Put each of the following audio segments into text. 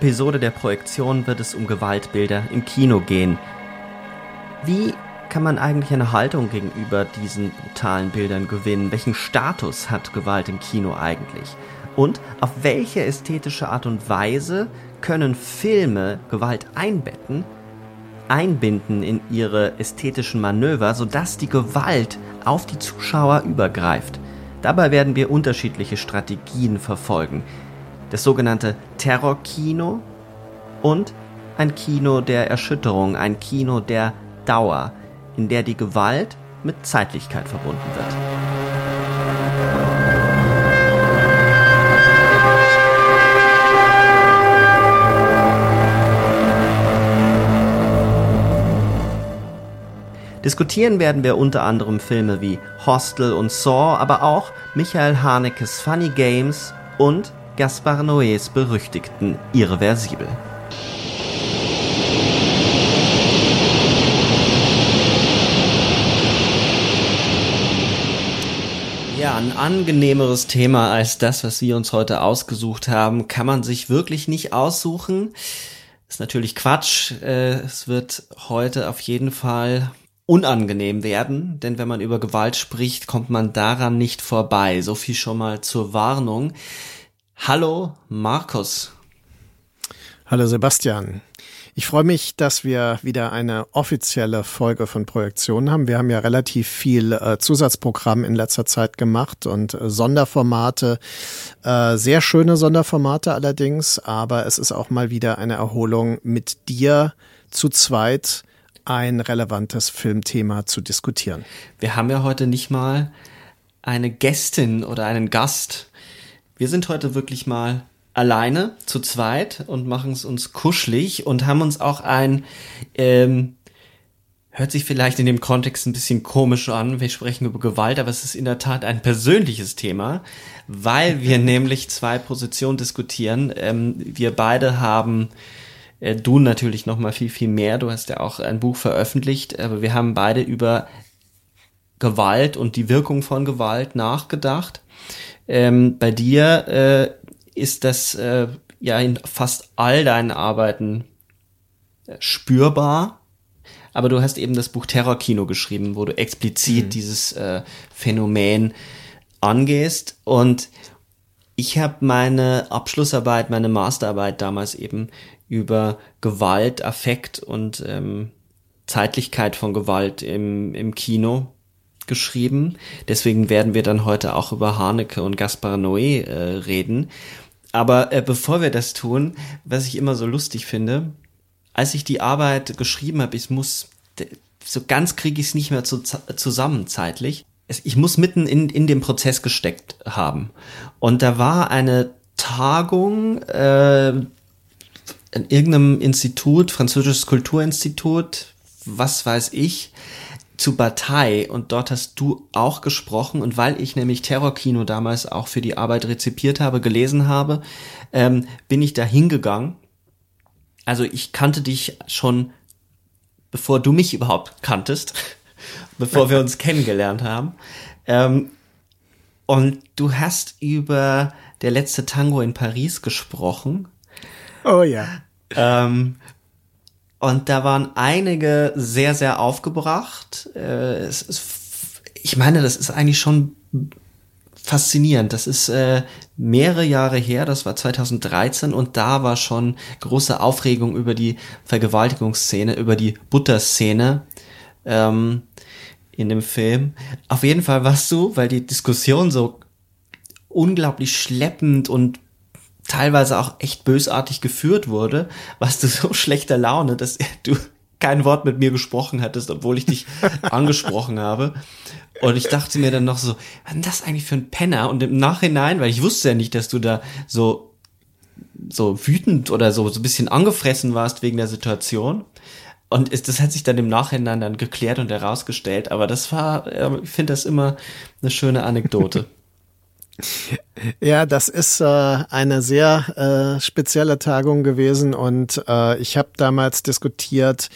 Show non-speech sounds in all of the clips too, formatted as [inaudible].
Episode der Projektion wird es um Gewaltbilder im Kino gehen. Wie kann man eigentlich eine Haltung gegenüber diesen brutalen Bildern gewinnen? Welchen Status hat Gewalt im Kino eigentlich? Und auf welche ästhetische Art und Weise können Filme Gewalt einbetten, einbinden in ihre ästhetischen Manöver, sodass die Gewalt auf die Zuschauer übergreift? Dabei werden wir unterschiedliche Strategien verfolgen das sogenannte Terrorkino und ein Kino der Erschütterung, ein Kino der Dauer, in der die Gewalt mit Zeitlichkeit verbunden wird. Diskutieren werden wir unter anderem Filme wie Hostel und Saw, aber auch Michael Hanekes Funny Games und Gaspar Noés berüchtigten Irreversibel. Ja, ein angenehmeres Thema als das, was wir uns heute ausgesucht haben, kann man sich wirklich nicht aussuchen. Ist natürlich Quatsch. Äh, es wird heute auf jeden Fall unangenehm werden, denn wenn man über Gewalt spricht, kommt man daran nicht vorbei. So viel schon mal zur Warnung. Hallo Markus. Hallo Sebastian. Ich freue mich, dass wir wieder eine offizielle Folge von Projektionen haben. Wir haben ja relativ viel äh, Zusatzprogramm in letzter Zeit gemacht und äh, Sonderformate, äh, sehr schöne Sonderformate allerdings, aber es ist auch mal wieder eine Erholung mit dir zu zweit ein relevantes Filmthema zu diskutieren. Wir haben ja heute nicht mal eine Gästin oder einen Gast wir sind heute wirklich mal alleine, zu zweit und machen es uns kuschelig und haben uns auch ein, ähm, hört sich vielleicht in dem Kontext ein bisschen komisch an, wir sprechen über Gewalt, aber es ist in der Tat ein persönliches Thema, weil wir [laughs] nämlich zwei Positionen diskutieren. Ähm, wir beide haben äh, du natürlich noch mal viel viel mehr. Du hast ja auch ein Buch veröffentlicht, aber wir haben beide über Gewalt und die Wirkung von Gewalt nachgedacht ähm, bei dir äh, ist das äh, ja in fast all deinen Arbeiten äh, spürbar. Aber du hast eben das Buch Terrorkino geschrieben, wo du explizit mhm. dieses äh, Phänomen angehst. Und ich habe meine Abschlussarbeit, meine Masterarbeit damals eben über Gewalt, Affekt und ähm, Zeitlichkeit von Gewalt im, im Kino geschrieben. Deswegen werden wir dann heute auch über Haneke und Gaspar Noé äh, reden. Aber äh, bevor wir das tun, was ich immer so lustig finde, als ich die Arbeit geschrieben habe, ich muss, so ganz kriege ich es nicht mehr zu, zusammen zeitlich. Ich muss mitten in, in dem Prozess gesteckt haben. Und da war eine Tagung äh, in irgendeinem Institut, Französisches Kulturinstitut, was weiß ich, zu Bataille und dort hast du auch gesprochen und weil ich nämlich Terrorkino damals auch für die Arbeit rezipiert habe, gelesen habe, ähm, bin ich da hingegangen. Also ich kannte dich schon, bevor du mich überhaupt kanntest, [laughs] bevor wir uns kennengelernt haben. Ähm, und du hast über der letzte Tango in Paris gesprochen. Oh ja. Ähm, und da waren einige sehr, sehr aufgebracht. Äh, es ist, ich meine, das ist eigentlich schon faszinierend. Das ist äh, mehrere Jahre her, das war 2013 und da war schon große Aufregung über die Vergewaltigungsszene, über die Butterszene ähm, in dem Film. Auf jeden Fall warst du, weil die Diskussion so unglaublich schleppend und teilweise auch echt bösartig geführt wurde, warst du [laughs] so schlechter Laune, dass du kein Wort mit mir gesprochen hattest, obwohl ich dich [laughs] angesprochen habe. Und ich dachte mir dann noch so, was ist das eigentlich für ein Penner? Und im Nachhinein, weil ich wusste ja nicht, dass du da so so wütend oder so, so ein bisschen angefressen warst wegen der Situation. Und ist, das hat sich dann im Nachhinein dann geklärt und herausgestellt. Aber das war, ich finde das immer eine schöne Anekdote. [laughs] Ja, das ist äh, eine sehr äh, spezielle Tagung gewesen und äh, ich habe damals diskutiert,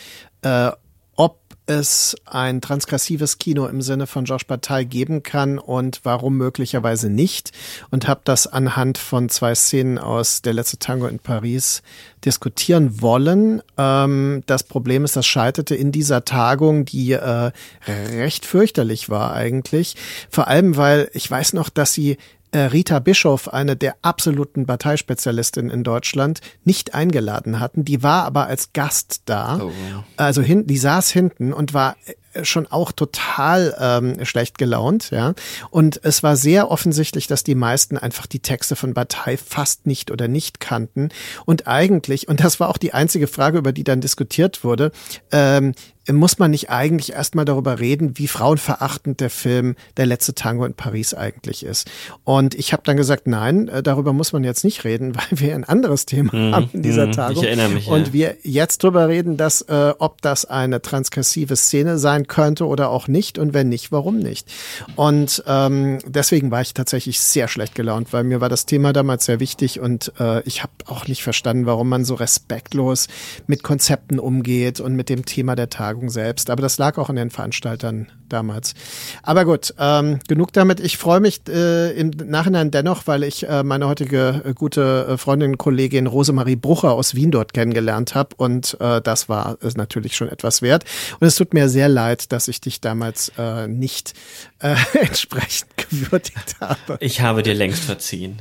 äh, ob es ein transgressives Kino im Sinne von Josh Bataille geben kann und warum möglicherweise nicht und habe das anhand von zwei Szenen aus Der letzte Tango in Paris diskutieren wollen. Ähm, das Problem ist, das scheiterte in dieser Tagung, die äh, recht fürchterlich war eigentlich. Vor allem, weil ich weiß noch, dass sie Rita Bischof, eine der absoluten Parteispezialistinnen in Deutschland, nicht eingeladen hatten. Die war aber als Gast da. Oh, wow. Also hin, die saß hinten und war äh, schon auch total ähm, schlecht gelaunt, ja. Und es war sehr offensichtlich, dass die meisten einfach die Texte von Bataille fast nicht oder nicht kannten. Und eigentlich, und das war auch die einzige Frage, über die dann diskutiert wurde, ähm, muss man nicht eigentlich erstmal darüber reden, wie frauenverachtend der Film Der letzte Tango in Paris eigentlich ist. Und ich habe dann gesagt, nein, äh, darüber muss man jetzt nicht reden, [laughs] weil wir ein anderes Thema mhm. haben in dieser mhm. Tagung. Ich erinnere mich. Und ja. wir jetzt darüber reden, dass äh, ob das eine transgressive Szene sein könnte oder auch nicht und wenn nicht, warum nicht. Und ähm, deswegen war ich tatsächlich sehr schlecht gelaunt, weil mir war das Thema damals sehr wichtig und äh, ich habe auch nicht verstanden, warum man so respektlos mit Konzepten umgeht und mit dem Thema der Tagung Tagung selbst. Aber das lag auch an den Veranstaltern damals. Aber gut, ähm, genug damit. Ich freue mich äh, im Nachhinein dennoch, weil ich äh, meine heutige äh, gute äh, Freundin, Kollegin Rosemarie Brucher aus Wien dort kennengelernt habe. Und äh, das war natürlich schon etwas wert. Und es tut mir sehr leid, dass ich dich damals äh, nicht [laughs] entsprechend gewürdigt habe. Ich habe dir längst verziehen.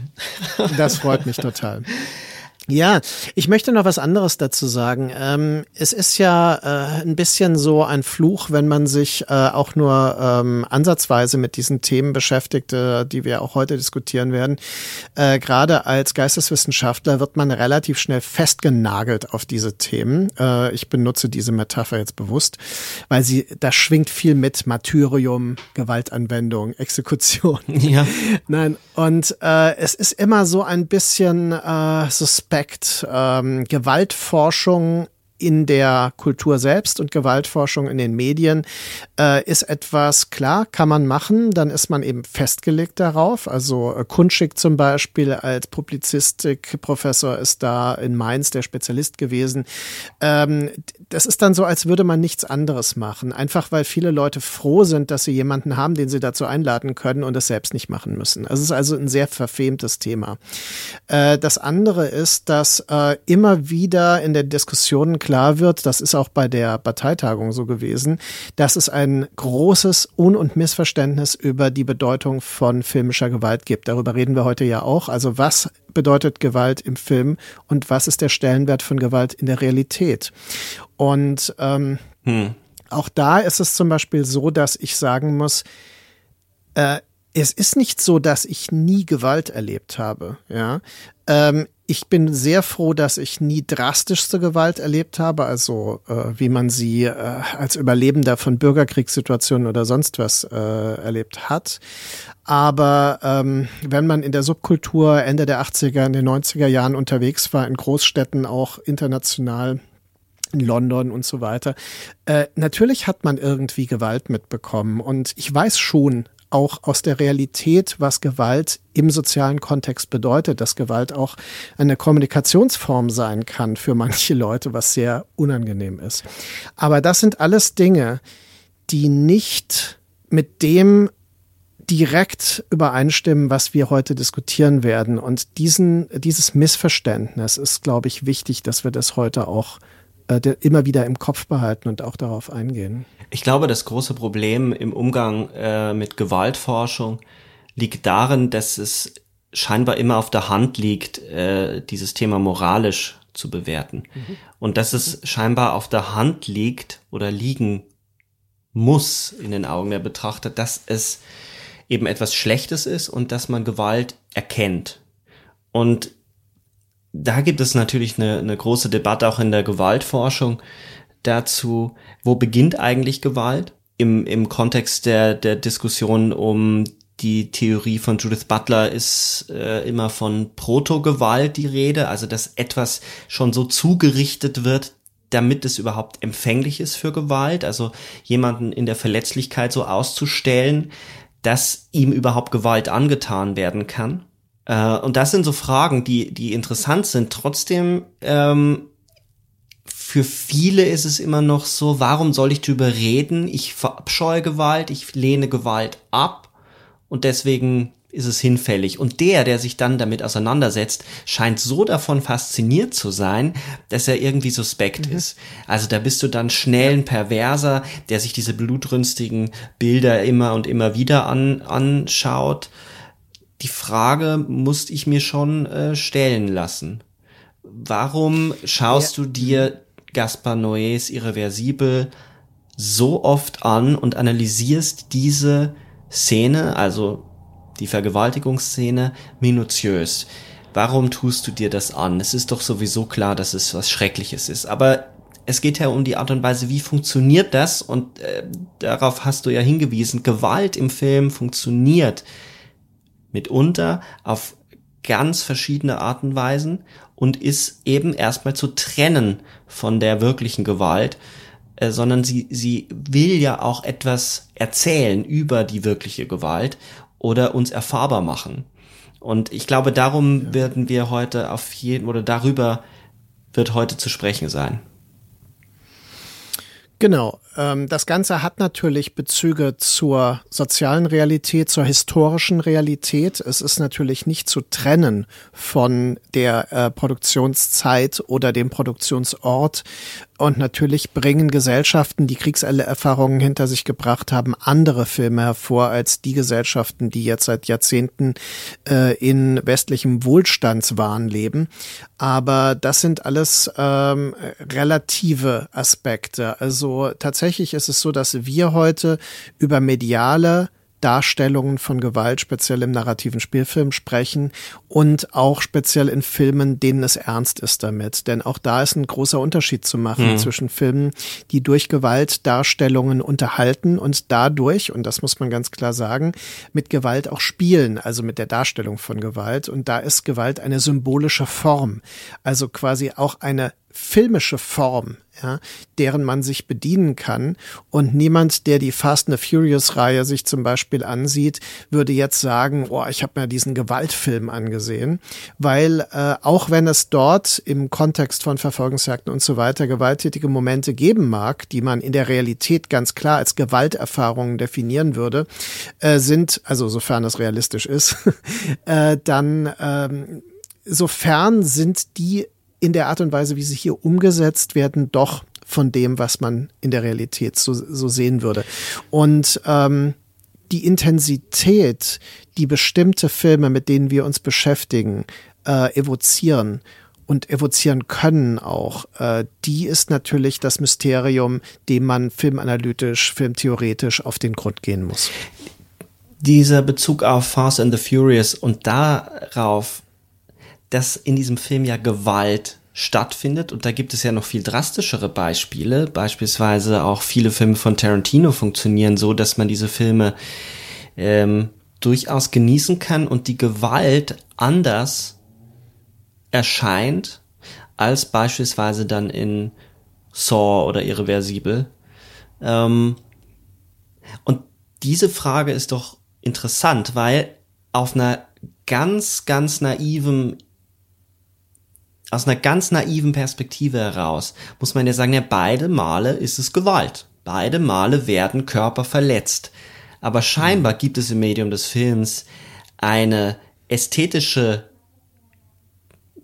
Das freut mich total. Ja, ich möchte noch was anderes dazu sagen. Ähm, es ist ja äh, ein bisschen so ein Fluch, wenn man sich äh, auch nur ähm, ansatzweise mit diesen Themen beschäftigt, äh, die wir auch heute diskutieren werden. Äh, gerade als Geisteswissenschaftler wird man relativ schnell festgenagelt auf diese Themen. Äh, ich benutze diese Metapher jetzt bewusst, weil sie, da schwingt viel mit Martyrium, Gewaltanwendung, [laughs] Exekution. Ja. Nein, und äh, es ist immer so ein bisschen suspekt Aspekt ähm, Gewaltforschung in der Kultur selbst und Gewaltforschung in den Medien äh, ist etwas klar, kann man machen, dann ist man eben festgelegt darauf. Also äh, Kunschik zum Beispiel als Publizistikprofessor ist da in Mainz der Spezialist gewesen. Ähm, das ist dann so, als würde man nichts anderes machen, einfach weil viele Leute froh sind, dass sie jemanden haben, den sie dazu einladen können und es selbst nicht machen müssen. Es ist also ein sehr verfemtes Thema. Äh, das andere ist, dass äh, immer wieder in der Diskussion klar wird, das ist auch bei der Parteitagung so gewesen, dass es ein großes Un- und Missverständnis über die Bedeutung von filmischer Gewalt gibt. Darüber reden wir heute ja auch. Also was bedeutet Gewalt im Film und was ist der Stellenwert von Gewalt in der Realität? Und ähm, hm. auch da ist es zum Beispiel so, dass ich sagen muss, äh, es ist nicht so, dass ich nie Gewalt erlebt habe. Ja, ähm, ich bin sehr froh, dass ich nie drastischste Gewalt erlebt habe, also äh, wie man sie äh, als Überlebender von Bürgerkriegssituationen oder sonst was äh, erlebt hat. Aber ähm, wenn man in der Subkultur Ende der 80er, in den 90er Jahren unterwegs war, in Großstädten auch international, in London und so weiter. Äh, natürlich hat man irgendwie Gewalt mitbekommen und ich weiß schon auch aus der Realität, was Gewalt im sozialen Kontext bedeutet, dass Gewalt auch eine Kommunikationsform sein kann für manche Leute, was sehr unangenehm ist. Aber das sind alles Dinge, die nicht mit dem direkt übereinstimmen, was wir heute diskutieren werden. Und diesen, dieses Missverständnis ist, glaube ich, wichtig, dass wir das heute auch äh, immer wieder im Kopf behalten und auch darauf eingehen. Ich glaube, das große Problem im Umgang äh, mit Gewaltforschung liegt darin, dass es scheinbar immer auf der Hand liegt, äh, dieses Thema moralisch zu bewerten. Mhm. Und dass es scheinbar auf der Hand liegt oder liegen muss in den Augen der Betrachter, dass es eben etwas Schlechtes ist und dass man Gewalt erkennt. Und da gibt es natürlich eine, eine große Debatte auch in der Gewaltforschung dazu, wo beginnt eigentlich Gewalt? Im, im Kontext der, der Diskussion um die Theorie von Judith Butler ist äh, immer von Protogewalt die Rede, also dass etwas schon so zugerichtet wird, damit es überhaupt empfänglich ist für Gewalt, also jemanden in der Verletzlichkeit so auszustellen, dass ihm überhaupt Gewalt angetan werden kann. Äh, und das sind so Fragen, die, die interessant sind. Trotzdem, ähm, für viele ist es immer noch so, warum soll ich drüber reden? Ich verabscheue Gewalt, ich lehne Gewalt ab und deswegen ist es hinfällig. Und der, der sich dann damit auseinandersetzt, scheint so davon fasziniert zu sein, dass er irgendwie suspekt mhm. ist. Also da bist du dann schnell ein Perverser, der sich diese blutrünstigen Bilder immer und immer wieder an, anschaut die Frage musste ich mir schon äh, stellen lassen. Warum schaust ja. du dir Gaspar Noés Irreversibel so oft an und analysierst diese Szene, also die Vergewaltigungsszene, minutiös? Warum tust du dir das an? Es ist doch sowieso klar, dass es was Schreckliches ist. Aber es geht ja um die Art und Weise, wie funktioniert das? Und äh, darauf hast du ja hingewiesen. Gewalt im Film funktioniert mitunter auf ganz verschiedene Arten und Weisen und ist eben erstmal zu trennen von der wirklichen Gewalt, äh, sondern sie, sie will ja auch etwas erzählen über die wirkliche Gewalt oder uns erfahrbar machen. Und ich glaube, darum ja. werden wir heute auf jeden, oder darüber wird heute zu sprechen sein. Genau. Ähm, das Ganze hat natürlich Bezüge zur sozialen Realität, zur historischen Realität. Es ist natürlich nicht zu trennen von der äh, Produktionszeit oder dem Produktionsort. Und natürlich bringen Gesellschaften, die Kriegserfahrungen hinter sich gebracht haben, andere Filme hervor als die Gesellschaften, die jetzt seit Jahrzehnten äh, in westlichem Wohlstandswahn leben. Aber das sind alles ähm, relative Aspekte. Also tatsächlich ist es so, dass wir heute über mediale Darstellungen von Gewalt, speziell im narrativen Spielfilm sprechen und auch speziell in Filmen, denen es ernst ist damit. Denn auch da ist ein großer Unterschied zu machen mhm. zwischen Filmen, die durch Gewaltdarstellungen unterhalten und dadurch, und das muss man ganz klar sagen, mit Gewalt auch spielen, also mit der Darstellung von Gewalt. Und da ist Gewalt eine symbolische Form, also quasi auch eine filmische Form, ja, deren man sich bedienen kann. Und niemand, der die Fast and the Furious Reihe sich zum Beispiel ansieht, würde jetzt sagen, oh, ich habe mir diesen Gewaltfilm angesehen, weil äh, auch wenn es dort im Kontext von Verfolgungsjagden und so weiter gewalttätige Momente geben mag, die man in der Realität ganz klar als Gewalterfahrungen definieren würde, äh, sind, also sofern es realistisch ist, [laughs] äh, dann ähm, sofern sind die in der Art und Weise, wie sie hier umgesetzt werden, doch von dem, was man in der Realität so, so sehen würde. Und ähm, die Intensität, die bestimmte Filme, mit denen wir uns beschäftigen, äh, evozieren und evozieren können auch, äh, die ist natürlich das Mysterium, dem man filmanalytisch, filmtheoretisch auf den Grund gehen muss. Dieser Bezug auf Fast and the Furious und darauf, dass in diesem Film ja Gewalt stattfindet und da gibt es ja noch viel drastischere Beispiele. Beispielsweise auch viele Filme von Tarantino funktionieren so, dass man diese Filme ähm, durchaus genießen kann und die Gewalt anders erscheint als beispielsweise dann in Saw oder irreversibel. Ähm, und diese Frage ist doch interessant, weil auf einer ganz, ganz naiven aus einer ganz naiven Perspektive heraus muss man ja sagen, ja, beide Male ist es Gewalt. Beide Male werden Körper verletzt. Aber scheinbar gibt es im Medium des Films eine ästhetische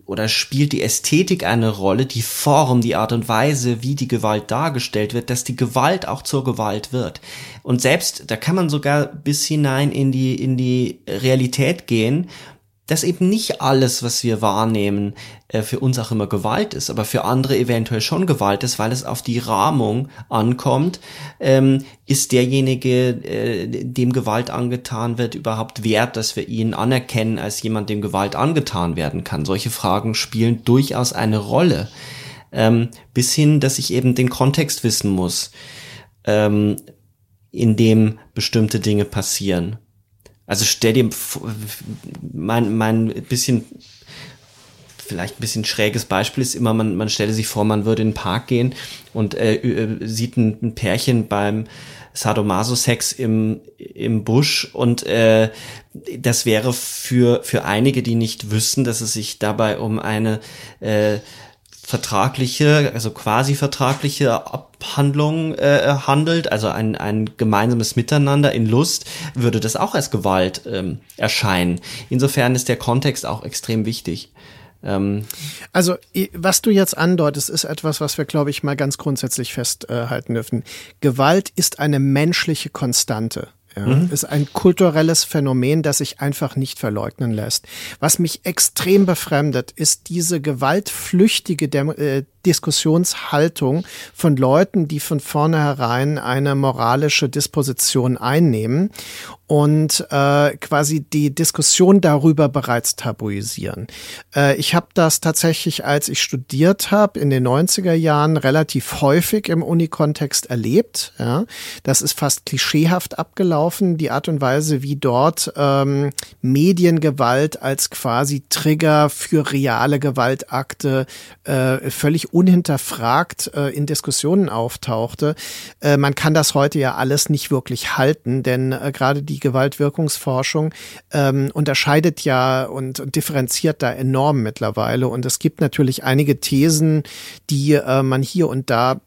oder spielt die Ästhetik eine Rolle, die Form, die Art und Weise, wie die Gewalt dargestellt wird, dass die Gewalt auch zur Gewalt wird. Und selbst, da kann man sogar bis hinein in die, in die Realität gehen dass eben nicht alles, was wir wahrnehmen, äh, für uns auch immer Gewalt ist, aber für andere eventuell schon Gewalt ist, weil es auf die Rahmung ankommt. Ähm, ist derjenige, äh, dem Gewalt angetan wird, überhaupt wert, dass wir ihn anerkennen als jemand, dem Gewalt angetan werden kann? Solche Fragen spielen durchaus eine Rolle. Ähm, bis hin, dass ich eben den Kontext wissen muss, ähm, in dem bestimmte Dinge passieren. Also stell dir mein, mein bisschen, vielleicht ein bisschen schräges Beispiel ist immer, man, man stelle sich vor, man würde in den Park gehen und äh, äh sieht ein, ein Pärchen beim Sadomaso-Sex im, im Busch und äh, das wäre für, für einige, die nicht wüssten, dass es sich dabei um eine äh, vertragliche, also quasi vertragliche Abhandlung äh, handelt, also ein, ein gemeinsames Miteinander in Lust, würde das auch als Gewalt ähm, erscheinen. Insofern ist der Kontext auch extrem wichtig. Ähm, also, was du jetzt andeutest, ist etwas, was wir, glaube ich, mal ganz grundsätzlich festhalten dürfen. Gewalt ist eine menschliche Konstante. Ja, mhm. Ist ein kulturelles Phänomen, das sich einfach nicht verleugnen lässt. Was mich extrem befremdet, ist diese gewaltflüchtige Dem äh, Diskussionshaltung von Leuten, die von vornherein eine moralische Disposition einnehmen und äh, quasi die Diskussion darüber bereits tabuisieren. Äh, ich habe das tatsächlich, als ich studiert habe, in den 90er Jahren relativ häufig im Unikontext erlebt. Ja. Das ist fast klischeehaft abgelaufen, die Art und Weise, wie dort ähm, Mediengewalt als quasi Trigger für reale Gewaltakte äh, völlig unhinterfragt äh, in Diskussionen auftauchte. Äh, man kann das heute ja alles nicht wirklich halten, denn äh, gerade die Gewaltwirkungsforschung ähm, unterscheidet ja und, und differenziert da enorm mittlerweile. Und es gibt natürlich einige Thesen, die äh, man hier und da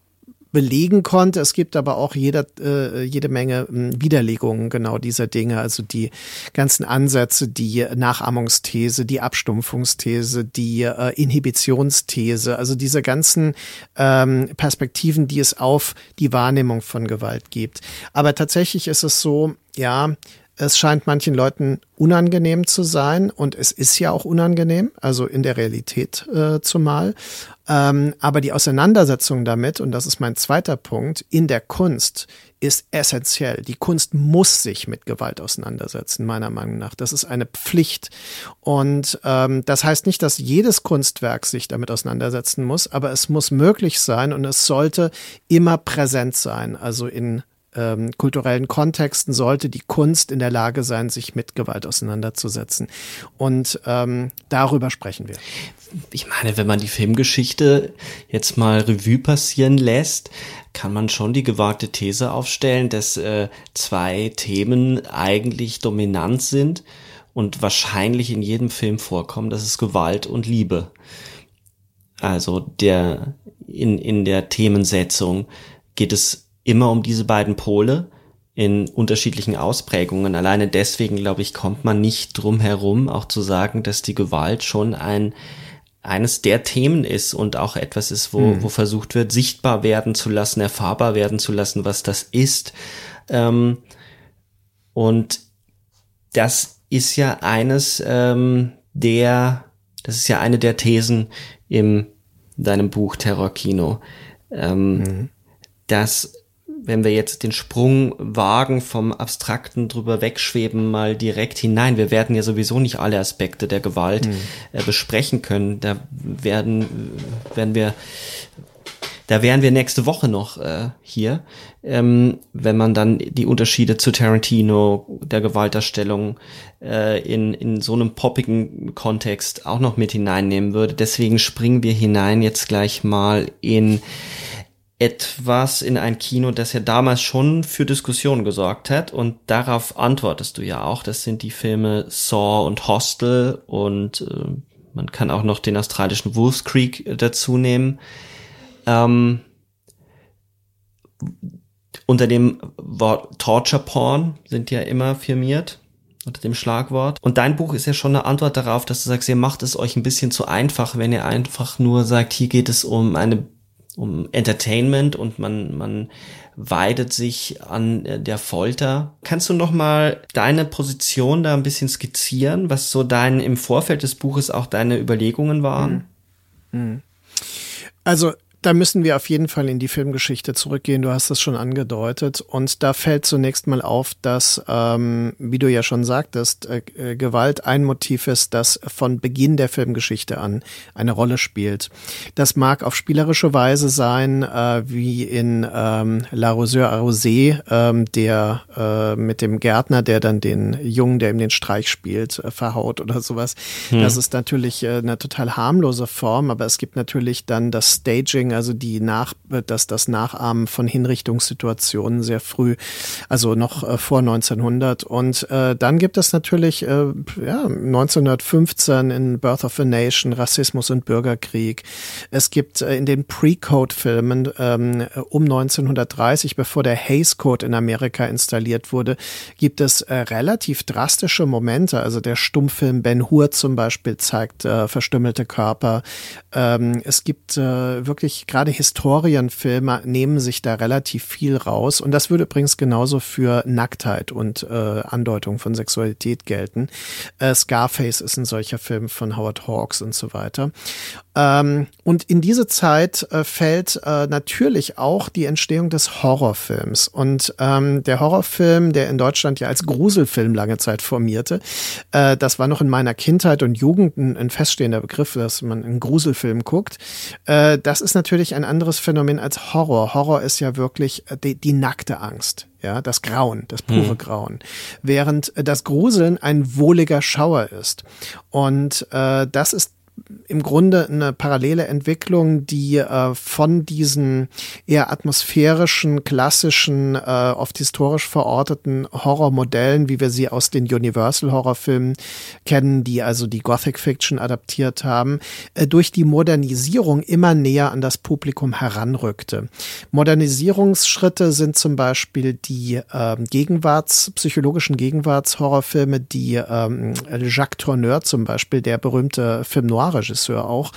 belegen konnte. Es gibt aber auch jeder, äh, jede Menge äh, Widerlegungen genau dieser Dinge. Also die ganzen Ansätze, die Nachahmungsthese, die Abstumpfungsthese, die äh, Inhibitionsthese, also diese ganzen ähm, Perspektiven, die es auf die Wahrnehmung von Gewalt gibt. Aber tatsächlich ist es so, ja, es scheint manchen Leuten unangenehm zu sein und es ist ja auch unangenehm, also in der Realität äh, zumal. Ähm, aber die Auseinandersetzung damit, und das ist mein zweiter Punkt, in der Kunst ist essentiell. Die Kunst muss sich mit Gewalt auseinandersetzen, meiner Meinung nach. Das ist eine Pflicht. Und ähm, das heißt nicht, dass jedes Kunstwerk sich damit auseinandersetzen muss, aber es muss möglich sein und es sollte immer präsent sein, also in ähm, kulturellen Kontexten sollte die Kunst in der Lage sein, sich mit Gewalt auseinanderzusetzen. Und ähm, darüber sprechen wir. Ich meine, wenn man die Filmgeschichte jetzt mal Revue passieren lässt, kann man schon die gewagte These aufstellen, dass äh, zwei Themen eigentlich dominant sind und wahrscheinlich in jedem Film vorkommen. Das ist Gewalt und Liebe. Also der in, in der Themensetzung geht es immer um diese beiden Pole in unterschiedlichen Ausprägungen. Alleine deswegen, glaube ich, kommt man nicht drum herum, auch zu sagen, dass die Gewalt schon ein eines der Themen ist und auch etwas ist, wo, mhm. wo versucht wird, sichtbar werden zu lassen, erfahrbar werden zu lassen, was das ist. Ähm, und das ist ja eines ähm, der, das ist ja eine der Thesen im deinem Buch Terrorkino, ähm, mhm. dass wenn wir jetzt den Sprung wagen vom Abstrakten drüber wegschweben, mal direkt hinein. Wir werden ja sowieso nicht alle Aspekte der Gewalt mhm. äh, besprechen können. Da werden, werden wir, da wären wir nächste Woche noch äh, hier, ähm, wenn man dann die Unterschiede zu Tarantino, der Gewalterstellung äh, in, in so einem poppigen Kontext auch noch mit hineinnehmen würde. Deswegen springen wir hinein jetzt gleich mal in etwas in ein Kino, das ja damals schon für Diskussionen gesorgt hat und darauf antwortest du ja auch. Das sind die Filme Saw und Hostel und äh, man kann auch noch den australischen Wolf's Creek dazu nehmen. Ähm, unter dem Wort Torture Porn sind ja immer firmiert unter dem Schlagwort. Und dein Buch ist ja schon eine Antwort darauf, dass du sagst, ihr macht es euch ein bisschen zu einfach, wenn ihr einfach nur sagt, hier geht es um eine um Entertainment und man, man weidet sich an der Folter. Kannst du noch mal deine Position da ein bisschen skizzieren, was so dein im Vorfeld des Buches auch deine Überlegungen waren? Mhm. Also da müssen wir auf jeden Fall in die Filmgeschichte zurückgehen. Du hast es schon angedeutet. Und da fällt zunächst mal auf, dass, ähm, wie du ja schon sagtest, äh, äh, Gewalt ein Motiv ist, das von Beginn der Filmgeschichte an eine Rolle spielt. Das mag auf spielerische Weise sein, äh, wie in ähm, La Roseur Arrosée, ähm, der äh, mit dem Gärtner, der dann den Jungen, der ihm den Streich spielt, äh, verhaut oder sowas. Hm. Das ist natürlich äh, eine total harmlose Form, aber es gibt natürlich dann das Staging also die Nach, das, das Nachahmen von Hinrichtungssituationen sehr früh, also noch äh, vor 1900. Und äh, dann gibt es natürlich äh, ja, 1915 in Birth of a Nation Rassismus und Bürgerkrieg. Es gibt äh, in den Pre-Code-Filmen ähm, um 1930, bevor der Hays Code in Amerika installiert wurde, gibt es äh, relativ drastische Momente. Also der Stummfilm Ben Hur zum Beispiel zeigt äh, verstümmelte Körper. Ähm, es gibt äh, wirklich gerade Historienfilme nehmen sich da relativ viel raus. Und das würde übrigens genauso für Nacktheit und äh, Andeutung von Sexualität gelten. Äh, Scarface ist ein solcher Film von Howard Hawks und so weiter. Ähm, und in diese Zeit äh, fällt äh, natürlich auch die Entstehung des Horrorfilms. Und ähm, der Horrorfilm, der in Deutschland ja als Gruselfilm lange Zeit formierte, äh, das war noch in meiner Kindheit und Jugend ein, ein feststehender Begriff, dass man einen Gruselfilm guckt. Äh, das ist natürlich ein anderes Phänomen als Horror. Horror ist ja wirklich äh, die, die nackte Angst ja, das Grauen, das pure hm. Grauen. Während äh, das Gruseln ein wohliger Schauer ist. Und äh, das ist im Grunde eine parallele Entwicklung, die äh, von diesen eher atmosphärischen, klassischen, äh, oft historisch verorteten Horrormodellen, wie wir sie aus den Universal-Horrorfilmen kennen, die also die Gothic Fiction adaptiert haben, äh, durch die Modernisierung immer näher an das Publikum heranrückte. Modernisierungsschritte sind zum Beispiel die äh, Gegenwarts, psychologischen Gegenwarts-Horrorfilme, die ähm, Jacques Tourneur zum Beispiel, der berühmte Film Noir Noir-Regisseur auch,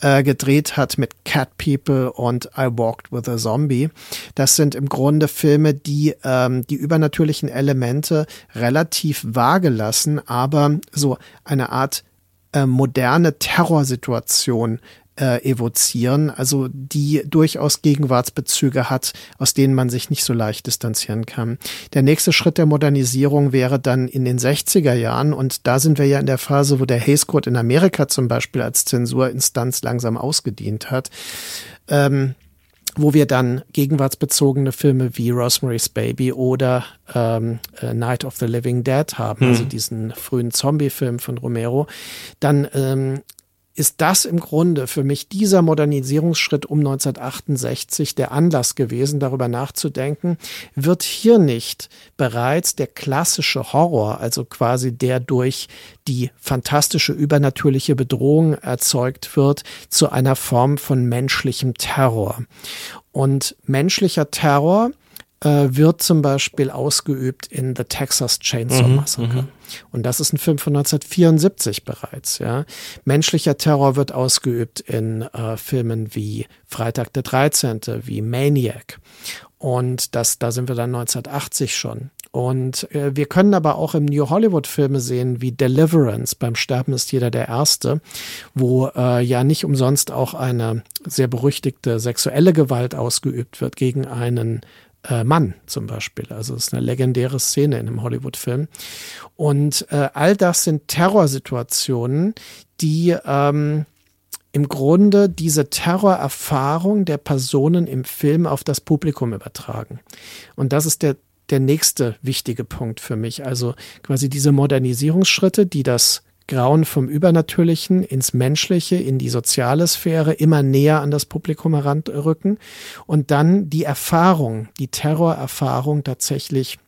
äh, gedreht hat mit Cat People und I Walked with a Zombie. Das sind im Grunde Filme, die ähm, die übernatürlichen Elemente relativ vage lassen, aber so eine Art äh, moderne Terrorsituation äh, evozieren, also die durchaus Gegenwartsbezüge hat, aus denen man sich nicht so leicht distanzieren kann. Der nächste Schritt der Modernisierung wäre dann in den 60er Jahren und da sind wir ja in der Phase, wo der Hays Code in Amerika zum Beispiel als Zensurinstanz langsam ausgedient hat. Ähm, wo wir dann gegenwartsbezogene Filme wie Rosemary's Baby oder ähm, äh, Night of the Living Dead haben, hm. also diesen frühen Zombie-Film von Romero, dann ähm, ist das im Grunde für mich dieser Modernisierungsschritt um 1968 der Anlass gewesen, darüber nachzudenken, wird hier nicht bereits der klassische Horror, also quasi der durch die fantastische übernatürliche Bedrohung erzeugt wird, zu einer Form von menschlichem Terror. Und menschlicher Terror äh, wird zum Beispiel ausgeübt in The Texas Chainsaw mhm, Massacre. Mhm, und das ist ein Film von 1974 bereits. Ja. Menschlicher Terror wird ausgeübt in äh, Filmen wie Freitag der 13., wie Maniac. Und das, da sind wir dann 1980 schon. Und äh, wir können aber auch im New Hollywood Filme sehen wie Deliverance, beim Sterben ist jeder der Erste, wo äh, ja nicht umsonst auch eine sehr berüchtigte sexuelle Gewalt ausgeübt wird gegen einen äh, Mann zum Beispiel. Also es ist eine legendäre Szene in einem Hollywood-Film. Und äh, all das sind Terrorsituationen, die ähm, im Grunde diese Terrorerfahrung der Personen im Film auf das Publikum übertragen. Und das ist der, der nächste wichtige Punkt für mich. Also quasi diese Modernisierungsschritte, die das Grauen vom Übernatürlichen ins Menschliche, in die soziale Sphäre, immer näher an das Publikum heranrücken und dann die Erfahrung, die Terrorerfahrung tatsächlich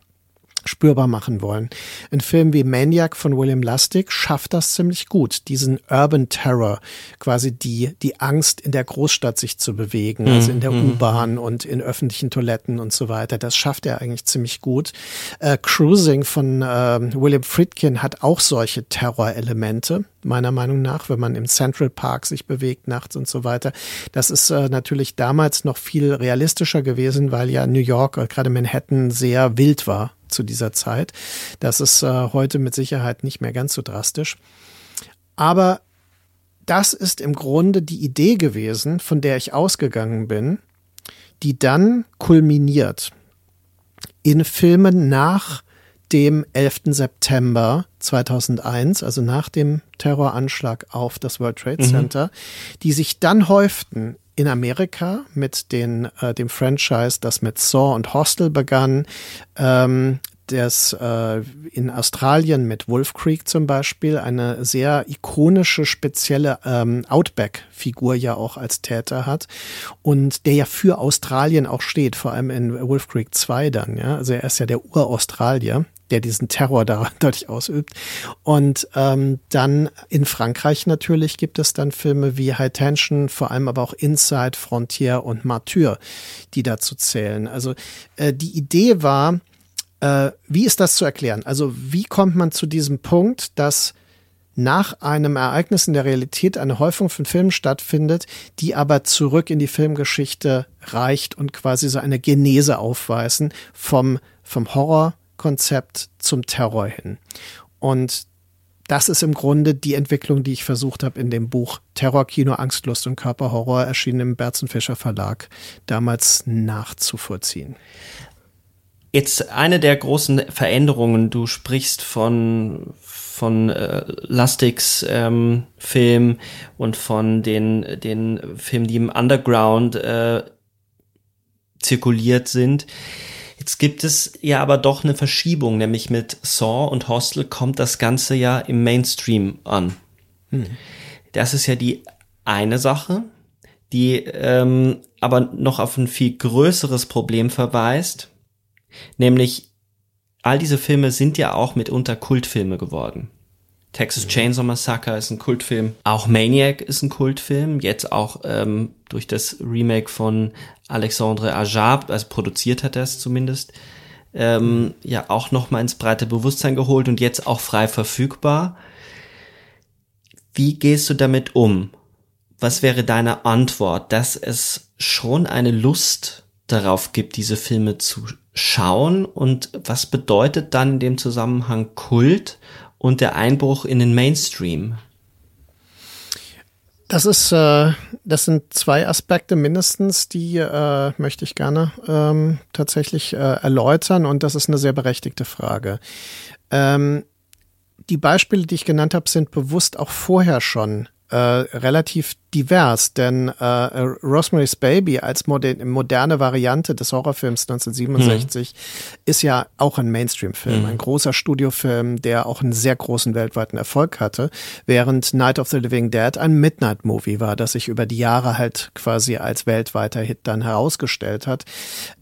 spürbar machen wollen. Ein Film wie Maniac von William Lustig schafft das ziemlich gut, diesen Urban Terror, quasi die, die Angst in der Großstadt sich zu bewegen, mhm. also in der mhm. U-Bahn und in öffentlichen Toiletten und so weiter. Das schafft er eigentlich ziemlich gut. Äh, Cruising von äh, William Friedkin hat auch solche Terrorelemente meiner Meinung nach, wenn man im Central Park sich bewegt nachts und so weiter. Das ist äh, natürlich damals noch viel realistischer gewesen, weil ja New York, äh, gerade Manhattan, sehr wild war zu dieser Zeit. Das ist äh, heute mit Sicherheit nicht mehr ganz so drastisch. Aber das ist im Grunde die Idee gewesen, von der ich ausgegangen bin, die dann kulminiert in Filmen nach dem 11. September 2001, also nach dem Terroranschlag auf das World Trade mhm. Center, mhm. die sich dann häuften in Amerika mit den, äh, dem Franchise, das mit Saw und Hostel begann, ähm, das äh, in Australien mit Wolf Creek zum Beispiel eine sehr ikonische, spezielle ähm, Outback-Figur ja auch als Täter hat und der ja für Australien auch steht, vor allem in Wolf Creek 2 dann, ja. Also er ist ja der Ur-Australier der diesen Terror da [laughs] dadurch ausübt. Und ähm, dann in Frankreich natürlich gibt es dann Filme wie High Tension, vor allem aber auch Inside, Frontier und Martyr, die dazu zählen. Also äh, die Idee war, äh, wie ist das zu erklären? Also wie kommt man zu diesem Punkt, dass nach einem Ereignis in der Realität eine Häufung von Filmen stattfindet, die aber zurück in die Filmgeschichte reicht und quasi so eine Genese aufweisen vom, vom Horror Konzept zum Terror hin. Und das ist im Grunde die Entwicklung, die ich versucht habe in dem Buch Terrorkino, Angstlust und Körperhorror, erschienen im Berzenfischer Verlag, damals nachzuvollziehen. Jetzt eine der großen Veränderungen, du sprichst von, von äh, Lustigs ähm, Film und von den, den Filmen, die im Underground äh, zirkuliert sind. Jetzt gibt es ja aber doch eine Verschiebung, nämlich mit Saw und Hostel kommt das Ganze ja im Mainstream an. Hm. Das ist ja die eine Sache, die ähm, aber noch auf ein viel größeres Problem verweist, nämlich all diese Filme sind ja auch mitunter Kultfilme geworden. Texas mhm. Chainsaw Massacre ist ein Kultfilm. Auch Maniac ist ein Kultfilm. Jetzt auch ähm, durch das Remake von Alexandre Ajab, also produziert hat er es zumindest, ähm, mhm. ja auch noch mal ins breite Bewusstsein geholt und jetzt auch frei verfügbar. Wie gehst du damit um? Was wäre deine Antwort, dass es schon eine Lust darauf gibt, diese Filme zu schauen? Und was bedeutet dann in dem Zusammenhang Kult und der Einbruch in den Mainstream? Das ist, äh, das sind zwei Aspekte mindestens, die äh, möchte ich gerne ähm, tatsächlich äh, erläutern und das ist eine sehr berechtigte Frage. Ähm, die Beispiele, die ich genannt habe, sind bewusst auch vorher schon äh, relativ divers, denn äh, Rosemary's Baby als moder moderne Variante des Horrorfilms 1967 hm. ist ja auch ein Mainstream-Film, hm. ein großer Studiofilm, der auch einen sehr großen weltweiten Erfolg hatte, während Night of the Living Dead ein Midnight-Movie war, das sich über die Jahre halt quasi als weltweiter Hit dann herausgestellt hat.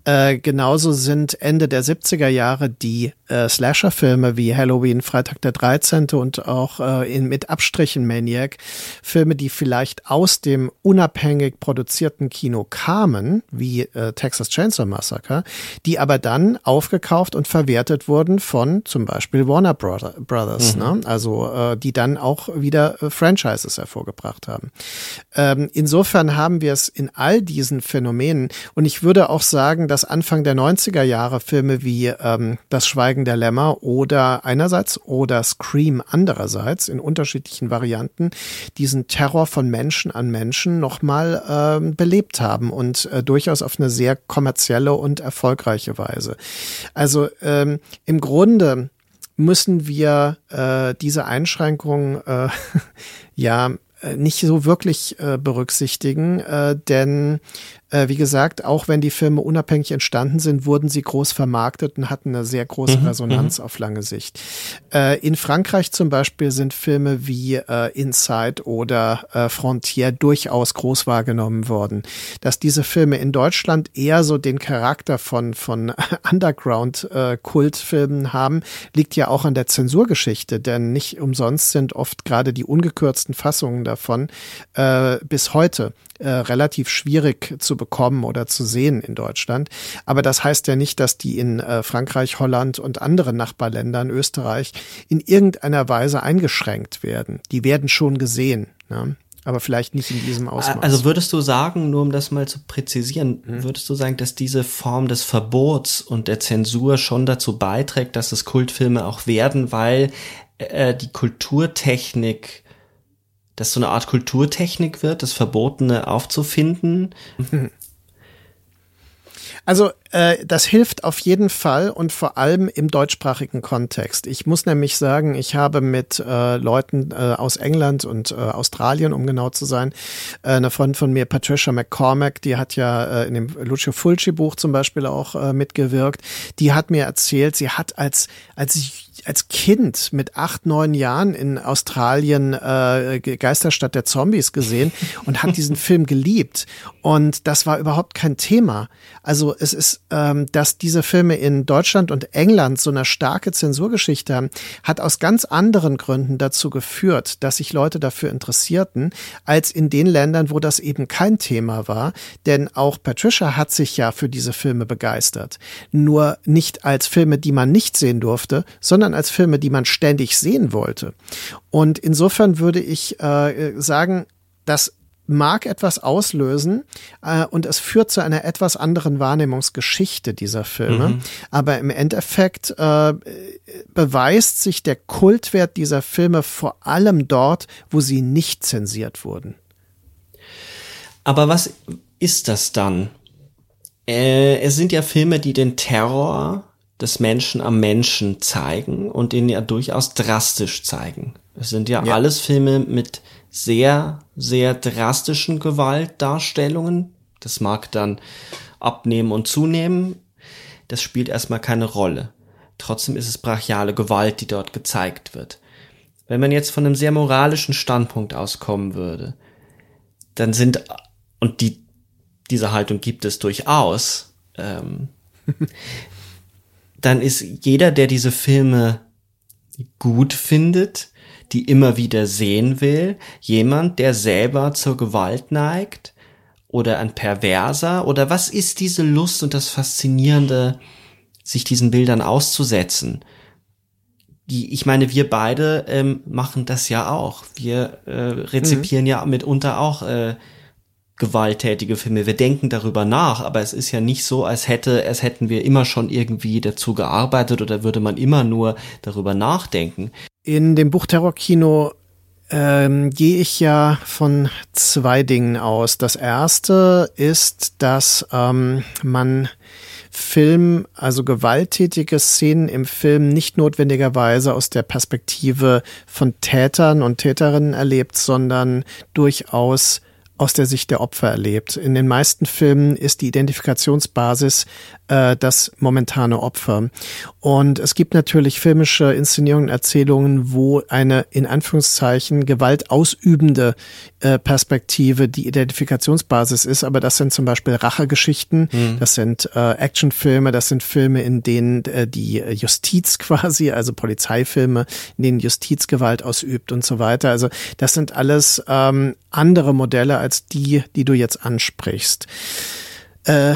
Äh, genauso sind Ende der 70er Jahre die äh, Slasher-Filme wie Halloween, Freitag der 13. und auch äh, in, mit Abstrichen Maniac, Filme, die vielleicht aus dem unabhängig produzierten Kino kamen, wie äh, Texas Chainsaw Massacre, die aber dann aufgekauft und verwertet wurden von zum Beispiel Warner Brother, Brothers, mhm. ne? also äh, die dann auch wieder äh, Franchises hervorgebracht haben. Ähm, insofern haben wir es in all diesen Phänomenen und ich würde auch sagen, dass Anfang der 90er Jahre Filme wie ähm, Das Schweigen der Lämmer oder einerseits oder Scream andererseits in unterschiedlichen Varianten diesen Terror von Menschen Menschen an Menschen nochmal äh, belebt haben und äh, durchaus auf eine sehr kommerzielle und erfolgreiche Weise. Also ähm, im Grunde müssen wir äh, diese Einschränkungen äh, [laughs] ja äh, nicht so wirklich äh, berücksichtigen, äh, denn Äh, wie gesagt, auch wenn die Filme unabhängig entstanden sind, wurden sie groß vermarktet und hatten eine sehr große mhm, Resonanz mhm. auf lange Sicht. Äh, in Frankreich zum Beispiel sind Filme wie äh, Inside oder äh, Frontier durchaus groß wahrgenommen worden. Dass diese Filme in Deutschland eher so den Charakter von, von [laughs] Underground-Kultfilmen äh, haben, liegt ja auch an der Zensurgeschichte, denn nicht umsonst sind oft gerade die ungekürzten Fassungen davon äh, bis heute äh, relativ schwierig zu bekommen oder zu sehen in Deutschland. Aber das heißt ja nicht, dass die in äh, Frankreich, Holland und anderen Nachbarländern, Österreich, in irgendeiner Weise eingeschränkt werden. Die werden schon gesehen. Ne? aber vielleicht nicht in diesem Ausmaß. Also würdest du sagen, nur um das mal zu präzisieren, hm. würdest du sagen, dass diese Form des Verbots und der Zensur schon dazu beiträgt, dass es Kultfilme auch werden, weil äh, die Kulturtechnik dass so eine Art Kulturtechnik wird, das Verbotene aufzufinden. [laughs] Also äh, das hilft auf jeden Fall und vor allem im deutschsprachigen Kontext. Ich muss nämlich sagen, ich habe mit äh, Leuten äh, aus England und äh, Australien, um genau zu sein, äh, eine Freundin von mir, Patricia McCormack, die hat ja äh, in dem Lucio Fulci Buch zum Beispiel auch äh, mitgewirkt. Die hat mir erzählt, sie hat als als als Kind mit acht, neun Jahren in Australien äh, Geisterstadt der Zombies gesehen und hat diesen [laughs] Film geliebt. Und das war überhaupt kein Thema. Also es ist, ähm, dass diese Filme in Deutschland und England so eine starke Zensurgeschichte haben, hat aus ganz anderen Gründen dazu geführt, dass sich Leute dafür interessierten, als in den Ländern, wo das eben kein Thema war. Denn auch Patricia hat sich ja für diese Filme begeistert. Nur nicht als Filme, die man nicht sehen durfte, sondern als Filme, die man ständig sehen wollte. Und insofern würde ich äh, sagen, das mag etwas auslösen äh, und es führt zu einer etwas anderen Wahrnehmungsgeschichte dieser Filme. Mhm. Aber im Endeffekt äh, beweist sich der Kultwert dieser Filme vor allem dort, wo sie nicht zensiert wurden. Aber was ist das dann? Äh, es sind ja Filme, die den Terror des Menschen am Menschen zeigen und den ja durchaus drastisch zeigen. Es sind ja, ja. alles Filme mit sehr, sehr drastischen Gewaltdarstellungen. Das mag dann abnehmen und zunehmen. Das spielt erstmal keine Rolle. Trotzdem ist es brachiale Gewalt, die dort gezeigt wird. Wenn man jetzt von einem sehr moralischen Standpunkt auskommen würde, dann sind, und die, diese Haltung gibt es durchaus, ähm, [laughs] dann ist jeder, der diese Filme gut findet, die immer wieder sehen will, jemand, der selber zur Gewalt neigt oder ein Perverser oder was ist diese Lust und das Faszinierende, sich diesen Bildern auszusetzen? Die, ich meine, wir beide ähm, machen das ja auch. Wir äh, rezipieren mhm. ja mitunter auch äh, gewalttätige Filme. Wir denken darüber nach, aber es ist ja nicht so, als hätte, es hätten wir immer schon irgendwie dazu gearbeitet oder würde man immer nur darüber nachdenken. In dem Buch Terrorkino ähm, gehe ich ja von zwei Dingen aus. Das erste ist, dass ähm, man Film, also gewalttätige Szenen im Film nicht notwendigerweise aus der Perspektive von Tätern und Täterinnen erlebt, sondern durchaus aus der Sicht der Opfer erlebt. In den meisten Filmen ist die Identifikationsbasis äh, das momentane Opfer. Und es gibt natürlich filmische Inszenierungen, Erzählungen, wo eine in Anführungszeichen Gewalt ausübende Perspektive die Identifikationsbasis ist. Aber das sind zum Beispiel Rachegeschichten, mhm. das sind äh, Actionfilme, das sind Filme, in denen äh, die Justiz [laughs] quasi, also Polizeifilme, in denen Justiz Gewalt ausübt und so weiter. Also das sind alles ähm, andere Modelle als die, die du jetzt ansprichst. Äh,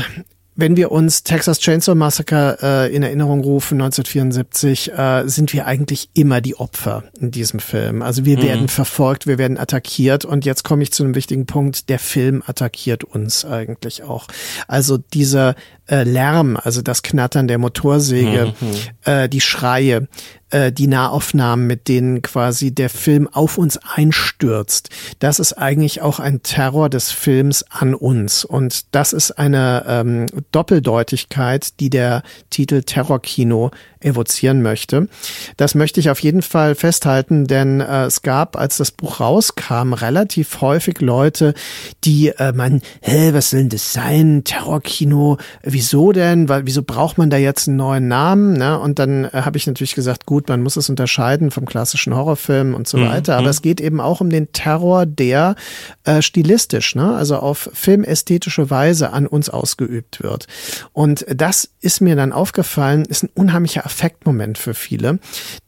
wenn wir uns Texas Chainsaw Massacre äh, in Erinnerung rufen, 1974, äh, sind wir eigentlich immer die Opfer in diesem Film. Also wir mhm. werden verfolgt, wir werden attackiert und jetzt komme ich zu einem wichtigen Punkt, der Film attackiert uns eigentlich auch. Also dieser äh, Lärm, also das Knattern der Motorsäge, mhm. äh, die Schreie, äh, die Nahaufnahmen, mit denen quasi der Film auf uns einstürzt, das ist eigentlich auch ein Terror des Films an uns. Und das ist eine ähm, Doppeldeutigkeit, die der Titel Terrorkino evozieren möchte. Das möchte ich auf jeden Fall festhalten, denn äh, es gab, als das Buch rauskam, relativ häufig Leute, die äh, meinen, hä, was soll denn das sein? Terrorkino, wieso denn? Weil, wieso braucht man da jetzt einen neuen Namen? Ne? Und dann äh, habe ich natürlich gesagt, gut, man muss es unterscheiden vom klassischen Horrorfilm und so mhm. weiter. Aber mhm. es geht eben auch um den Terror, der äh, stilistisch, ne? also auf filmästhetische Weise an uns ausgeübt wird. Und das ist mir dann aufgefallen, ist ein unheimlicher Affektmoment für viele.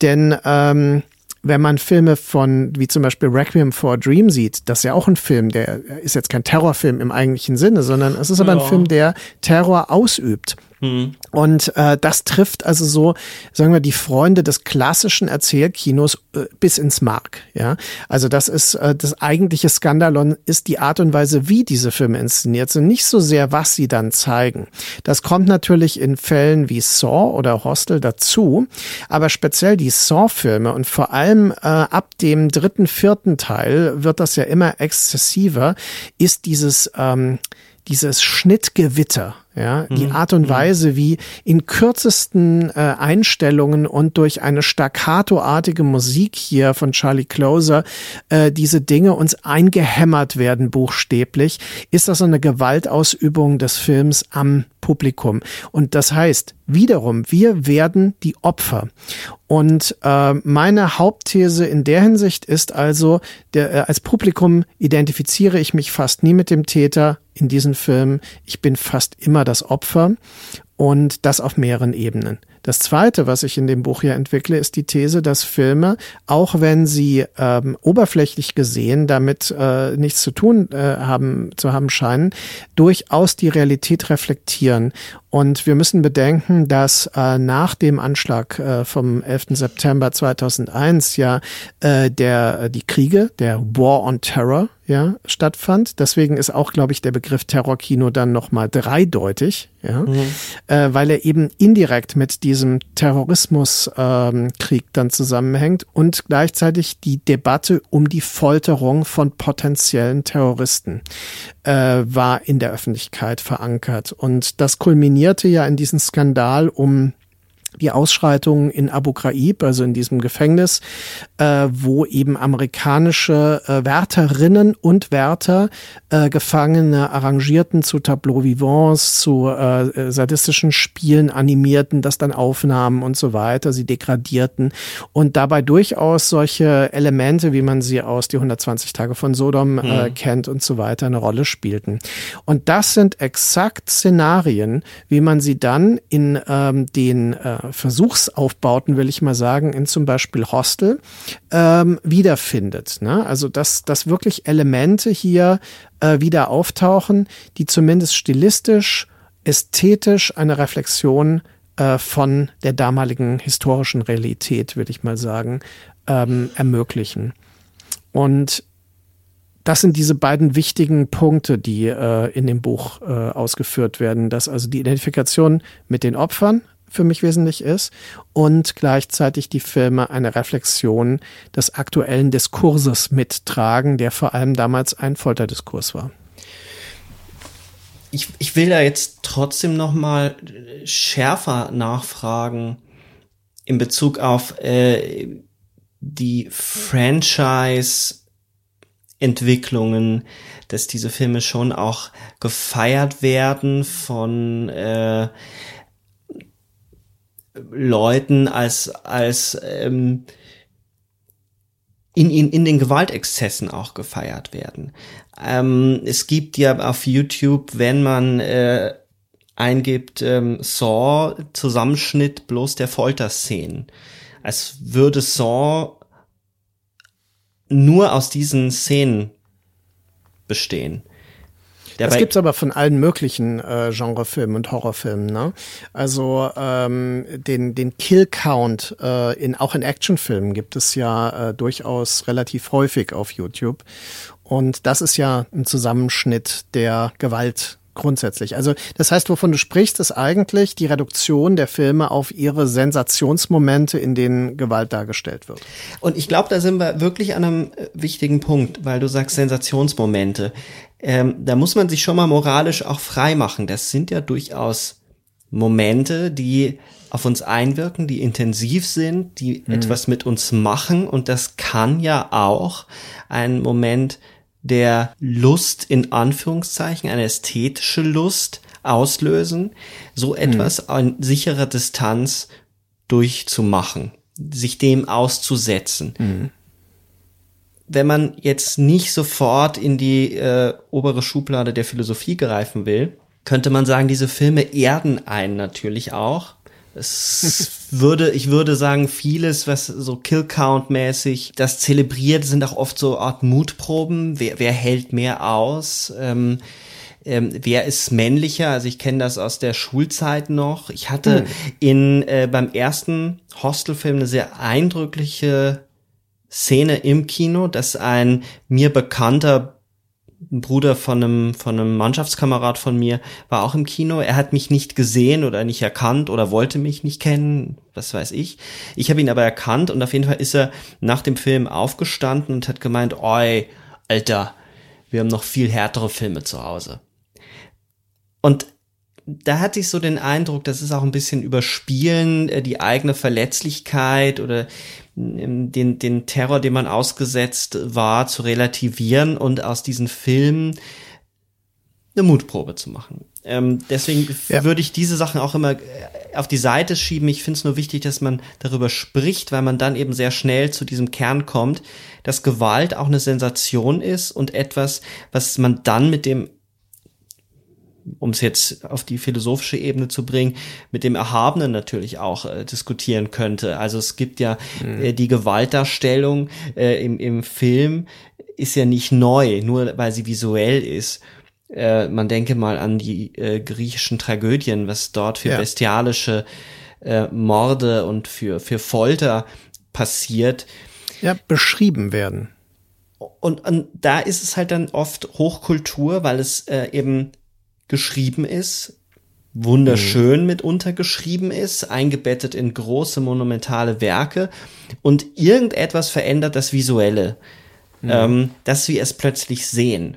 Denn ähm, wenn man Filme von, wie zum Beispiel Requiem for a Dream sieht, das ist ja auch ein Film, der ist jetzt kein Terrorfilm im eigentlichen Sinne, sondern es ist aber ja. ein Film, der Terror ausübt. Mhm. Und äh, das trifft also so, sagen wir, die Freunde des klassischen Erzählkinos äh, bis ins Mark. Ja, also das ist äh, das eigentliche Skandalon ist die Art und Weise, wie diese Filme inszeniert sind, nicht so sehr, was sie dann zeigen. Das kommt natürlich in Fällen wie Saw oder Hostel dazu, aber speziell die Saw-Filme und vor allem äh, ab dem dritten, vierten Teil wird das ja immer exzessiver, ist dieses ähm, dieses Schnittgewitter ja, die mhm. Art und mhm. Weise, wie in kürzesten äh, Einstellungen und durch eine staccatoartige Musik hier von Charlie Closer äh, diese Dinge uns eingehämmert werden, buchstäblich, ist das so eine Gewaltausübung des Films am Publikum. Und das heißt, wiederum, wir werden die Opfer. Und äh, meine Hauptthese in der Hinsicht ist also, der, äh, als Publikum identifiziere ich mich fast nie mit dem Täter in diesen Filmen. Ich bin fast immer das Opfer und das auf mehreren Ebenen. Das Zweite, was ich in dem Buch hier entwickle, ist die These, dass Filme, auch wenn sie ähm, oberflächlich gesehen damit äh, nichts zu tun äh, haben, zu haben scheinen, durchaus die Realität reflektieren. Und wir müssen bedenken, dass äh, nach dem Anschlag äh, vom 11. September 2001 ja äh, der äh, die Kriege, der War on Terror, ja, stattfand. Deswegen ist auch, glaube ich, der Begriff Terrorkino dann nochmal dreideutig, ja, mhm. äh, weil er eben indirekt mit diesem Terrorismuskrieg ähm, dann zusammenhängt und gleichzeitig die Debatte um die Folterung von potenziellen Terroristen äh, war in der Öffentlichkeit verankert. Und das kulminierte ja in diesen Skandal um die Ausschreitungen in Abu Ghraib, also in diesem Gefängnis, äh, wo eben amerikanische äh, Wärterinnen und Wärter äh, Gefangene arrangierten zu Tableau Vivants, zu äh, sadistischen Spielen animierten, das dann aufnahmen und so weiter, sie degradierten und dabei durchaus solche Elemente, wie man sie aus die 120 Tage von Sodom äh, mhm. kennt und so weiter, eine Rolle spielten. Und das sind exakt Szenarien, wie man sie dann in ähm, den äh, Versuchsaufbauten, will ich mal sagen, in zum Beispiel Hostel ähm, wiederfindet. Ne? Also dass, dass wirklich Elemente hier äh, wieder auftauchen, die zumindest stilistisch, ästhetisch eine Reflexion äh, von der damaligen historischen Realität, würde ich mal sagen, ähm, ermöglichen. Und das sind diese beiden wichtigen Punkte, die äh, in dem Buch äh, ausgeführt werden, dass also die Identifikation mit den Opfern, für mich wesentlich ist und gleichzeitig die Filme eine Reflexion des aktuellen Diskurses mittragen, der vor allem damals ein Folterdiskurs war. Ich, ich will da jetzt trotzdem noch mal schärfer nachfragen in Bezug auf äh, die Franchise Entwicklungen, dass diese Filme schon auch gefeiert werden von äh, Leuten als, als ähm, in, in, in den Gewaltexzessen auch gefeiert werden. Ähm, es gibt ja auf YouTube, wenn man äh, eingibt, ähm, Saw, Zusammenschnitt bloß der Folterszenen. Als würde Saw nur aus diesen Szenen bestehen. Das gibt's aber von allen möglichen äh, Genrefilmen und Horrorfilmen. Ne? Also ähm, den, den Kill-Count äh, in, auch in Actionfilmen gibt es ja äh, durchaus relativ häufig auf YouTube. Und das ist ja ein Zusammenschnitt der Gewalt grundsätzlich. Also das heißt, wovon du sprichst, ist eigentlich die Reduktion der Filme auf ihre Sensationsmomente, in denen Gewalt dargestellt wird. Und ich glaube, da sind wir wirklich an einem äh, wichtigen Punkt, weil du sagst Sensationsmomente. Ähm, da muss man sich schon mal moralisch auch frei machen. Das sind ja durchaus Momente, die auf uns einwirken, die intensiv sind, die mhm. etwas mit uns machen. Und das kann ja auch ein Moment der Lust in Anführungszeichen, eine ästhetische Lust auslösen, so mhm. etwas mhm. an sicherer Distanz durchzumachen, sich dem auszusetzen. Mhm. Wenn man jetzt nicht sofort in die äh, obere Schublade der Philosophie greifen will, könnte man sagen, diese Filme erden einen natürlich auch. Es [laughs] würde, ich würde sagen, vieles, was so Kill-Count-mäßig das zelebriert, sind auch oft so Art Mutproben. Wer, wer hält mehr aus? Ähm, ähm, wer ist männlicher? Also ich kenne das aus der Schulzeit noch. Ich hatte hm. in äh, beim ersten Hostelfilm eine sehr eindrückliche Szene im Kino, dass ein mir bekannter Bruder von einem, von einem Mannschaftskamerad von mir war auch im Kino. Er hat mich nicht gesehen oder nicht erkannt oder wollte mich nicht kennen, was weiß ich. Ich habe ihn aber erkannt und auf jeden Fall ist er nach dem Film aufgestanden und hat gemeint, oi, Alter, wir haben noch viel härtere Filme zu Hause. Und da hatte ich so den Eindruck, das ist auch ein bisschen überspielen, äh, die eigene Verletzlichkeit oder den, den Terror, dem man ausgesetzt war, zu relativieren und aus diesen Filmen eine Mutprobe zu machen. Ähm, deswegen ja. würde ich diese Sachen auch immer äh, auf die Seite schieben. Ich finde es nur wichtig, dass man darüber spricht, weil man dann eben sehr schnell zu diesem Kern kommt, dass Gewalt auch eine Sensation ist und etwas, was man dann mit dem um es jetzt auf die philosophische Ebene zu bringen, mit dem Erhabenen natürlich auch äh, diskutieren könnte. Also es gibt ja mhm. äh, die Gewaltdarstellung äh, im, im Film ist ja nicht neu, nur weil sie visuell ist. Äh, man denke mal an die äh, griechischen Tragödien, was dort für ja. bestialische äh, Morde und für, für Folter passiert. Ja, beschrieben werden. Und, und da ist es halt dann oft Hochkultur, weil es äh, eben geschrieben ist, wunderschön mhm. mitunter geschrieben ist, eingebettet in große monumentale Werke und irgendetwas verändert das Visuelle, mhm. ähm, dass wir es plötzlich sehen.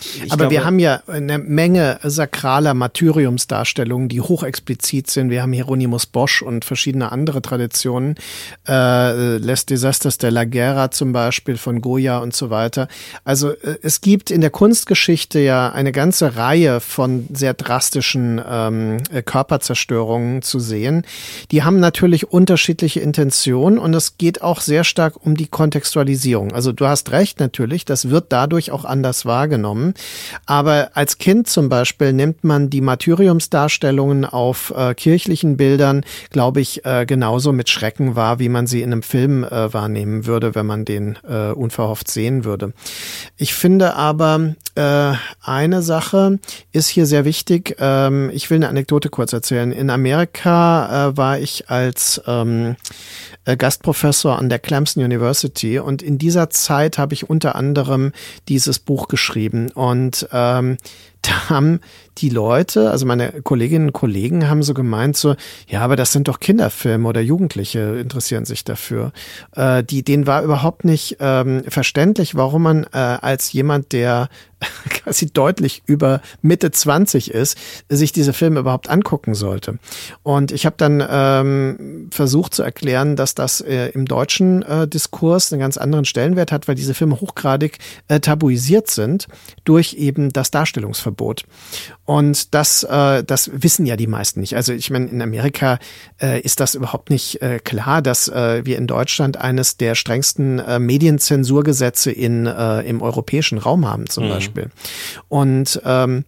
Ich Aber glaube, wir haben ja eine Menge sakraler Martyriumsdarstellungen, die hochexplizit sind. Wir haben Hieronymus Bosch und verschiedene andere Traditionen. Äh, Les Desastres de la Guerra zum Beispiel von Goya und so weiter. Also äh, es gibt in der Kunstgeschichte ja eine ganze Reihe von sehr drastischen ähm, äh, Körperzerstörungen zu sehen. Die haben natürlich unterschiedliche Intentionen und es geht auch sehr stark um die Kontextualisierung. Also du hast recht natürlich, das wird dadurch auch anders wahrgenommen haben. Aber als Kind zum Beispiel nimmt man die Martyriumsdarstellungen auf äh, kirchlichen Bildern, glaube ich, äh, genauso mit Schrecken wahr, wie man sie in einem Film äh, wahrnehmen würde, wenn man den äh, unverhofft sehen würde. Ich finde aber, äh, eine Sache ist hier sehr wichtig. Ähm, ich will eine Anekdote kurz erzählen. In Amerika äh, war ich als ähm, äh, Gastprofessor an der Clemson University und in dieser Zeit habe ich unter anderem dieses Buch geschrieben und ähm, da haben die Leute, also meine Kolleginnen und Kollegen haben so gemeint so, ja, aber das sind doch Kinderfilme oder Jugendliche interessieren sich dafür. Äh, die, denen war überhaupt nicht ähm, verständlich, warum man äh, als jemand, der [laughs] quasi deutlich über Mitte 20 ist, sich diese Filme überhaupt angucken sollte. Und ich habe dann ähm, versucht zu erklären, dass das äh, im deutschen äh, Diskurs einen ganz anderen Stellenwert hat, weil diese Filme hochgradig äh, tabuisiert sind durch eben das Darstellungsverbot. Und das, äh, das wissen ja die meisten nicht. Also ich meine, in Amerika äh, ist das überhaupt nicht äh, klar, dass äh, wir in Deutschland eines der strengsten äh, Medienzensurgesetze in, äh, im europäischen Raum haben zum mhm. Beispiel. Und ähm,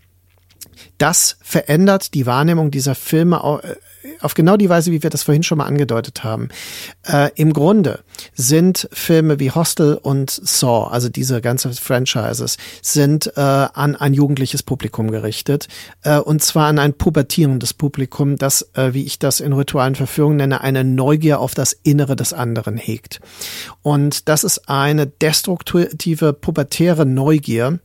das verändert die Wahrnehmung dieser Filme äh, auf genau die Weise, wie wir das vorhin schon mal angedeutet haben. Äh, Im Grunde sind Filme wie Hostel und Saw, also diese ganze Franchises, sind äh, an ein jugendliches Publikum gerichtet. Äh, und zwar an ein pubertierendes Publikum, das, äh, wie ich das in ritualen Verführungen nenne, eine Neugier auf das Innere des anderen hegt. Und das ist eine destruktive, pubertäre Neugier,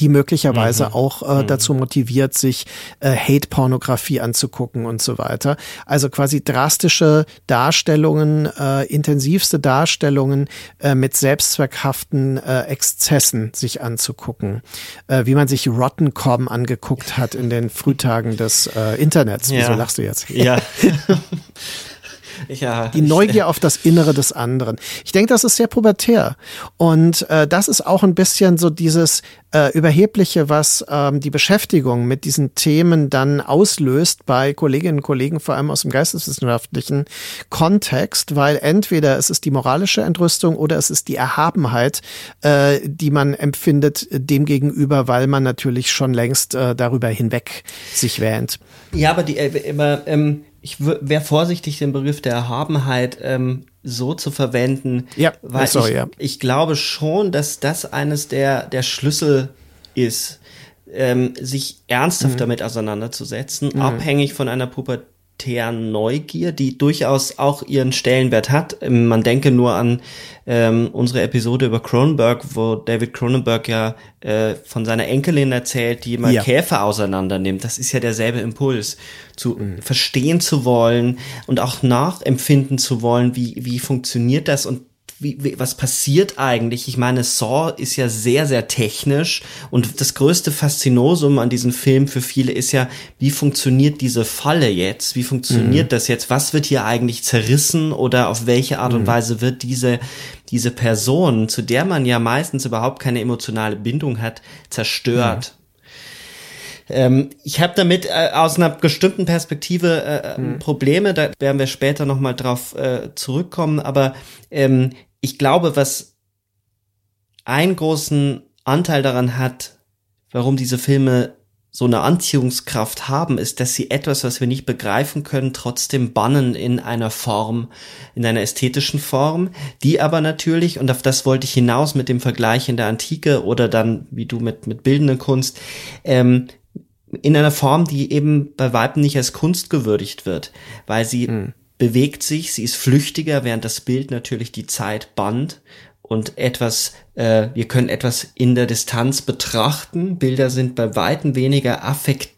die möglicherweise mhm. auch äh, mhm. dazu motiviert, sich äh, Hate-Pornografie anzugucken und so weiter. Also quasi drastische Darstellungen, äh, intensivste Darstellungen äh, mit selbstzweckhaften äh, Exzessen sich anzugucken. Äh, wie man sich Rottencom angeguckt hat in den Frühtagen des äh, Internets. Wieso ja. lachst du jetzt? Ja. [laughs] [laughs] Ja, die Neugier auf das Innere des anderen. Ich denke, das ist sehr pubertär. Und äh, das ist auch ein bisschen so dieses äh, Überhebliche, was ähm, die Beschäftigung mit diesen Themen dann auslöst bei Kolleginnen und Kollegen, vor allem aus dem geisteswissenschaftlichen Kontext, weil entweder es ist die moralische Entrüstung oder es ist die Erhabenheit, äh, die man empfindet demgegenüber, weil man natürlich schon längst äh, darüber hinweg sich wähnt. Ja, aber die, äh, immer, ähm, ich wäre vorsichtig, den Begriff der Erhabenheit ähm, so zu verwenden, ja, weil sorry, ich, ja. ich glaube schon, dass das eines der, der Schlüssel ist, ähm, sich ernsthaft mhm. damit auseinanderzusetzen, mhm. abhängig von einer Pubertät pubertären Neugier, die durchaus auch ihren Stellenwert hat. Ähm, man denke nur an ähm, unsere Episode über Cronenberg, wo David Cronenberg ja äh, von seiner Enkelin erzählt, die mal ja. Käfer auseinander nimmt. Das ist ja derselbe Impuls, zu mhm. verstehen zu wollen und auch nachempfinden zu wollen, wie, wie funktioniert das und wie, wie, was passiert eigentlich? Ich meine, Saw ist ja sehr, sehr technisch und das größte Faszinosum an diesem Film für viele ist ja, wie funktioniert diese Falle jetzt? Wie funktioniert mhm. das jetzt? Was wird hier eigentlich zerrissen oder auf welche Art mhm. und Weise wird diese, diese Person, zu der man ja meistens überhaupt keine emotionale Bindung hat, zerstört? Mhm. Ähm, ich habe damit äh, aus einer bestimmten Perspektive äh, hm. Probleme, da werden wir später nochmal drauf äh, zurückkommen, aber ähm, ich glaube, was einen großen Anteil daran hat, warum diese Filme so eine Anziehungskraft haben, ist, dass sie etwas, was wir nicht begreifen können, trotzdem bannen in einer Form, in einer ästhetischen Form, die aber natürlich, und auf das wollte ich hinaus mit dem Vergleich in der Antike oder dann, wie du mit, mit bildender Kunst, ähm, in einer Form, die eben bei Weitem nicht als Kunst gewürdigt wird, weil sie mhm. Bewegt sich, sie ist flüchtiger, während das Bild natürlich die Zeit band und etwas, äh, wir können etwas in der Distanz betrachten. Bilder sind bei Weitem weniger affekt,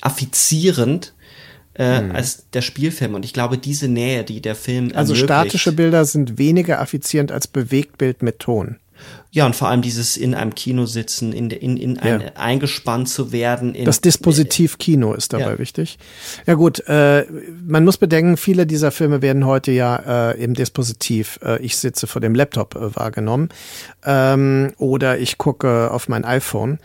affizierend äh, mhm. als der Spielfilm. Und ich glaube, diese Nähe, die der Film Also statische Bilder sind weniger affizierend als Bewegtbild mit Ton. Ja, und vor allem dieses in einem Kino sitzen, in, in, in ein, ja. eingespannt zu werden. In, das Dispositiv Kino ist dabei ja. wichtig. Ja gut, äh, man muss bedenken, viele dieser Filme werden heute ja äh, im Dispositiv, äh, ich sitze vor dem Laptop äh, wahrgenommen ähm, oder ich gucke auf mein iPhone.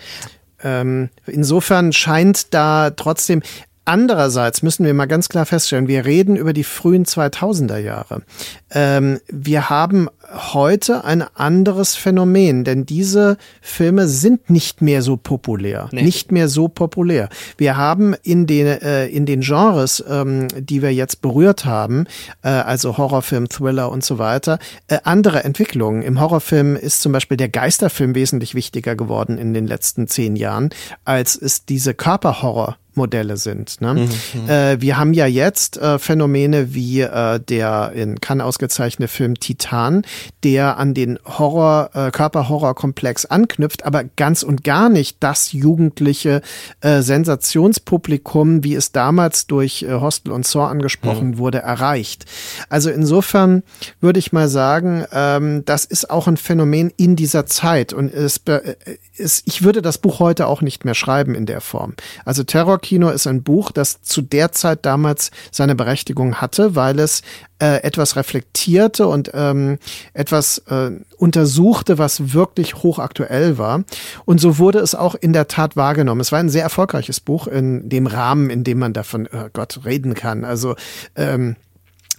Ähm, insofern scheint da trotzdem, Andererseits müssen wir mal ganz klar feststellen, wir reden über die frühen 2000er Jahre. Ähm, wir haben heute ein anderes Phänomen, denn diese Filme sind nicht mehr so populär, nee. nicht mehr so populär. Wir haben in den äh, in den Genres, ähm, die wir jetzt berührt haben, äh, also Horrorfilm, Thriller und so weiter, äh, andere Entwicklungen. Im Horrorfilm ist zum Beispiel der Geisterfilm wesentlich wichtiger geworden in den letzten zehn Jahren, als es diese Körperhorror Modelle sind. Ne? Mhm, mhm, äh, wir haben ja jetzt äh, Phänomene wie äh, der in Cannes ausgezeichnete Film Titan, der an den Horror, äh, Körperhorrorkomplex anknüpft, aber ganz und gar nicht das jugendliche äh, Sensationspublikum, wie es damals durch äh, Hostel und Saw angesprochen mhm. wurde, erreicht. Also insofern würde ich mal sagen, ähm, das ist auch ein Phänomen in dieser Zeit und es, äh, es, ich würde das Buch heute auch nicht mehr schreiben in der Form. Also Terror Horrorkino ist ein Buch, das zu der Zeit damals seine Berechtigung hatte, weil es äh, etwas reflektierte und ähm, etwas äh, untersuchte, was wirklich hochaktuell war. Und so wurde es auch in der Tat wahrgenommen. Es war ein sehr erfolgreiches Buch in dem Rahmen, in dem man davon, oh Gott, reden kann. Also ähm,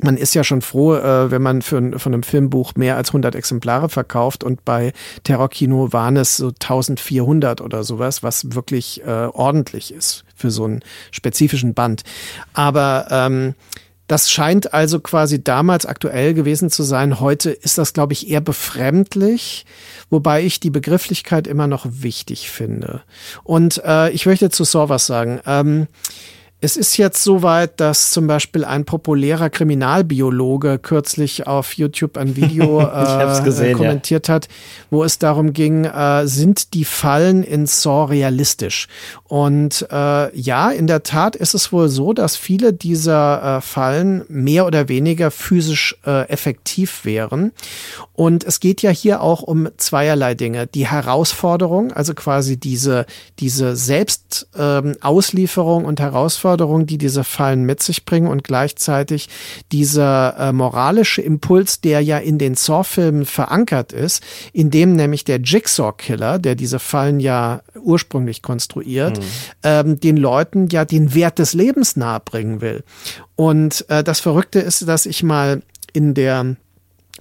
man ist ja schon froh, äh, wenn man für, von einem Filmbuch mehr als 100 Exemplare verkauft und bei Terrorkino waren es so 1400 oder sowas, was wirklich äh, ordentlich ist für so einen spezifischen Band. Aber ähm, das scheint also quasi damals aktuell gewesen zu sein. Heute ist das, glaube ich, eher befremdlich, wobei ich die Begrifflichkeit immer noch wichtig finde. Und äh, ich möchte zu Saw was sagen. Ähm, Es ist jetzt soweit, dass zum Beispiel ein populärer Kriminalbiologe kürzlich auf YouTube ein Video [laughs] äh, gesehen, kommentiert ja. hat, wo es darum ging, äh, sind die Fallen in Saw realistisch? Und äh, ja, in der Tat ist es wohl so, dass viele dieser äh, Fallen mehr oder weniger physisch äh, effektiv wären. Und es geht ja hier auch um zweierlei Dinge. Die Herausforderung, also quasi diese, diese Selbstauslieferung ähm, und Herausforderung, Herausforderung, die diese Fallen mit sich bringen und gleichzeitig dieser äh, moralische Impuls, der ja in den Saw-Filmen verankert ist, in dem nämlich der Jigsaw-Killer, der diese Fallen ja ursprünglich konstruiert, mhm. ähm, den Leuten ja den Wert des Lebens nahebringen will. Und äh, das Verrückte ist, dass ich mal in der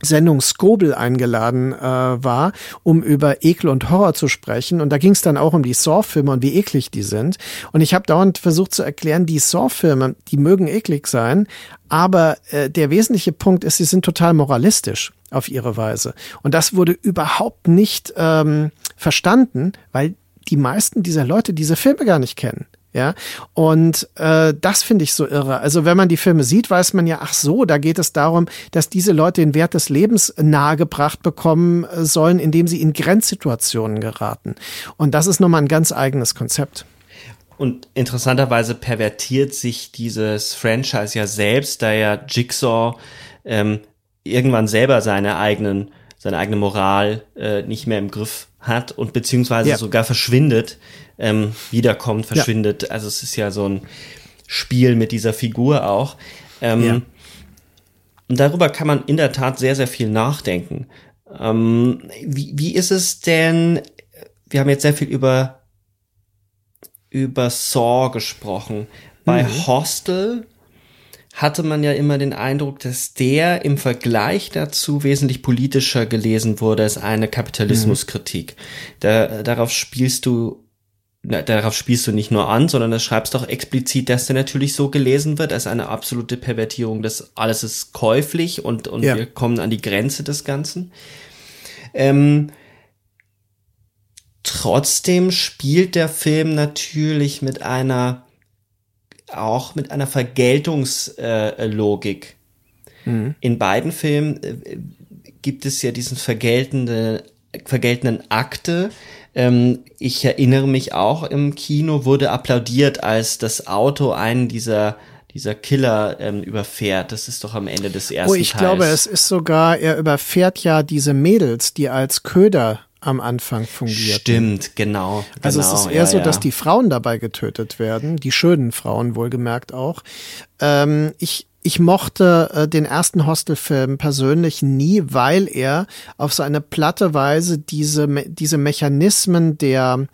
Sendung Skobel eingeladen äh, war, um über Ekel und Horror zu sprechen. Und da ging es dann auch um die Saw-Filme und wie eklig die sind. Und ich habe dauernd versucht zu erklären, die Saw-Filme, die mögen eklig sein, aber äh, der wesentliche Punkt ist, sie sind total moralistisch auf ihre Weise. Und das wurde überhaupt nicht ähm, verstanden, weil die meisten dieser Leute diese Filme gar nicht kennen. Ja, und äh, das finde ich so irre. Also wenn man die Filme sieht, weiß man ja, ach so, da geht es darum, dass diese Leute den Wert des Lebens nahegebracht bekommen äh, sollen, indem sie in Grenzsituationen geraten. Und das ist nochmal ein ganz eigenes Konzept. Und interessanterweise pervertiert sich dieses Franchise ja selbst, da ja Jigsaw ähm, irgendwann selber seine eigenen, seine eigene Moral äh, nicht mehr im Griff hat und beziehungsweise ja. sogar verschwindet ähm, wiederkommt, verschwindet. Ja. Also es ist ja so ein Spiel mit dieser Figur auch. Ähm, ja. Und darüber kann man in der Tat sehr, sehr viel nachdenken. Ähm, wie, wie ist es denn, wir haben jetzt sehr viel über, über Saw gesprochen. Bei mhm. Hostel hatte man ja immer den Eindruck, dass der im Vergleich dazu wesentlich politischer gelesen wurde als eine Kapitalismuskritik. Mhm. Da, darauf spielst du na, darauf spielst du nicht nur an, sondern das schreibst auch explizit, dass der natürlich so gelesen wird, als eine absolute Pervertierung des alles ist käuflich und, und ja. wir kommen an die Grenze des Ganzen. Ähm, trotzdem spielt der Film natürlich mit einer, auch mit einer Vergeltungslogik. Äh, mhm. In beiden Filmen äh, gibt es ja diesen vergeltende, vergeltenden Akte, ähm, ich erinnere mich auch im Kino wurde applaudiert, als das Auto einen dieser dieser Killer ähm, überfährt. Das ist doch am Ende des ersten Oh, ich Teils. glaube, es ist sogar, er überfährt ja diese Mädels, die als Köder am Anfang fungieren. Stimmt, genau. Also es ist eher ja, so, dass die Frauen dabei getötet werden, die schönen Frauen wohlgemerkt auch. Ähm, ich ich mochte äh, den ersten Hostelfilm persönlich nie, weil er auf so eine platte Weise diese, diese Mechanismen der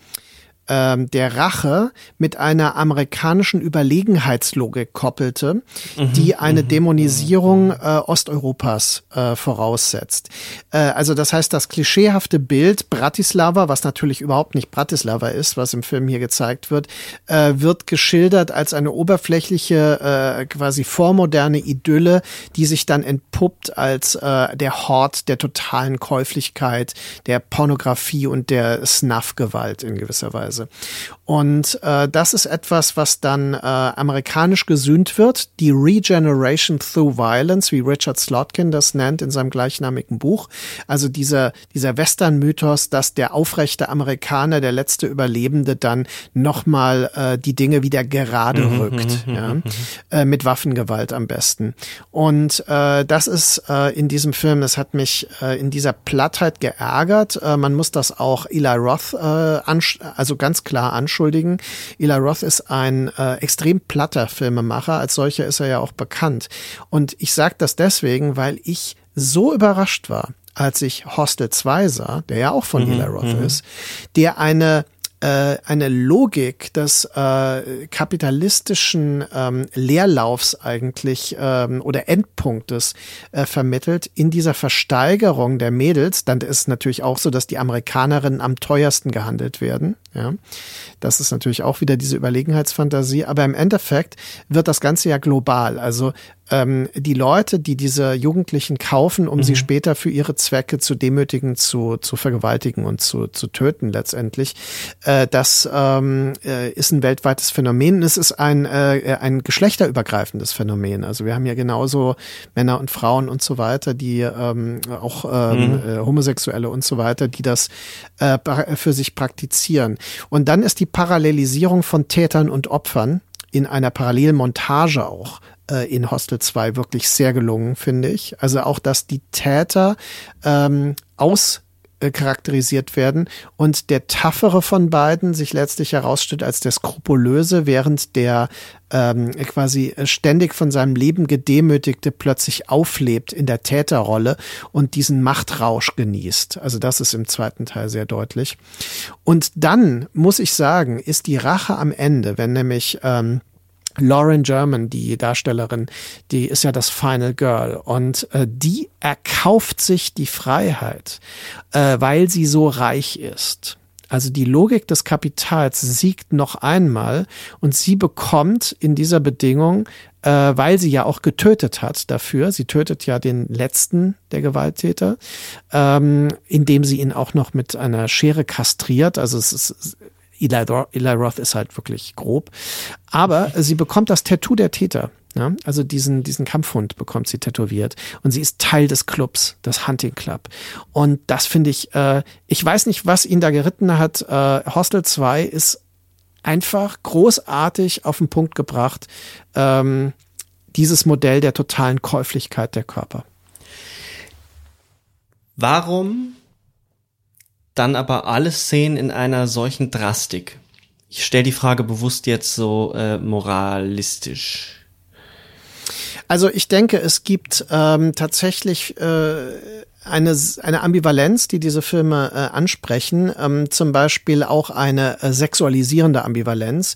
ähm, der Rache mit einer amerikanischen Überlegenheitslogik koppelte, mhm, die eine mhm, Dämonisierung äh, Osteuropas äh, voraussetzt. Äh, also das heißt, das klischeehafte Bild Bratislava, was natürlich überhaupt nicht Bratislava ist, was im Film hier gezeigt wird, äh, wird geschildert als eine oberflächliche, äh, quasi vormoderne Idylle, die sich dann entpuppt als äh, der Hort der totalen Käuflichkeit, der Pornografie und der Snuff-Gewalt in gewisser Weise. Weise. Und äh, das ist etwas, was dann äh, amerikanisch gesühnt wird, die Regeneration through Violence, wie Richard Slotkin das nennt in seinem gleichnamigen Buch. Also dieser, dieser Western-Mythos, dass der aufrechte Amerikaner, der letzte Überlebende, dann nochmal äh, die Dinge wieder gerade mhm, rückt, mhm, ja, mhm, äh, mit Waffengewalt am besten. Und äh, das ist äh, in diesem Film, das hat mich äh, in dieser Plattheit geärgert. Äh, man muss das auch Eli Roth äh, also ganz klar anschuldigen. Eli Roth ist ein äh, extrem platter Filmemacher, als solcher ist er ja auch bekannt. Und ich sage das deswegen, weil ich so überrascht war, als ich Hostel 2 sah, der ja auch von mhm, Eli Roth mhm. ist, der eine äh, eine Logik des äh, kapitalistischen ähm, Leerlaufs eigentlich ähm, oder Endpunktes äh, vermittelt in dieser Versteigerung der Mädels. Dann ist natürlich auch so, dass die Amerikanerinnen am teuersten gehandelt werden. Ja, das ist natürlich auch wieder diese Überlegenheitsfantasie. Aber im Endeffekt wird das Ganze ja global. Also ähm, die Leute, die diese Jugendlichen kaufen, um mhm. sie später für ihre Zwecke zu demütigen, zu, zu vergewaltigen und zu, zu töten letztendlich, äh, das ähm, äh, ist ein weltweites Phänomen. Es ist ein, äh, ein geschlechterübergreifendes Phänomen. Also wir haben ja genauso Männer und Frauen und so weiter, die ähm, auch ähm, mhm. äh, Homosexuelle und so weiter, die das äh, für sich praktizieren. Und dann ist die Parallelisierung von Tätern und Opfern in einer Parallelmontage auch äh, in Hostel 2 wirklich sehr gelungen, finde ich. Also auch, dass die Täter ähm, aus charakterisiert werden und der taffere von beiden sich letztlich herausstellt als der skrupulöse, während der ähm, quasi ständig von seinem Leben gedemütigte plötzlich auflebt in der Täterrolle und diesen Machtrausch genießt. Also das ist im zweiten Teil sehr deutlich. Und dann muss ich sagen, ist die Rache am Ende, wenn nämlich ähm, Lauren German, die Darstellerin, die ist ja das Final Girl und äh, die erkauft sich die Freiheit, äh, weil sie so reich ist. Also die Logik des Kapitals siegt noch einmal und sie bekommt in dieser Bedingung, äh, weil sie ja auch getötet hat dafür, sie tötet ja den letzten der Gewalttäter, ähm, indem sie ihn auch noch mit einer Schere kastriert. Also es ist Eli, Eli Roth ist halt wirklich grob. Aber sie bekommt das Tattoo der Täter. Ja, also diesen, diesen Kampfhund bekommt sie tätowiert. Und sie ist Teil des Clubs, des Hunting Club. Und das finde ich, äh, ich weiß nicht, was ihn da geritten hat. Äh, Hostel 2 ist einfach großartig auf den Punkt gebracht. Ähm, dieses Modell der totalen Käuflichkeit der Körper. Warum dann aber alle Szenen in einer solchen Drastik? Ich stelle die Frage bewusst jetzt so äh, moralistisch. Also ich denke, es gibt ähm, tatsächlich äh, eine, eine Ambivalenz, die diese Filme äh, ansprechen, ähm, zum Beispiel auch eine äh, sexualisierende Ambivalenz,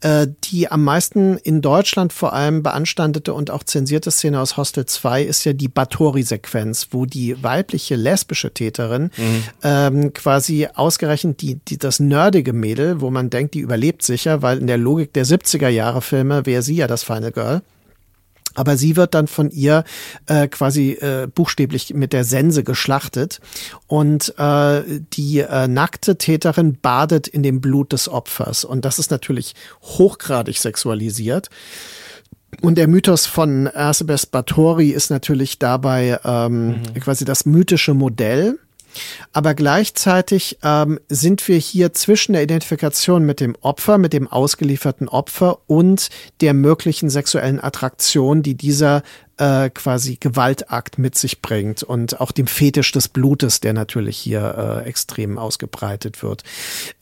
äh, die am meisten in Deutschland vor allem beanstandete und auch zensierte Szene aus Hostel 2 ist ja die Bathory-Sequenz, wo die weibliche lesbische Täterin mhm. ähm, quasi ausgerechnet die, die, das nerdige Mädel, wo man denkt, die überlebt sicher, weil in der Logik der 70er Jahre Filme wäre sie ja das Final Girl aber sie wird dann von ihr äh, quasi äh, buchstäblich mit der Sense geschlachtet und äh, die äh, nackte Täterin badet in dem Blut des Opfers und das ist natürlich hochgradig sexualisiert. Und der Mythos von Erzebest Báthory ist natürlich dabei ähm, mhm. quasi das mythische Modell aber gleichzeitig ähm, sind wir hier zwischen der Identifikation mit dem Opfer, mit dem ausgelieferten Opfer und der möglichen sexuellen Attraktion, die dieser äh, quasi Gewaltakt mit sich bringt und auch dem Fetisch des Blutes, der natürlich hier äh, extrem ausgebreitet wird.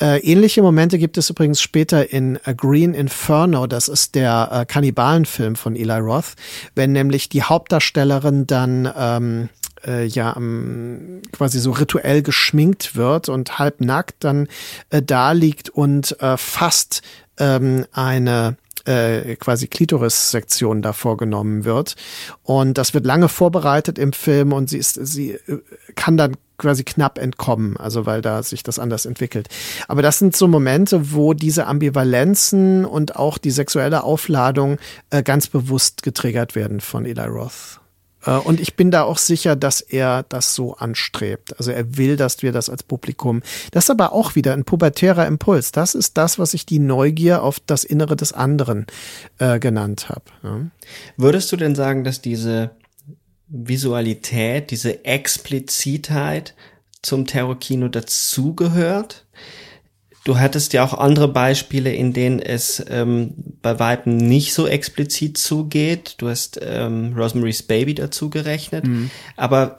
Äh, ähnliche Momente gibt es übrigens später in A Green Inferno, das ist der äh, Kannibalenfilm von Eli Roth, wenn nämlich die Hauptdarstellerin dann ähm, äh, ja ähm, quasi so rituell geschminkt wird und halbnackt dann äh, da liegt und äh, fast ähm, eine äh, quasi Klitoris-Sektion da vorgenommen wird. Und das wird lange vorbereitet im Film und sie ist, sie äh, kann dann quasi knapp entkommen, also weil da sich das anders entwickelt. Aber das sind so Momente, wo diese Ambivalenzen und auch die sexuelle Aufladung äh, ganz bewusst getriggert werden von Eli Roth. Äh, und ich bin da auch sicher, dass er das so anstrebt. Also er will, dass wir das als Publikum. Das ist aber auch wieder ein pubertärer Impuls. Das ist das, was ich die Neugier auf das Innere des anderen äh, genannt habe. Ja. Würdest du denn sagen, dass diese Visualität, diese Explizitheit zum Terrorkino dazugehört? Du hattest ja auch andere Beispiele, in denen es ähm, bei Weitem nicht so explizit zugeht. Du hast ähm, Rosemary's Baby dazu gerechnet. Mhm. Aber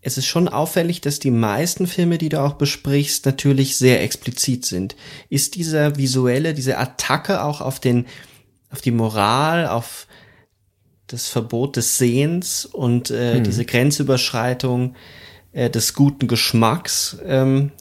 es ist schon auffällig, dass die meisten Filme, die du auch besprichst, natürlich sehr explizit sind. Ist dieser visuelle, diese Attacke auch auf den, auf die Moral, auf das Verbot des Sehens und äh, mhm. diese Grenzüberschreitung äh, des guten Geschmacks ähm,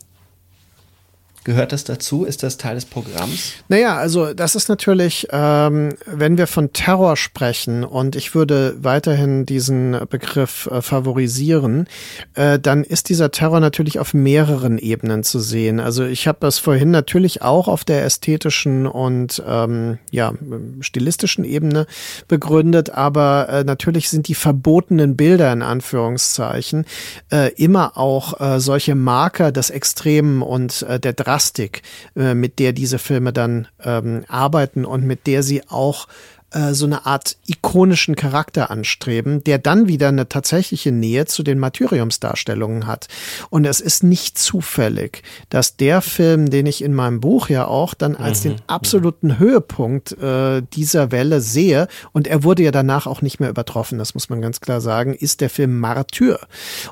Gehört das dazu? Ist das Teil des Programms? Naja, also das ist natürlich, ähm, wenn wir von Terror sprechen und ich würde weiterhin diesen Begriff äh, favorisieren, äh, dann ist dieser Terror natürlich auf mehreren Ebenen zu sehen. Also ich habe das vorhin natürlich auch auf der ästhetischen und ähm, ja stilistischen Ebene begründet, aber äh, natürlich sind die verbotenen Bilder in Anführungszeichen äh, immer auch äh, solche Marker des Extremen und äh, der Dramatik Drastik, äh, mit der diese Filme dann ähm, arbeiten und mit der sie auch äh, so eine Art ikonischen Charakter anstreben, der dann wieder eine tatsächliche Nähe zu den Martyriumsdarstellungen hat. Und es ist nicht zufällig, dass der Film, den ich in meinem Buch ja auch dann als mhm. den absoluten Höhepunkt äh, dieser Welle sehe, und er wurde ja danach auch nicht mehr übertroffen, das muss man ganz klar sagen, ist der Film Martyr.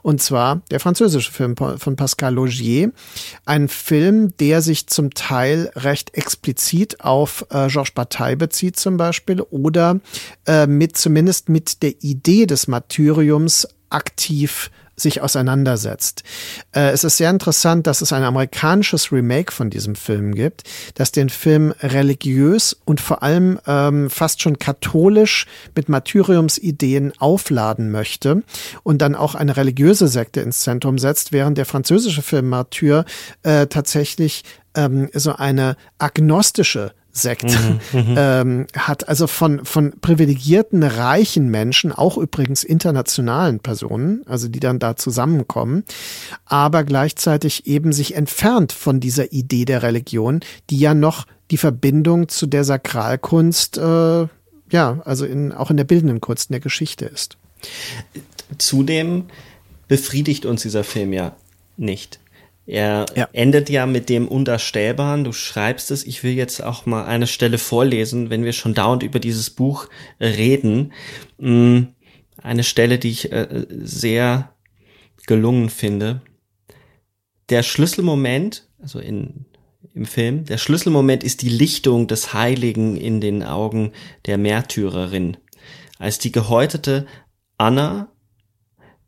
Und zwar der französische Film von Pascal Logier. Ein Film, der sich zum Teil recht explizit auf äh, Georges Bataille bezieht zum Beispiel oder äh, mit zumindest mit der Idee des Martyriums aktiv sich auseinandersetzt. Äh, es ist sehr interessant, dass es ein amerikanisches Remake von diesem Film gibt, das den Film religiös und vor allem ähm, fast schon katholisch mit Martyriumsideen aufladen möchte und dann auch eine religiöse Sekte ins Zentrum setzt, während der französische Film Martyr äh, tatsächlich ähm, so eine agnostische Sekte mhm, mhm, ähm, hat, also von, von privilegierten, reichen Menschen, auch übrigens internationalen Personen, also die dann da zusammenkommen, aber gleichzeitig eben sich entfernt von dieser Idee der Religion, die ja noch die Verbindung zu der Sakralkunst, äh, ja, also in, auch in der bildenden Kunst in der Geschichte ist. Zudem befriedigt uns dieser Film ja nicht. Er ja. endet ja mit dem Unterstellbaren. Du schreibst es. Ich will jetzt auch mal eine Stelle vorlesen, wenn wir schon dauernd über dieses Buch äh, reden. Mm, eine Stelle, die ich äh, sehr gelungen finde. Der Schlüsselmoment, also in, im Film, der Schlüsselmoment ist die Lichtung des Heiligen in den Augen der Märtyrerin. Als die gehäutete Anna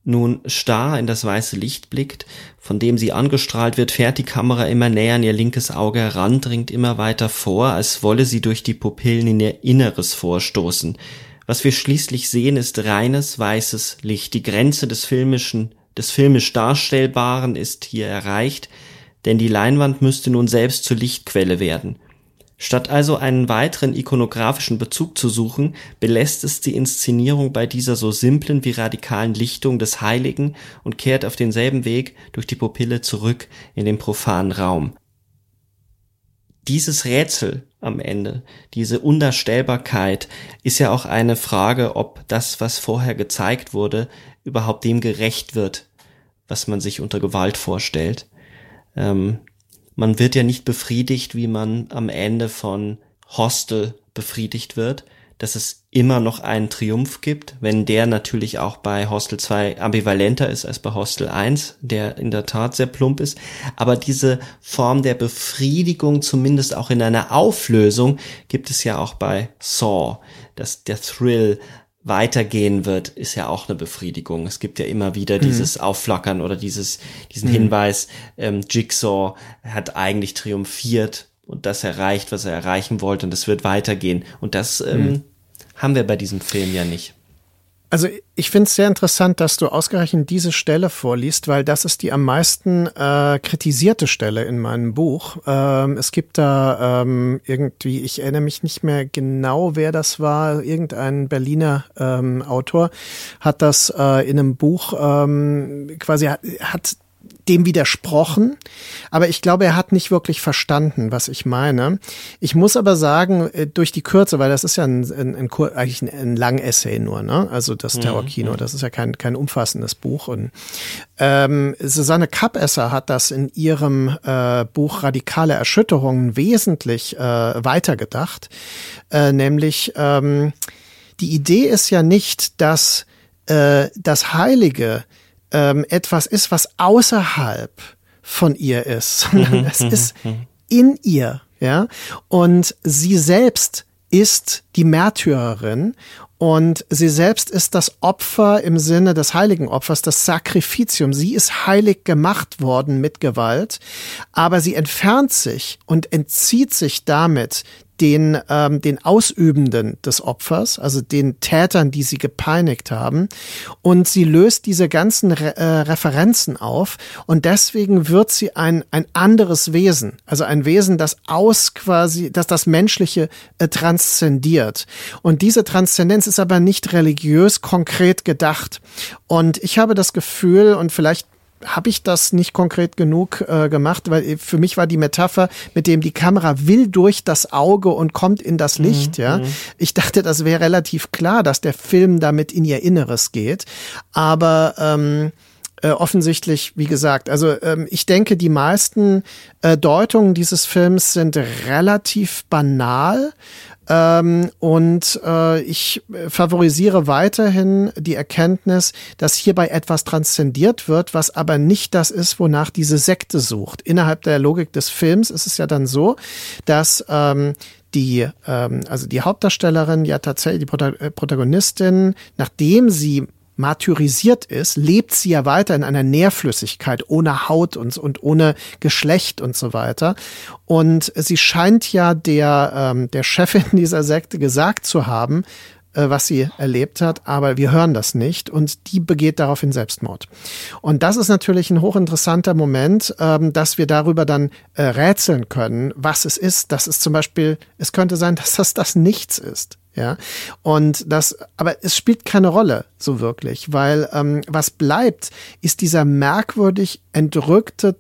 nun starr in das weiße Licht blickt, von dem sie angestrahlt wird, fährt die Kamera immer näher an ihr linkes Auge heran, dringt immer weiter vor, als wolle sie durch die Pupillen in ihr Inneres vorstoßen. Was wir schließlich sehen, ist reines weißes Licht. Die Grenze des filmischen, des filmisch Darstellbaren ist hier erreicht, denn die Leinwand müsste nun selbst zur Lichtquelle werden. Statt also einen weiteren ikonografischen Bezug zu suchen, belässt es die Inszenierung bei dieser so simplen wie radikalen Lichtung des Heiligen und kehrt auf denselben Weg durch die Pupille zurück in den profanen Raum. Dieses Rätsel am Ende, diese Undarstellbarkeit, ist ja auch eine Frage, ob das, was vorher gezeigt wurde, überhaupt dem gerecht wird, was man sich unter Gewalt vorstellt. Ähm, man wird ja nicht befriedigt, wie man am Ende von Hostel befriedigt wird, dass es immer noch einen Triumph gibt, wenn der natürlich auch bei Hostel 2 ambivalenter ist als bei Hostel 1, der in der Tat sehr plump ist. Aber diese Form der Befriedigung, zumindest auch in einer Auflösung, gibt es ja auch bei Saw, dass der Thrill weitergehen wird, ist ja auch eine Befriedigung. Es gibt ja immer wieder mhm. dieses Aufflackern oder dieses, diesen mhm. Hinweis, ähm, Jigsaw hat eigentlich triumphiert und das erreicht, was er erreichen wollte und es wird weitergehen. Und das ähm, mhm. haben wir bei diesem Film ja nicht. Also ich finde es sehr interessant, dass du ausgerechnet diese Stelle vorliest, weil das ist die am meisten äh, kritisierte Stelle in meinem Buch. Ähm, es gibt da ähm, irgendwie, ich erinnere mich nicht mehr genau, wer das war, irgendein Berliner ähm, Autor hat das äh, in einem Buch ähm, quasi hat, hat dem widersprochen, aber ich glaube, er hat nicht wirklich verstanden, was ich meine. Ich muss aber sagen, äh, durch die Kürze, weil das ist ja ein, ein, ein eigentlich ein, ein lang Essay nur, ne? Also das mhm, Terrorkino, mhm. das ist ja kein, kein umfassendes Buch. Und ähm, Susanne Kappesser hat das in ihrem äh, Buch Radikale Erschütterungen wesentlich äh, weitergedacht, äh, nämlich ähm, die Idee ist ja nicht, dass äh, das Heilige ähm, etwas ist, was außerhalb von ihr ist, [laughs] sondern mhm, es mhm, ist mhm. in ihr, ja. Und sie selbst ist die Märtyrerin Und sie selbst ist das Opfer im Sinne des heiligen Opfers, das Sacrificium. Sie ist heilig gemacht worden mit Gewalt, aber sie entfernt sich und entzieht sich damit den, ähm, den Ausübenden des Opfers, also den Tätern, die sie gepeinigt haben. Und sie löst diese ganzen Re äh, Referenzen auf und deswegen wird sie ein, ein anderes Wesen, also ein Wesen, das aus quasi, dass das Menschliche äh, transzendiert. Und diese Transzendenz ist aber nicht religiös konkret gedacht. Und ich habe das Gefühl, und vielleicht habe ich das nicht konkret genug äh, gemacht, weil für mich war die Metapher, mit dem die Kamera will durch das Auge und kommt in das mhm, Licht, mhm. ja. Ich dachte, das wäre relativ klar, dass der Film damit in ihr Inneres geht. Aber ähm, äh, offensichtlich, wie gesagt, also ähm, ich denke, die meisten äh, Deutungen dieses Films sind relativ banal ähm, und äh, ich favorisiere weiterhin die Erkenntnis, dass hierbei etwas transzendiert wird, was aber nicht das ist, wonach diese Sekte sucht. Innerhalb der Logik des Films ist es ja dann so, dass ähm, die, ähm, also die Hauptdarstellerin ja tatsächlich, die äh, Protagonistin, nachdem sie martyrisiert ist, lebt sie ja weiter in einer Nährflüssigkeit, ohne Haut und, und ohne Geschlecht und so weiter. Und sie scheint ja der, ähm, der Chefin [laughs] dieser Sekte gesagt zu haben, äh, was sie erlebt hat, aber wir hören das nicht und die begeht daraufhin Selbstmord. Und das ist natürlich ein hochinteressanter Moment, ähm, dass wir darüber dann äh, rätseln können, was es ist. Das ist zum Beispiel, es könnte sein, [laughs] dass das das Nichts ist. Ja, und das, aber es spielt keine Rolle so wirklich, weil ähm, was bleibt, ist dieser merkwürdig entrückte,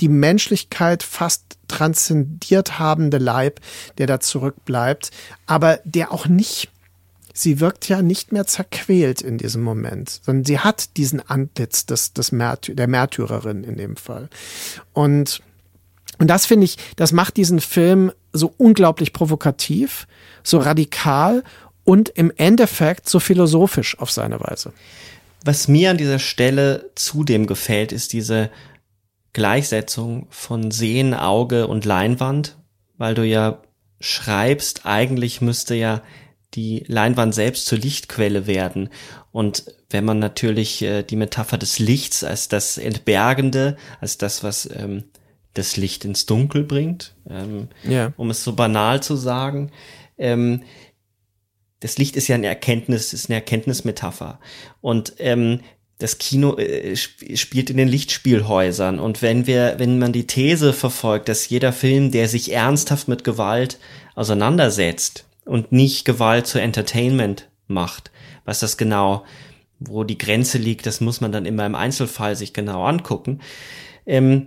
die Menschlichkeit fast transzendiert habende Leib, der da zurückbleibt, aber der auch nicht sie wirkt ja nicht mehr zerquält in diesem Moment, sondern sie hat diesen Antlitz des, des Märty der Märtyrerin in dem Fall. Und, und das finde ich, das macht diesen Film so unglaublich provokativ, so radikal und im Endeffekt so philosophisch auf seine Weise. Was mir an dieser Stelle zudem gefällt, ist diese Gleichsetzung von Sehen, Auge und Leinwand, weil du ja schreibst, eigentlich müsste ja die Leinwand selbst zur Lichtquelle werden. Und wenn man natürlich äh, die Metapher des Lichts als das Entbergende, als das, was ähm, das Licht ins Dunkel bringt, ähm, ja. um es so banal zu sagen, ähm, das Licht ist ja eine Erkenntnis, ist eine Erkenntnismetapher. Und ähm, das Kino äh, spielt in den Lichtspielhäusern. Und wenn wir, wenn man die These verfolgt, dass jeder Film, der sich ernsthaft mit Gewalt auseinandersetzt, und nicht Gewalt zu Entertainment macht. Was das genau, wo die Grenze liegt, das muss man dann immer im Einzelfall sich genau angucken. Ähm,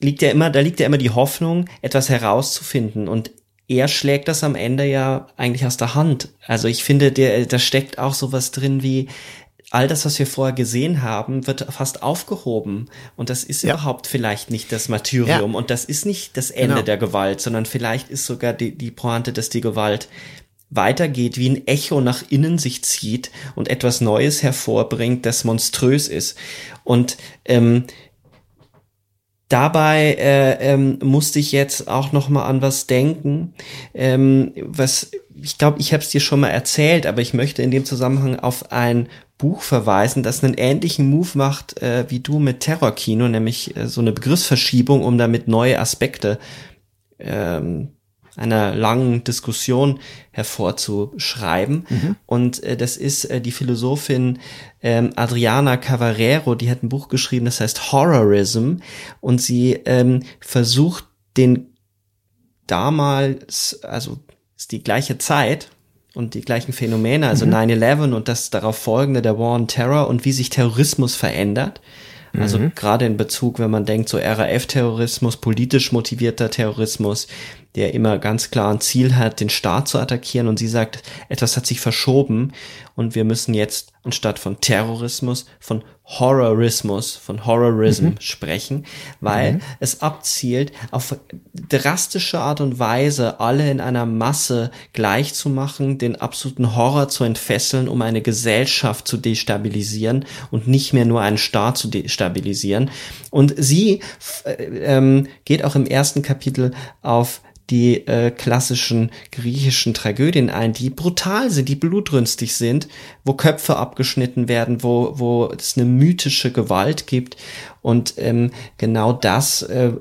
liegt ja immer, da liegt ja immer die Hoffnung, etwas herauszufinden und er schlägt das am Ende ja eigentlich aus der Hand. Also ich finde, der, da steckt auch sowas drin wie, all das, was wir vorher gesehen haben, wird fast aufgehoben. Und das ist ja. überhaupt vielleicht nicht das Martyrium. Ja. Und das ist nicht das Ende genau. der Gewalt, sondern vielleicht ist sogar die, die Pointe, dass die Gewalt weitergeht, wie ein Echo nach innen sich zieht und etwas Neues hervorbringt, das monströs ist. Und ähm, dabei äh, ähm, musste ich jetzt auch noch mal an was denken, ähm, was ich glaube, ich habe es dir schon mal erzählt, aber ich möchte in dem Zusammenhang auf ein Buch verweisen, das einen ähnlichen Move macht äh, wie du mit Terrorkino, nämlich äh, so eine Begriffsverschiebung, um damit neue Aspekte ähm, einer langen Diskussion hervorzuschreiben. Mhm. Und äh, das ist äh, die Philosophin ähm, Adriana Cavarero, die hat ein Buch geschrieben, das heißt Horrorism. Und sie ähm, versucht den damals, also ist die gleiche Zeit, und die gleichen Phänomene, also mhm. 9-11 und das darauf folgende, der War on Terror und wie sich Terrorismus verändert. Also mhm. gerade in Bezug, wenn man denkt, so RAF-Terrorismus, politisch motivierter Terrorismus, der immer ganz klar ein Ziel hat, den Staat zu attackieren und sie sagt, etwas hat sich verschoben und wir müssen jetzt anstatt von Terrorismus von Horrorismus, von Horrorism mhm. sprechen, weil mhm. es abzielt, auf drastische Art und Weise alle in einer Masse gleich zu machen, den absoluten Horror zu entfesseln, um eine Gesellschaft zu destabilisieren und nicht mehr nur einen Staat zu destabilisieren. Und sie äh, ähm, geht auch im ersten Kapitel auf die äh, klassischen griechischen Tragödien ein, die brutal sind, die blutrünstig sind, wo Köpfe abgeschnitten werden, wo, wo es eine mythische Gewalt gibt. Und ähm, genau das äh,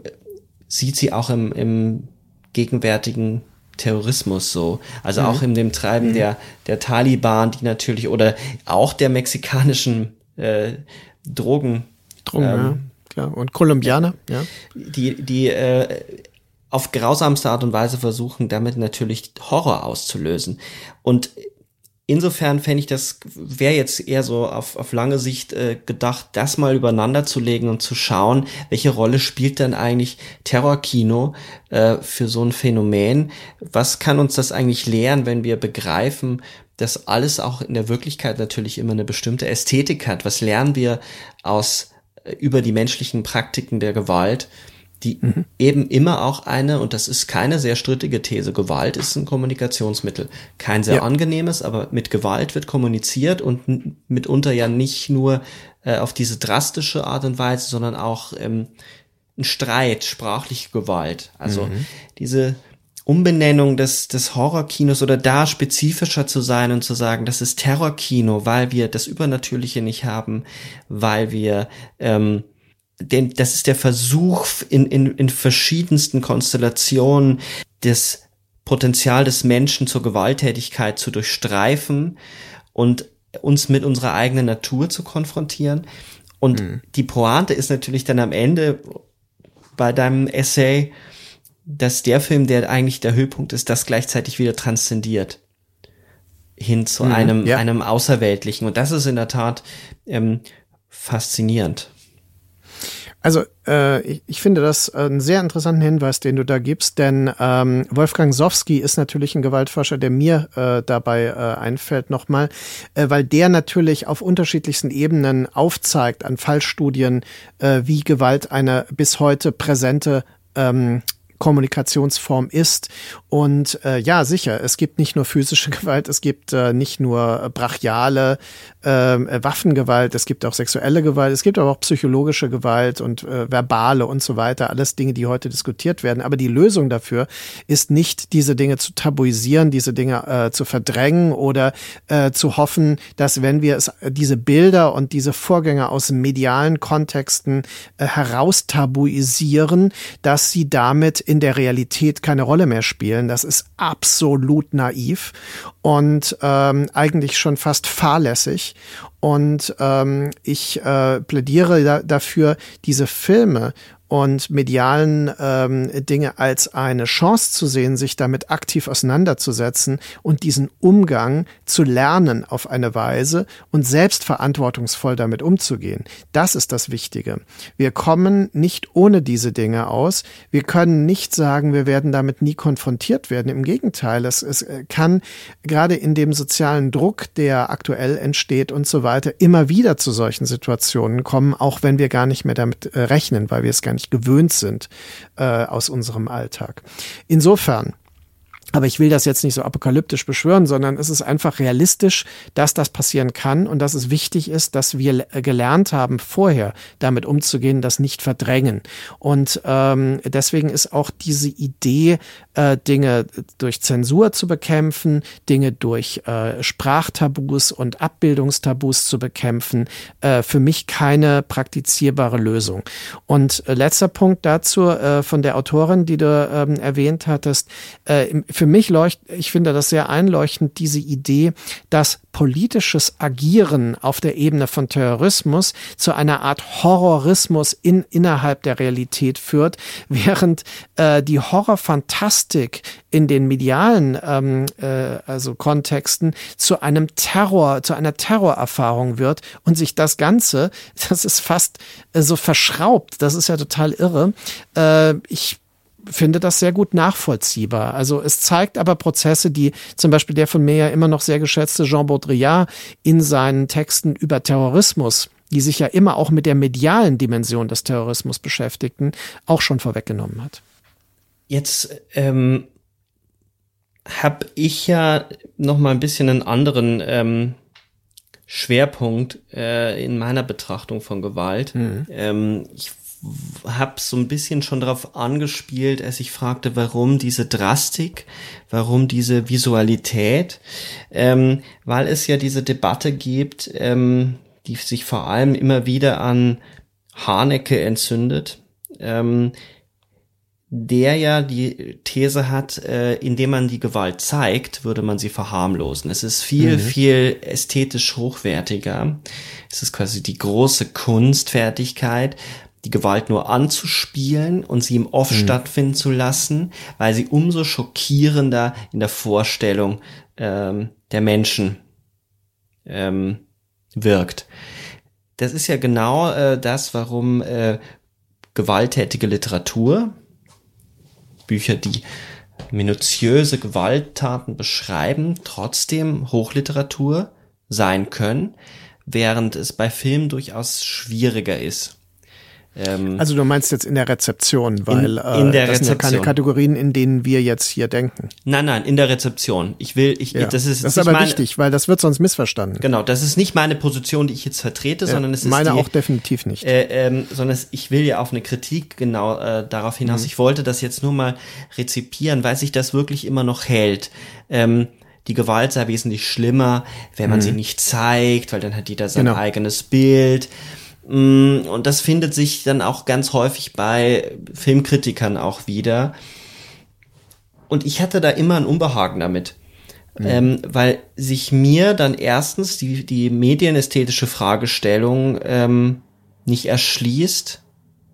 sieht sie auch im, im gegenwärtigen Terrorismus so. Also mhm. auch in dem Treiben mhm. der, der Taliban, die natürlich, oder auch der mexikanischen äh, Drogen. Drogen, ähm, ja. Klar. Und Kolumbianer, ja. Die, die äh, auf grausamste Art und Weise versuchen, damit natürlich Horror auszulösen. Und insofern fände ich das, wäre jetzt eher so auf, auf lange Sicht äh, gedacht, das mal übereinander zu legen und zu schauen, welche Rolle spielt denn eigentlich Terrorkino äh, für so ein Phänomen? Was kann uns das eigentlich lehren, wenn wir begreifen, dass alles auch in der Wirklichkeit natürlich immer eine bestimmte Ästhetik hat? Was lernen wir aus äh, über die menschlichen Praktiken der Gewalt? Die mhm. eben immer auch eine, und das ist keine sehr strittige These, Gewalt ist ein Kommunikationsmittel. Kein sehr ja. angenehmes, aber mit Gewalt wird kommuniziert und mitunter ja nicht nur äh, auf diese drastische Art und Weise, sondern auch ähm, ein Streit, sprachliche Gewalt. Also mhm. diese Umbenennung des, des Horrorkinos oder da spezifischer zu sein und zu sagen, das ist Terrorkino, weil wir das Übernatürliche nicht haben, weil wir ähm, denn das ist der Versuch in, in, in verschiedensten Konstellationen das Potenzial des Menschen zur Gewalttätigkeit zu durchstreifen und uns mit unserer eigenen Natur zu konfrontieren. Und mhm. die Pointe ist natürlich dann am Ende bei deinem Essay, dass der Film, der eigentlich der Höhepunkt ist, das gleichzeitig wieder transzendiert hin zu mhm, einem, ja. einem Außerweltlichen. Und das ist in der Tat ähm, faszinierend. Also äh, ich, ich finde das einen sehr interessanten Hinweis, den du da gibst, denn ähm, Wolfgang Sowski ist natürlich ein Gewaltforscher, der mir äh, dabei äh, einfällt nochmal, äh, weil der natürlich auf unterschiedlichsten Ebenen aufzeigt an Fallstudien, äh, wie Gewalt eine bis heute präsente ähm, Kommunikationsform ist. Und äh, ja, sicher, es gibt nicht nur physische [laughs] Gewalt, es gibt äh, nicht nur brachiale ähm, äh, Waffengewalt, es gibt auch sexuelle Gewalt, es gibt aber auch psychologische Gewalt und äh, verbale und so weiter, alles Dinge, die heute diskutiert werden. Aber die Lösung dafür ist nicht, diese Dinge zu tabuisieren, diese Dinge äh, zu verdrängen oder äh, zu hoffen, dass wenn wir es, diese Bilder und diese Vorgänge aus medialen Kontexten äh, heraustabuisieren, dass sie damit in der Realität keine Rolle mehr spielen. Das ist absolut naiv und ähm, eigentlich schon fast fahrlässig. Und ähm, ich äh, plädiere da, dafür, diese Filme und medialen ähm, Dinge als eine Chance zu sehen, sich damit aktiv auseinanderzusetzen und diesen Umgang zu lernen auf eine Weise und selbst verantwortungsvoll damit umzugehen. Das ist das Wichtige. Wir kommen nicht ohne diese Dinge aus. Wir können nicht sagen, wir werden damit nie konfrontiert werden. Im Gegenteil, es, es kann gerade in dem sozialen Druck, der aktuell entsteht und so weiter, immer wieder zu solchen Situationen kommen, auch wenn wir gar nicht mehr damit äh, rechnen, weil wir es gar nicht gewöhnt sind äh, aus unserem Alltag. Insofern aber ich will das jetzt nicht so apokalyptisch beschwören, sondern es ist einfach realistisch, dass das passieren kann und dass es wichtig ist, dass wir gelernt haben, vorher damit umzugehen, das nicht verdrängen. Und ähm, deswegen ist auch diese Idee, äh, Dinge durch Zensur zu bekämpfen, Dinge durch äh, Sprachtabus und Abbildungstabus zu bekämpfen, äh, für mich keine praktizierbare Lösung. Und äh, letzter Punkt dazu äh, von der Autorin, die du ähm, erwähnt hattest, äh, für mich leuchtet, ich finde das sehr einleuchtend, diese Idee, dass politisches Agieren auf der Ebene von Terrorismus zu einer Art Horrorismus in, innerhalb der Realität führt, während äh, die Horrorfantastik in den medialen ähm, äh, also Kontexten zu einem Terror, zu einer Terrorerfahrung wird und sich das Ganze, [laughs] das ist fast äh, so verschraubt, das ist ja total irre. Äh, ich finde das sehr gut nachvollziehbar. Also es zeigt aber Prozesse, die zum Beispiel der von mir ja immer noch sehr geschätzte Jean Baudrillard in seinen Texten über Terrorismus, die sich ja immer auch mit der medialen Dimension des Terrorismus beschäftigten, auch schon vorweggenommen hat. Jetzt ähm, habe ich ja noch mal ein bisschen einen anderen ähm, Schwerpunkt äh, in meiner Betrachtung von Gewalt. Mhm. Ähm, ich habe so ein bisschen schon darauf angespielt, als ich fragte, warum diese Drastik, warum diese Visualität, ähm, weil es ja diese Debatte gibt, ähm, die sich vor allem immer wieder an Hanecke entzündet, ähm, der ja die These hat, äh, indem man die Gewalt zeigt, würde man sie verharmlosen. Es ist viel, mhm. viel ästhetisch hochwertiger. Es ist quasi die große Kunstfertigkeit, die Gewalt nur anzuspielen und sie im Off mhm. stattfinden zu lassen, weil sie umso schockierender in der Vorstellung ähm, der Menschen ähm, wirkt. Das ist ja genau äh, das, warum äh, gewalttätige Literatur, Bücher, die minutiöse Gewalttaten beschreiben, trotzdem Hochliteratur sein können, während es bei Filmen durchaus schwieriger ist. Ähm, also du meinst jetzt in der Rezeption, weil in, in der äh, das Rezeption. sind ja keine Kategorien, in denen wir jetzt hier denken. Nein, nein, in der Rezeption. Ich will, ich, ja. das ist, das ist aber meine, wichtig, weil das wird sonst missverstanden. Genau, das ist nicht meine Position, die ich jetzt vertrete, ja, sondern es ist meine die, auch definitiv nicht. Äh, ähm, sondern es, ich will ja auf eine Kritik genau äh, darauf hinaus. Mhm. Ich wollte das jetzt nur mal rezipieren, weil sich das wirklich immer noch hält. Ähm, die Gewalt sei wesentlich schlimmer, wenn man mhm. sie nicht zeigt, weil dann hat jeder sein genau. eigenes Bild. Mm, und das findet sich dann auch ganz häufig bei Filmkritikern auch wieder. Und ich hatte da immer ein Unbehagen damit. Mhm. Ähm, weil sich mir dann erstens die, die medienästhetische Fragestellung ähm, nicht erschließt,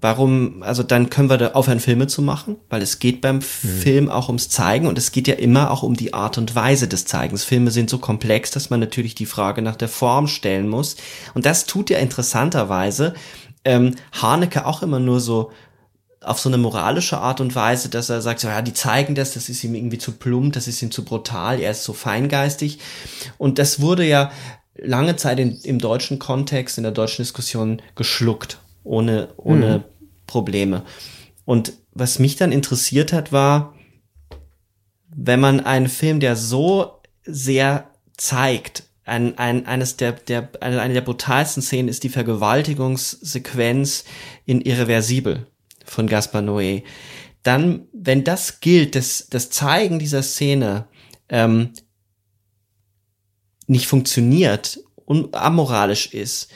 Warum, also dann können wir da aufhören, Filme zu machen, weil es geht beim mhm. Film auch ums Zeigen und es geht ja immer auch um die Art und Weise des Zeigens. Filme sind so komplex, dass man natürlich die Frage nach der Form stellen muss. Und das tut ja interessanterweise ähm, Haneke auch immer nur so auf so eine moralische Art und Weise, dass er sagt, so, ja, die zeigen das, das ist ihm irgendwie zu plump, das ist ihm zu brutal, er ist so feingeistig. Und das wurde ja lange Zeit in, im deutschen Kontext, in der deutschen Diskussion geschluckt, ohne, ohne mhm. Probleme. Und was mich dann interessiert hat, war, wenn man einen Film, der so sehr zeigt, ein, ein, eines der, der, eine, eine der brutalsten Szenen ist die Vergewaltigungssequenz in Irreversibel von Gaspar Noé. Dann, wenn das gilt, das, das Zeigen dieser Szene ähm, nicht funktioniert und amoralisch ist,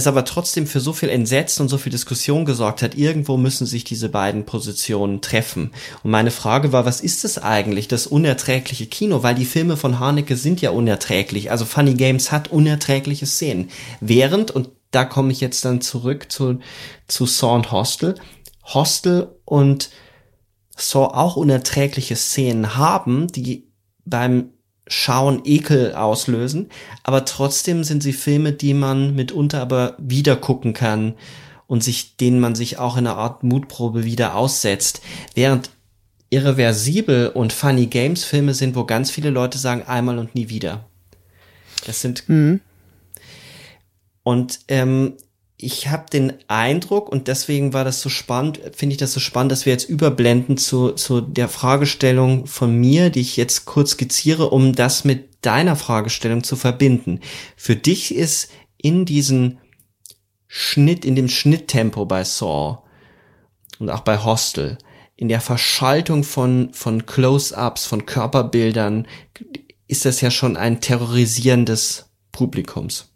es aber trotzdem für so viel Entsetzen und so viel Diskussion gesorgt hat, irgendwo müssen sich diese beiden Positionen treffen. Und meine Frage war, was ist es eigentlich, das unerträgliche Kino? Weil die Filme von Haneke sind ja unerträglich. Also Funny Games hat unerträgliche Szenen. Während, und da komme ich jetzt dann zurück zu, zu Saw und Hostel, Hostel und Saw auch unerträgliche Szenen haben, die beim Schauen Ekel auslösen, aber trotzdem sind sie Filme, die man mitunter aber wieder gucken kann und sich, denen man sich auch in einer Art Mutprobe wieder aussetzt. Während Irreversibel und Funny Games Filme sind, wo ganz viele Leute sagen, einmal und nie wieder. Das sind. Mhm. Und ähm, ich habe den Eindruck, und deswegen war das so spannend, finde ich das so spannend, dass wir jetzt überblenden zu, zu der Fragestellung von mir, die ich jetzt kurz skizziere, um das mit deiner Fragestellung zu verbinden. Für dich ist in diesem Schnitt, in dem Schnitttempo bei Saw und auch bei Hostel, in der Verschaltung von, von Close-ups, von Körperbildern, ist das ja schon ein terrorisierendes Publikums.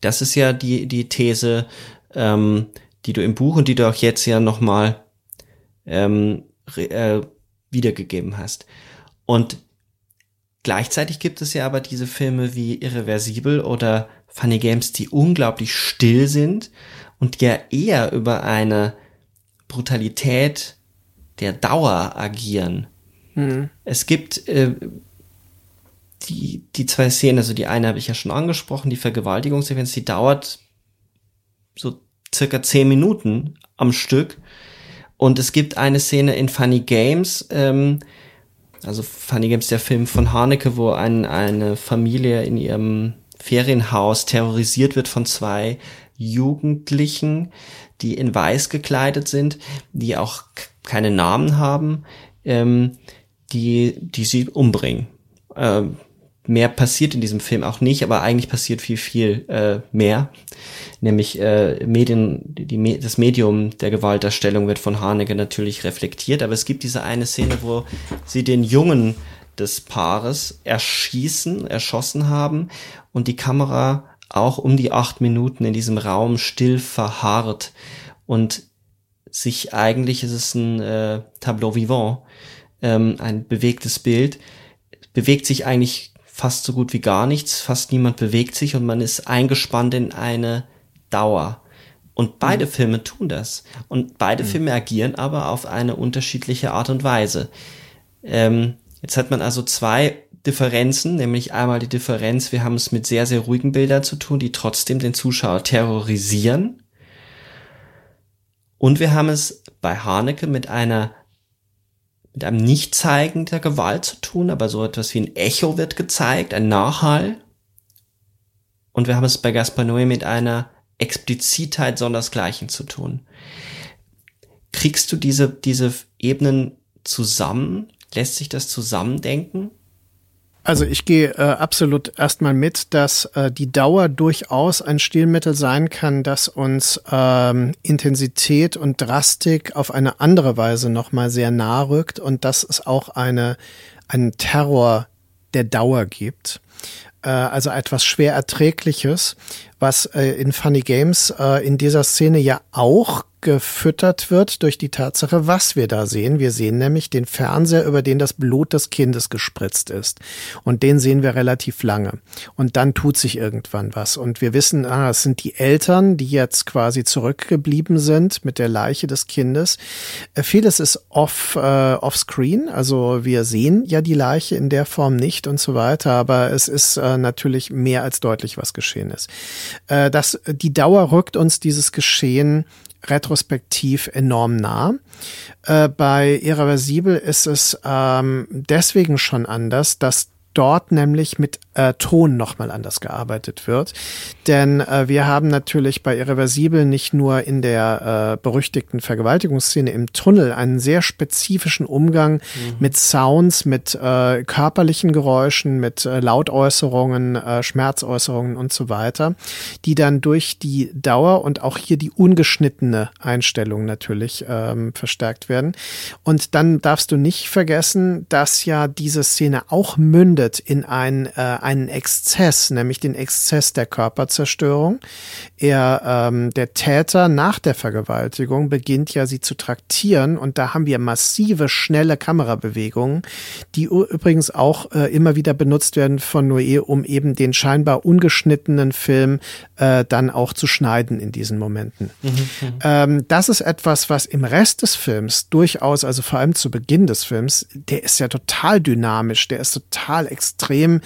Das ist ja die, die These, ähm, die du im Buch und die du auch jetzt ja nochmal ähm, äh, wiedergegeben hast. Und gleichzeitig gibt es ja aber diese Filme wie Irreversibel oder Funny Games, die unglaublich still sind und ja eher über eine Brutalität der Dauer agieren. Mhm. Es gibt äh, die, die zwei Szenen, also die eine habe ich ja schon angesprochen, die Vergewaltigungssequenz, die dauert so circa zehn Minuten am Stück. Und es gibt eine Szene in Funny Games, ähm, also Funny Games, der Film von Haneke, wo ein, eine Familie in ihrem Ferienhaus terrorisiert wird von zwei Jugendlichen, die in weiß gekleidet sind, die auch keine Namen haben, ähm, die, die sie umbringen. Ähm, mehr passiert in diesem Film auch nicht, aber eigentlich passiert viel, viel äh, mehr. Nämlich äh, Medien, die, das Medium der Gewalterstellung wird von Haneke natürlich reflektiert, aber es gibt diese eine Szene, wo sie den Jungen des Paares erschießen, erschossen haben und die Kamera auch um die acht Minuten in diesem Raum still verharrt und sich eigentlich ist es ein äh, Tableau vivant, ähm, ein bewegtes Bild, bewegt sich eigentlich fast so gut wie gar nichts, fast niemand bewegt sich und man ist eingespannt in eine Dauer. Und beide mhm. Filme tun das. Und beide mhm. Filme agieren aber auf eine unterschiedliche Art und Weise. Ähm, jetzt hat man also zwei Differenzen, nämlich einmal die Differenz, wir haben es mit sehr, sehr ruhigen Bildern zu tun, die trotzdem den Zuschauer terrorisieren. Und wir haben es bei Haneke mit einer mit einem Nicht-Zeigen der Gewalt zu tun, aber so etwas wie ein Echo wird gezeigt, ein Nachhall. Und wir haben es bei Gaspar Noé mit einer Explizitheit sondersgleichen zu tun. Kriegst du diese, diese Ebenen zusammen? Lässt sich das zusammendenken? Also ich gehe äh, absolut erstmal mit, dass äh, die Dauer durchaus ein Stilmittel sein kann, das uns ähm, Intensität und Drastik auf eine andere Weise nochmal sehr nahe rückt und dass es auch eine, einen Terror der Dauer gibt. Äh, also etwas schwer erträgliches, was äh, in Funny Games äh, in dieser Szene ja auch gefüttert wird durch die Tatsache, was wir da sehen. Wir sehen nämlich den Fernseher, über den das Blut des Kindes gespritzt ist. Und den sehen wir relativ lange. Und dann tut sich irgendwann was. Und wir wissen, ah, es sind die Eltern, die jetzt quasi zurückgeblieben sind mit der Leiche des Kindes. Äh, vieles ist off, äh, off screen. Also wir sehen ja die Leiche in der Form nicht und so weiter. Aber es ist äh, natürlich mehr als deutlich, was geschehen ist. Äh, das, die Dauer rückt uns dieses Geschehen retrospektiv enorm nah. Äh, bei Irreversibel ist es ähm, deswegen schon anders, dass dort nämlich mit äh, Ton nochmal anders gearbeitet wird. Denn äh, wir haben natürlich bei Irreversibel nicht nur in der äh, berüchtigten Vergewaltigungsszene im Tunnel einen sehr spezifischen Umgang mhm. mit Sounds, mit äh, körperlichen Geräuschen, mit äh, Lautäußerungen, äh, Schmerzäußerungen und so weiter, die dann durch die Dauer und auch hier die ungeschnittene Einstellung natürlich ähm, verstärkt werden. Und dann darfst du nicht vergessen, dass ja diese Szene auch mündet in ein, äh, einen Exzess, nämlich den Exzess der Körperzerstörung. Er, ähm, der Täter nach der Vergewaltigung beginnt ja sie zu traktieren und da haben wir massive, schnelle Kamerabewegungen, die übrigens auch äh, immer wieder benutzt werden von Noé, um eben den scheinbar ungeschnittenen Film äh, dann auch zu schneiden in diesen Momenten. Mhm, mhm. ähm, das ist etwas, was im Rest des Films durchaus, also vor allem zu Beginn des Films, der ist ja total dynamisch, der ist total extrem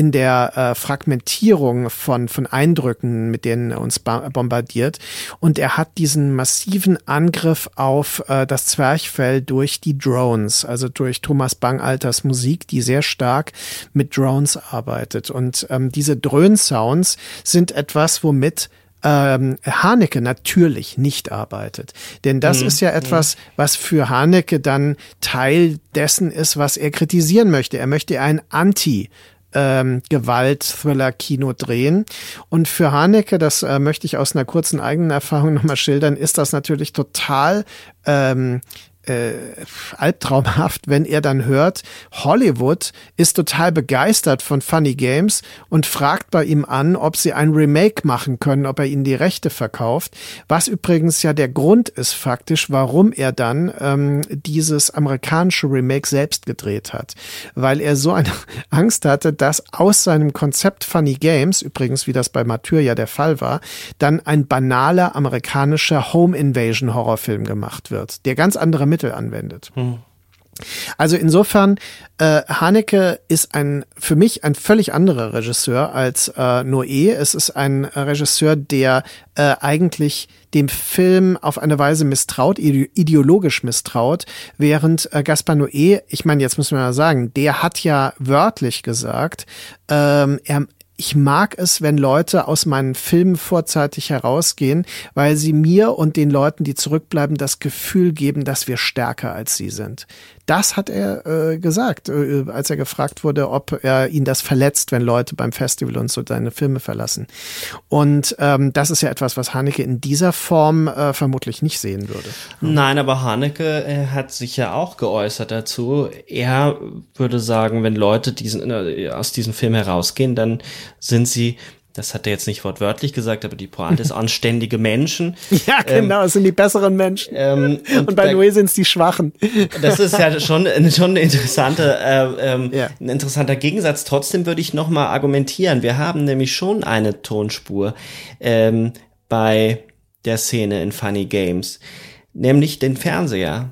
in der äh, Fragmentierung von, von Eindrücken, mit denen er uns bombardiert. Und er hat diesen massiven Angriff auf äh, das Zwerchfell durch die Drones, also durch Thomas Bangalters Musik, die sehr stark mit Drones arbeitet. Und ähm, diese Dröhnsounds sind etwas, womit ähm, Haneke natürlich nicht arbeitet. Denn das mhm. ist ja etwas, was für Haneke dann Teil dessen ist, was er kritisieren möchte. Er möchte ein Anti- ähm, Gewalt-Thriller-Kino drehen. Und für Haneke, das äh, möchte ich aus einer kurzen eigenen Erfahrung nochmal schildern, ist das natürlich total ähm, äh, albtraumhaft, wenn er dann hört, Hollywood ist total begeistert von Funny Games und fragt bei ihm an, ob sie ein Remake machen können, ob er ihnen die Rechte verkauft, was übrigens ja der Grund ist faktisch, warum er dann ähm, dieses amerikanische Remake selbst gedreht hat, weil er so eine [laughs] Angst hatte, dass aus seinem Konzept Funny Games, übrigens wie das bei Mathieu ja der Fall war, dann ein banaler amerikanischer Home Invasion Horrorfilm gemacht wird, der ganz andere Mittel anwendet. Hm. Also insofern, äh, Haneke ist ein für mich ein völlig anderer Regisseur als äh, Noé. Es ist ein Regisseur, der äh, eigentlich dem Film auf eine Weise misstraut, ideologisch misstraut, während äh, Gaspar Noé, ich meine, jetzt muss man mal sagen, der hat ja wörtlich gesagt, ähm, er, ich mag es, wenn Leute aus meinen Filmen vorzeitig herausgehen, weil sie mir und den Leuten, die zurückbleiben, das Gefühl geben, dass wir stärker als sie sind das hat er äh, gesagt, äh, als er gefragt wurde, ob er ihn das verletzt, wenn Leute beim Festival und so seine Filme verlassen. Und ähm, das ist ja etwas, was Haneke in dieser Form äh, vermutlich nicht sehen würde. Nein, aber Haneke äh, hat sich ja auch geäußert dazu. Er würde sagen, wenn Leute diesen, äh, aus diesem Film herausgehen, dann sind sie das hat er jetzt nicht wortwörtlich gesagt, aber die Pointe ist [laughs] anständige Menschen. Ja, genau, ähm, es sind die besseren Menschen. Ähm, [laughs] und, und, bei Noé sind es die Schwachen. Das ist ja schon, schon eine interessante, äh, ähm, ja. ein interessanter Gegensatz. Trotzdem würde ich nochmal argumentieren. Wir haben nämlich schon eine Tonspur ähm, bei der Szene in Funny Games, nämlich den Fernseher.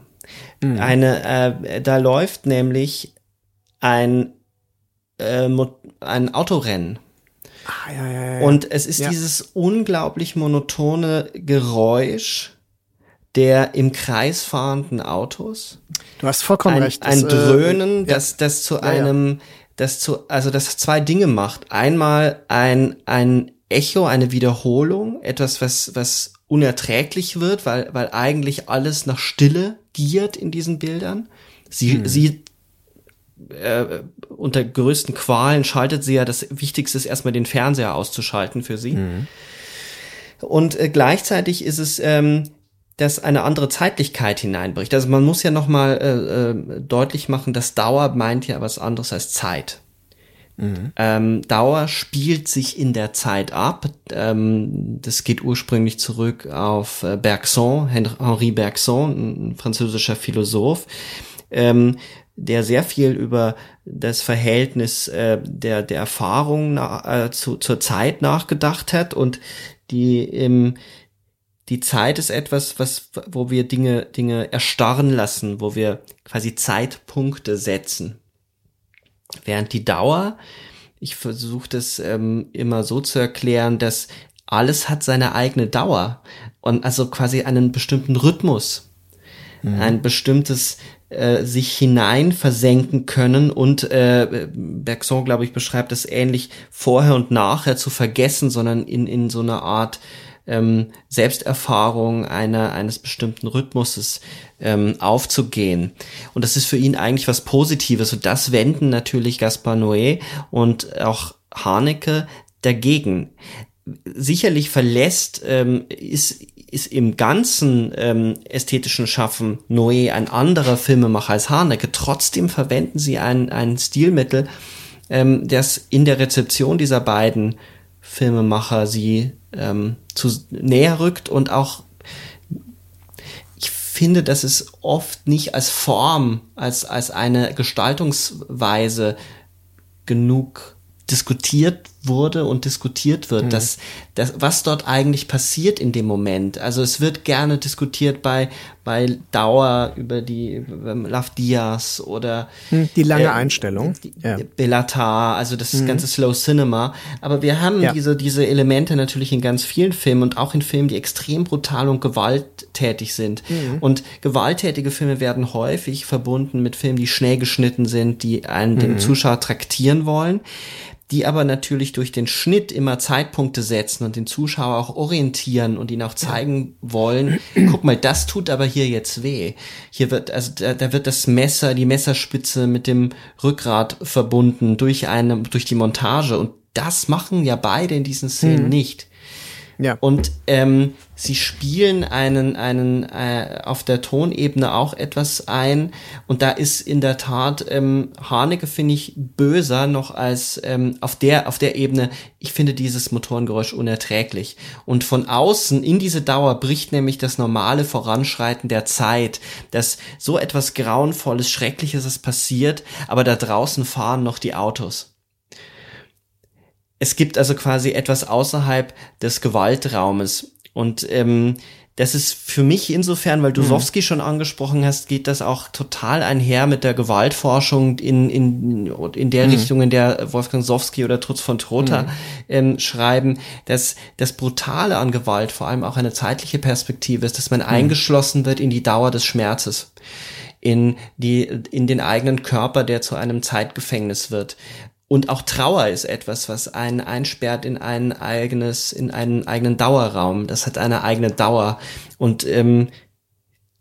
Mhm. Eine, äh, da läuft nämlich ein, äh, ein Autorennen Ah, ja, ja, ja. Und es ist ja. dieses unglaublich monotone Geräusch der im Kreis fahrenden Autos. Du hast vollkommen ein, recht. Ein das, äh, Dröhnen, äh, das, das zu einem, das zu, also das zwei Dinge macht. Einmal ein, ein Echo, eine Wiederholung, etwas, was, was unerträglich wird, weil, weil eigentlich alles nach Stille giert in diesen Bildern. Sie, hm. sie äh, unter größten Qualen schaltet sie ja, das Wichtigste ist erstmal den Fernseher auszuschalten für sie. Mhm. Und äh, gleichzeitig ist es, ähm, dass eine andere Zeitlichkeit hineinbricht. Also man muss ja nochmal äh, äh, deutlich machen, dass Dauer meint ja was anderes als Zeit. Mhm. Ähm, Dauer spielt sich in der Zeit ab. Ähm, das geht ursprünglich zurück auf äh, Bergson, Henri Bergson, ein französischer Philosoph. Ähm, der sehr viel über das Verhältnis äh, der, der Erfahrung na, äh, zu, zur Zeit nachgedacht hat und die im die Zeit ist etwas, was, wo wir Dinge, Dinge erstarren lassen, wo wir quasi Zeitpunkte setzen. Während die Dauer, ich versuche das ähm, immer so zu erklären, dass alles hat seine eigene Dauer und also quasi einen bestimmten Rhythmus, mhm. ein bestimmtes äh, sich hinein versenken können und äh, Bergson, glaube ich, beschreibt es ähnlich, vorher und nachher zu vergessen, sondern in, in so einer Art ähm, Selbsterfahrung einer, eines bestimmten Rhythmuses ähm, aufzugehen. Und das ist für ihn eigentlich was Positives. Und das wenden natürlich Gaspar Noé und auch Haneke dagegen. Sicherlich verlässt, ähm, ist ist im ganzen ähm, ästhetischen Schaffen Noé ein anderer Filmemacher als Haneke. Trotzdem verwenden sie ein, ein Stilmittel, ähm, das in der Rezeption dieser beiden Filmemacher sie ähm, zu näher rückt und auch ich finde, dass es oft nicht als Form, als, als eine Gestaltungsweise genug diskutiert wurde und diskutiert wird, mhm. dass, dass was dort eigentlich passiert in dem Moment. Also es wird gerne diskutiert bei bei Dauer über die Love Diaz oder hm, die lange äh, Einstellung, die, ja. Bellatar, also das mhm. ganze Slow Cinema. Aber wir haben ja. diese diese Elemente natürlich in ganz vielen Filmen und auch in Filmen, die extrem brutal und gewalttätig sind. Mhm. Und gewalttätige Filme werden häufig verbunden mit Filmen, die schnell geschnitten sind, die einen den mhm. Zuschauer traktieren wollen die aber natürlich durch den Schnitt immer Zeitpunkte setzen und den Zuschauer auch orientieren und ihn auch zeigen wollen, guck mal, das tut aber hier jetzt weh. Hier wird, also da, da wird das Messer, die Messerspitze mit dem Rückgrat verbunden durch eine, durch die Montage und das machen ja beide in diesen Szenen mhm. nicht. Ja. Und ähm, sie spielen einen, einen äh, auf der Tonebene auch etwas ein. Und da ist in der Tat ähm, Haneke, finde ich, böser noch als ähm, auf der, auf der Ebene, ich finde dieses Motorengeräusch unerträglich. Und von außen in diese Dauer bricht nämlich das normale Voranschreiten der Zeit, dass so etwas Grauenvolles, Schreckliches ist passiert, aber da draußen fahren noch die Autos es gibt also quasi etwas außerhalb des Gewaltraumes. Und ähm, das ist für mich insofern, weil du mhm. Sowski schon angesprochen hast, geht das auch total einher mit der Gewaltforschung in, in, in der mhm. Richtung, in der Wolfgang Sowski oder Trutz von Trotha mhm. ähm, schreiben, dass das Brutale an Gewalt vor allem auch eine zeitliche Perspektive ist, dass man mhm. eingeschlossen wird in die Dauer des Schmerzes in die in den eigenen Körper, der zu einem Zeitgefängnis wird. Und auch Trauer ist etwas, was einen einsperrt in ein eigenes, in einen eigenen Dauerraum. Das hat eine eigene Dauer. Und ähm,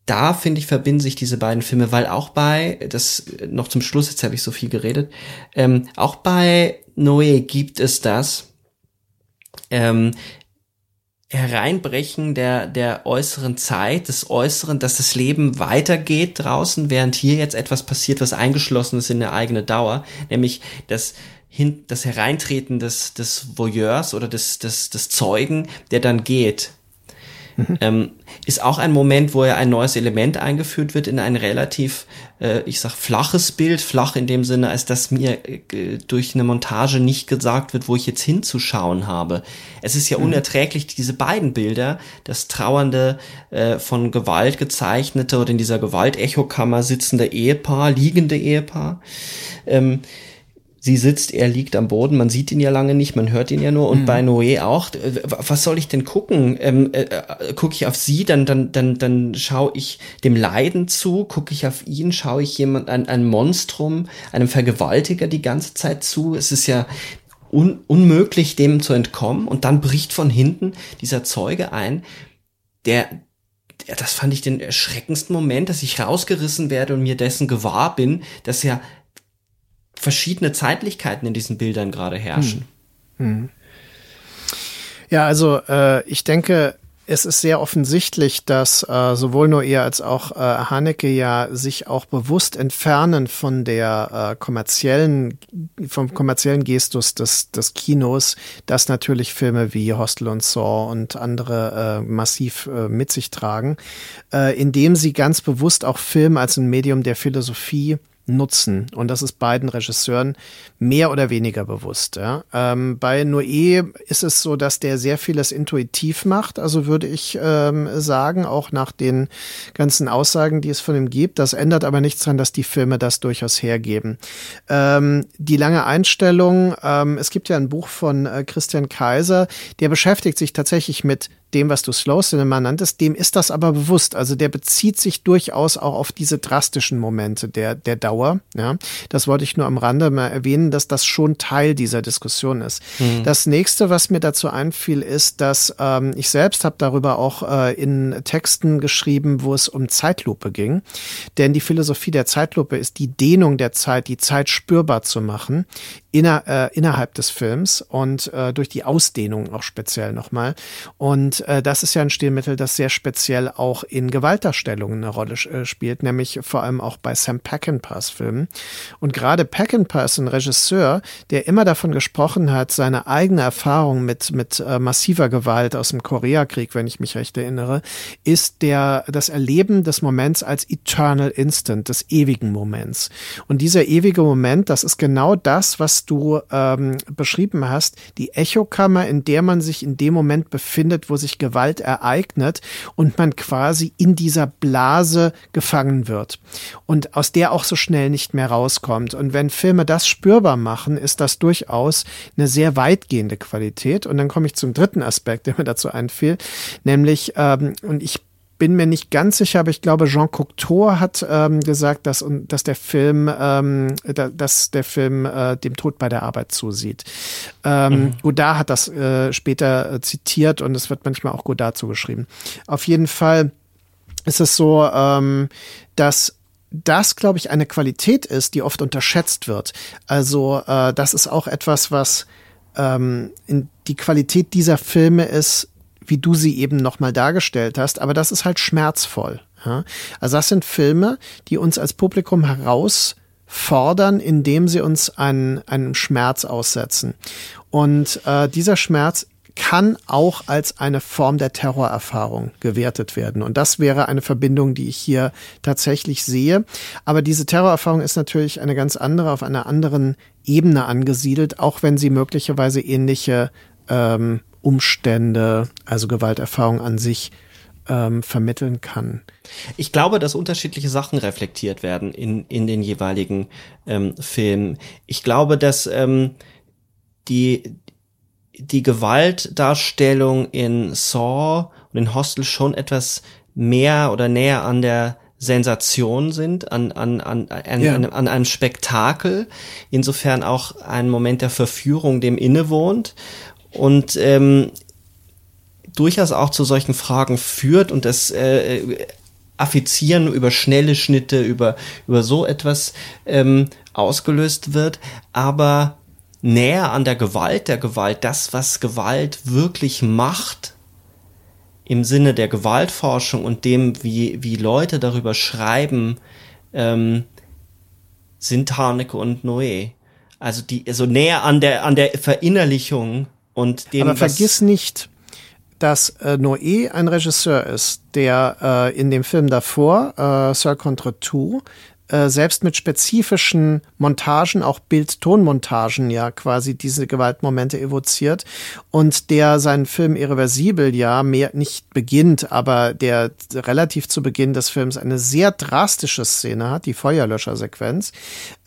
da finde ich, verbinden sich diese beiden Filme, weil auch bei, das noch zum Schluss, jetzt habe ich so viel geredet, ähm, auch bei Noé gibt es das ähm, Hereinbrechen der, der äußeren Zeit, des Äußeren, dass das Leben weitergeht draußen, während hier jetzt etwas passiert, was eingeschlossen ist in eine eigene Dauer, nämlich das hin, das Hereintreten des, des Voyeurs oder des, des, des Zeugen, der dann geht. Mhm. Ähm, ist auch ein Moment, wo er ein neues Element eingeführt wird in ein relativ, äh, ich sag, flaches Bild, flach in dem Sinne, als dass mir äh, durch eine Montage nicht gesagt wird, wo ich jetzt hinzuschauen habe. Es ist ja mhm. unerträglich, diese beiden Bilder, das trauernde, äh, von Gewalt gezeichnete oder in dieser Gewaltechokammer sitzende Ehepaar, liegende Ehepaar, ähm, sie sitzt, er liegt am Boden, man sieht ihn ja lange nicht, man hört ihn ja nur. Und mhm. bei Noé auch, was soll ich denn gucken? Ähm, äh, äh, gucke ich auf sie, dann, dann, dann, dann schaue ich dem Leiden zu, gucke ich auf ihn, schaue ich jemand, ein, ein Monstrum, einem Vergewaltiger die ganze Zeit zu. Es ist ja un, unmöglich, dem zu entkommen. Und dann bricht von hinten dieser Zeuge ein, der, das fand ich den erschreckendsten Moment, dass ich rausgerissen werde und mir dessen gewahr bin, dass er verschiedene Zeitlichkeiten in diesen Bildern gerade herrschen. Hm. Hm. Ja, also äh, ich denke, es ist sehr offensichtlich, dass äh, sowohl Noir als auch äh, Haneke ja sich auch bewusst entfernen von der äh, kommerziellen, vom kommerziellen Gestus des, des Kinos, das natürlich Filme wie Hostel und Saw und andere äh, massiv äh, mit sich tragen, äh, indem sie ganz bewusst auch Film als ein Medium der Philosophie nutzen. Und das ist beiden Regisseuren mehr oder weniger bewusst. Ja. Ähm, bei Noé ist es so, dass der sehr vieles intuitiv macht. Also würde ich ähm, sagen, auch nach den ganzen Aussagen, die es von ihm gibt. Das ändert aber nichts daran, dass die Filme das durchaus hergeben. Ähm, die lange Einstellung, ähm, es gibt ja ein Buch von äh, Christian Kaiser, der beschäftigt sich tatsächlich mit dem, was du Slow Cinema nanntest, dem ist das aber bewusst. Also der bezieht sich durchaus auch auf diese drastischen Momente der, der Dauer. Ja, das wollte ich nur am Rande mal erwähnen, dass das schon Teil dieser Diskussion ist. Mhm. Das nächste, was mir dazu einfiel, ist, dass ähm, ich selbst habe darüber auch äh, in Texten geschrieben, wo es um Zeitlupe ging. Denn die Philosophie der Zeitlupe ist die Dehnung der Zeit, die Zeit spürbar zu machen inner, äh, innerhalb des Films und äh, durch die Ausdehnung auch speziell nochmal. Und äh, das ist ja ein Stilmittel, das sehr speziell auch in Gewaltdarstellungen eine Rolle äh, spielt, nämlich vor allem auch bei Sam Peckinpahs Filmen. Und gerade Peckinpah ist ein Regisseur, der immer davon gesprochen hat, seine eigene Erfahrung mit, mit äh, massiver Gewalt aus dem Koreakrieg, wenn ich mich recht erinnere, ist der, das Erleben des Moments als Eternal Instant, des ewigen Moments. Und dieser ewige Moment, das ist genau das, was du ähm, beschrieben hast, die Echokammer, in der man sich in dem Moment befindet, wo sich Gewalt ereignet und man quasi in dieser Blase gefangen wird und aus der auch so schnell nicht mehr rauskommt. Und wenn Filme das spürbar machen, ist das durchaus eine sehr weitgehende Qualität. Und dann komme ich zum dritten Aspekt, der mir dazu einfiel, nämlich, ähm, und ich bin mir nicht ganz sicher, aber ich glaube, Jean Cocteau hat ähm, gesagt, dass, dass der Film, ähm, da, dass der Film äh, dem Tod bei der Arbeit zusieht. Ähm, mhm. Godard hat das äh, später äh, zitiert und es wird manchmal auch Godard zugeschrieben. Auf jeden Fall ist es so, ähm, dass das, glaube ich, eine Qualität ist, die oft unterschätzt wird. Also äh, das ist auch etwas, was ähm, in die Qualität dieser Filme ist, wie du sie eben nochmal dargestellt hast, aber das ist halt schmerzvoll. Ja? Also das sind Filme, die uns als Publikum herausfordern, indem sie uns einen, einen Schmerz aussetzen. Und äh, dieser Schmerz kann auch als eine Form der Terrorerfahrung gewertet werden. Und das wäre eine Verbindung, die ich hier tatsächlich sehe. Aber diese Terrorerfahrung ist natürlich eine ganz andere, auf einer anderen Ebene angesiedelt, auch wenn sie möglicherweise ähnliche ähm, Umstände, also Gewalterfahrung an sich ähm, vermitteln kann. Ich glaube, dass unterschiedliche Sachen reflektiert werden in, in den jeweiligen ähm, Filmen. Ich glaube, dass ähm, die, die Gewaltdarstellung in Saw und in Hostel schon etwas mehr oder näher an der Sensation sind, an, an, an, an, ja. an, an einem Spektakel, insofern auch ein Moment der Verführung dem innewohnt und ähm, durchaus auch zu solchen Fragen führt und das äh, Affizieren über schnelle Schnitte, über, über so etwas ähm, ausgelöst wird, aber näher an der Gewalt der Gewalt, das, was Gewalt wirklich macht, im Sinne der Gewaltforschung und dem, wie, wie Leute darüber schreiben, ähm, sind Haneke und Noé. Also die, so also näher an der, an der Verinnerlichung und dem. Aber vergiss nicht, dass äh, Noé ein Regisseur ist, der äh, in dem Film davor, äh, Seul contre tout, äh, selbst mit spezifischen Montagen, auch Bild-Ton-Montagen ja quasi diese Gewaltmomente evoziert und der seinen Film irreversibel ja mehr nicht beginnt, aber der relativ zu Beginn des Films eine sehr drastische Szene hat, die Feuerlöschersequenz,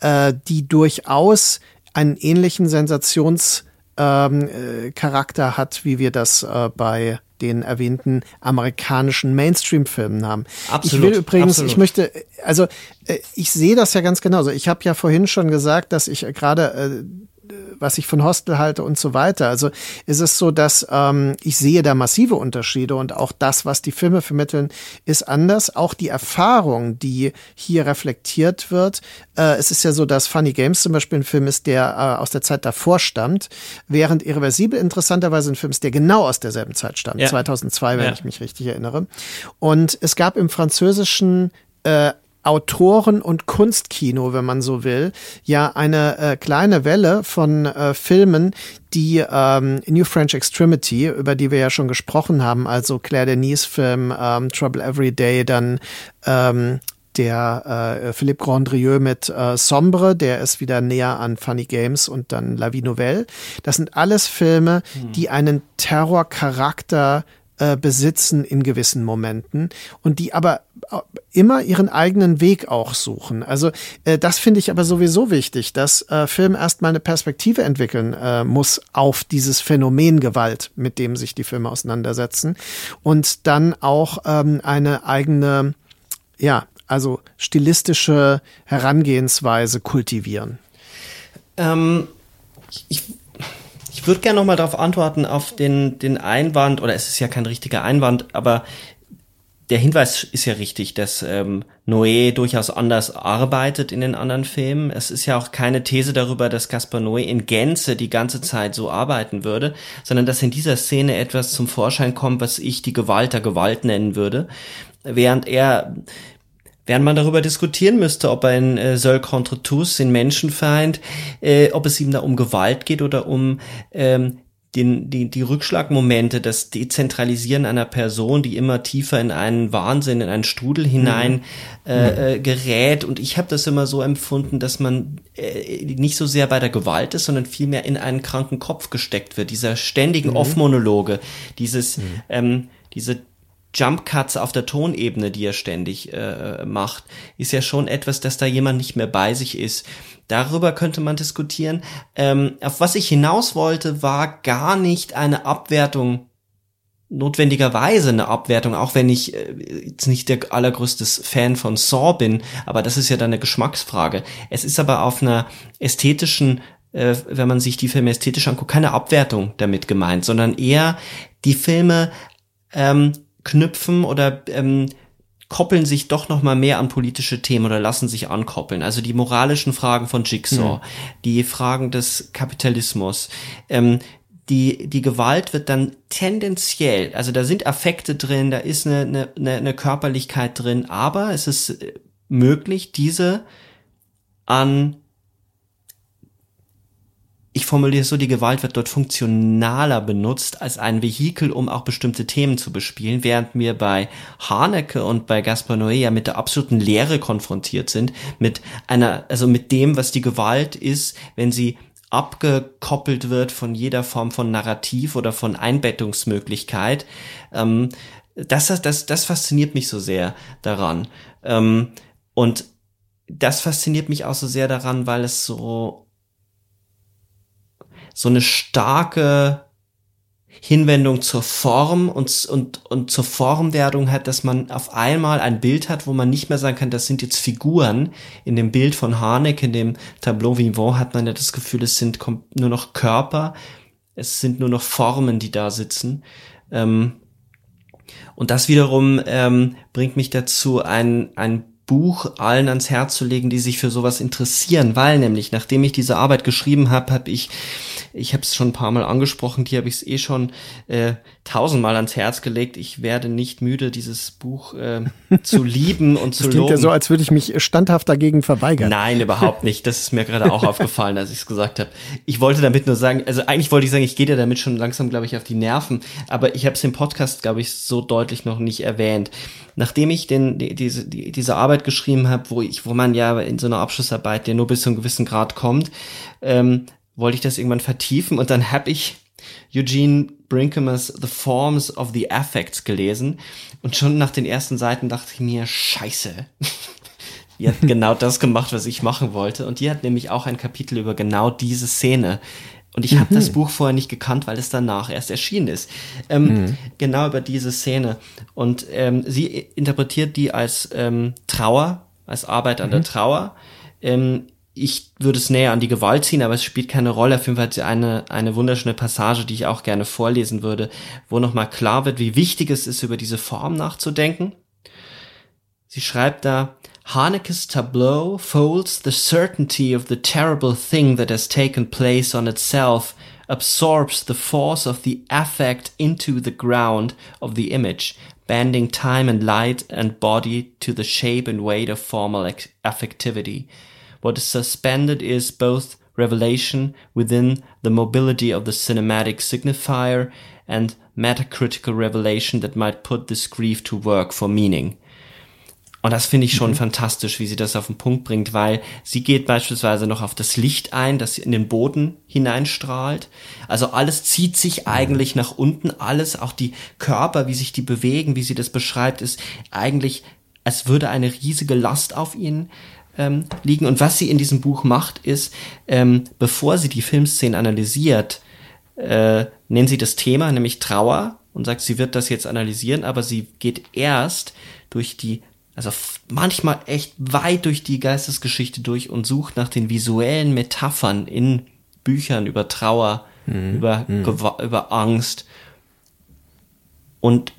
äh, die durchaus einen ähnlichen Sensations- ähm, äh, Charakter hat, wie wir das äh, bei den erwähnten amerikanischen Mainstream-Filmen haben. Absolut, ich will übrigens, absolut. ich möchte, also äh, ich sehe das ja ganz genauso. Ich habe ja vorhin schon gesagt, dass ich gerade äh, was ich von Hostel halte und so weiter. Also ist es so, dass ähm, ich sehe da massive Unterschiede und auch das, was die Filme vermitteln, ist anders. Auch die Erfahrung, die hier reflektiert wird. Äh, es ist ja so, dass Funny Games zum Beispiel ein Film ist, der äh, aus der Zeit davor stammt, während Irreversibel interessanterweise ein Film ist, der genau aus derselben Zeit stammt, ja. 2002, wenn ja. ich mich richtig erinnere. Und es gab im französischen äh, Autoren- und Kunstkino, wenn man so will, ja eine äh, kleine Welle von äh, Filmen, die ähm, New French Extremity, über die wir ja schon gesprochen haben, also Claire Denis Film ähm, Trouble Every Day, dann ähm, der äh, Philippe Grandrieux mit äh, Sombre, der ist wieder näher an Funny Games und dann La Vie Nouvelle. Das sind alles Filme, hm. die einen Terrorcharakter äh, besitzen in gewissen Momenten und die aber äh, immer ihren eigenen Weg auch suchen. Also äh, das finde ich aber sowieso wichtig, dass äh, Film erstmal eine Perspektive entwickeln äh, muss auf dieses Phänomen Gewalt, mit dem sich die Filme auseinandersetzen und dann auch ähm, eine eigene, ja, also stilistische Herangehensweise kultivieren. Ähm, ich ich würde gerne nochmal darauf antworten, auf den, den Einwand, oder es ist ja kein richtiger Einwand, aber der Hinweis ist ja richtig, dass ähm, Noé durchaus anders arbeitet in den anderen Filmen. Es ist ja auch keine These darüber, dass Gaspar Noé in Gänze die ganze Zeit so arbeiten würde, sondern dass in dieser Szene etwas zum Vorschein kommt, was ich die Gewalt der Gewalt nennen würde. Während er während man darüber diskutieren müsste, ob ein äh, Seul contre tous, den Menschenfeind, äh, ob es ihm da um Gewalt geht oder um ähm, den, die, die Rückschlagmomente, das Dezentralisieren einer Person, die immer tiefer in einen Wahnsinn, in einen Strudel hinein mhm. äh, äh, gerät. Und ich habe das immer so empfunden, dass man äh, nicht so sehr bei der Gewalt ist, sondern vielmehr in einen kranken Kopf gesteckt wird. Dieser ständigen mhm. Off-Monologe, dieses, mhm. ähm, diese Jump Cuts auf der Tonebene, die er ständig äh, macht, ist ja schon etwas, dass da jemand nicht mehr bei sich ist. Darüber könnte man diskutieren. Ähm, auf was ich hinaus wollte, war gar nicht eine Abwertung notwendigerweise eine Abwertung, auch wenn ich äh, jetzt nicht der allergrößte Fan von Saw bin, aber das ist ja dann eine Geschmacksfrage. Es ist aber auf einer ästhetischen, äh, wenn man sich die Filme ästhetisch anguckt, keine Abwertung damit gemeint, sondern eher die Filme ähm, knüpfen oder ähm, koppeln sich doch noch mal mehr an politische Themen oder lassen sich ankoppeln. Also die moralischen Fragen von Jigsaw, mhm. die Fragen des Kapitalismus, ähm, die, die Gewalt wird dann tendenziell, also da sind Affekte drin, da ist eine, eine, eine Körperlichkeit drin, aber es ist äh, möglich, diese an ich formuliere es so, die Gewalt wird dort funktionaler benutzt als ein Vehikel, um auch bestimmte Themen zu bespielen, während wir bei Haneke und bei Gaspar Noé ja mit der absoluten Leere konfrontiert sind, mit einer, also mit dem, was die Gewalt ist, wenn sie abgekoppelt wird von jeder Form von Narrativ oder von Einbettungsmöglichkeit. Ähm, das, das, das fasziniert mich so sehr daran. Ähm, und das fasziniert mich auch so sehr daran, weil es so so eine starke Hinwendung zur Form und, und, und zur Formwerdung hat, dass man auf einmal ein Bild hat, wo man nicht mehr sagen kann, das sind jetzt Figuren. In dem Bild von Harnik, in dem Tableau Vivant hat man ja das Gefühl, es sind nur noch Körper, es sind nur noch Formen, die da sitzen. Ähm, und das wiederum ähm, bringt mich dazu, ein, ein Buch allen ans Herz zu legen, die sich für sowas interessieren, weil nämlich, nachdem ich diese Arbeit geschrieben habe, habe ich, ich habe es schon ein paar Mal angesprochen, die habe ich es eh schon äh, tausendmal ans Herz gelegt. Ich werde nicht müde, dieses Buch äh, zu [laughs] lieben und zu das klingt ja so, als würde ich mich standhaft dagegen verweigern. Nein, überhaupt nicht. Das ist mir gerade auch [laughs] aufgefallen, als ich es gesagt habe. Ich wollte damit nur sagen, also eigentlich wollte ich sagen, ich gehe dir damit schon langsam, glaube ich, auf die Nerven, aber ich habe es im Podcast, glaube ich, so deutlich noch nicht erwähnt nachdem ich den, die, diese, die, diese Arbeit geschrieben habe, wo ich, wo man ja in so einer Abschlussarbeit, der nur bis zu einem gewissen Grad kommt, ähm, wollte ich das irgendwann vertiefen und dann habe ich Eugene Brinkemers The Forms of the Affects gelesen und schon nach den ersten Seiten dachte ich mir, scheiße. [laughs] die hat [laughs] genau das gemacht, was ich machen wollte. Und die hat nämlich auch ein Kapitel über genau diese Szene. Und ich habe mhm. das Buch vorher nicht gekannt, weil es danach erst erschienen ist. Ähm, mhm. Genau über diese Szene. Und ähm, sie interpretiert die als ähm, Trauer, als Arbeit an mhm. der Trauer. Ähm, ich würde es näher an die Gewalt ziehen, aber es spielt keine Rolle. Auf jeden Fall eine, eine wunderschöne Passage, die ich auch gerne vorlesen würde, wo nochmal klar wird, wie wichtig es ist, über diese Form nachzudenken. Sie schreibt da, Hanekes tableau folds the certainty of the terrible thing that has taken place on itself, absorbs the force of the affect into the ground of the image, bending time and light and body to the shape and weight of formal affectivity. What is suspended is both revelation within the mobility of the cinematic signifier and metacritical revelation that might put this grief to work for meaning. Und das finde ich schon mhm. fantastisch, wie sie das auf den Punkt bringt, weil sie geht beispielsweise noch auf das Licht ein, das in den Boden hineinstrahlt. Also alles zieht sich mhm. eigentlich nach unten, alles, auch die Körper, wie sich die bewegen, wie sie das beschreibt, ist eigentlich, als würde eine riesige Last auf ihnen ähm, liegen. Und was sie in diesem Buch macht, ist, ähm, bevor sie die Filmszenen analysiert, äh, nennt sie das Thema, nämlich Trauer, und sagt, sie wird das jetzt analysieren, aber sie geht erst durch die also manchmal echt weit durch die Geistesgeschichte durch und sucht nach den visuellen Metaphern in Büchern über Trauer, mhm. über, mhm. über Angst und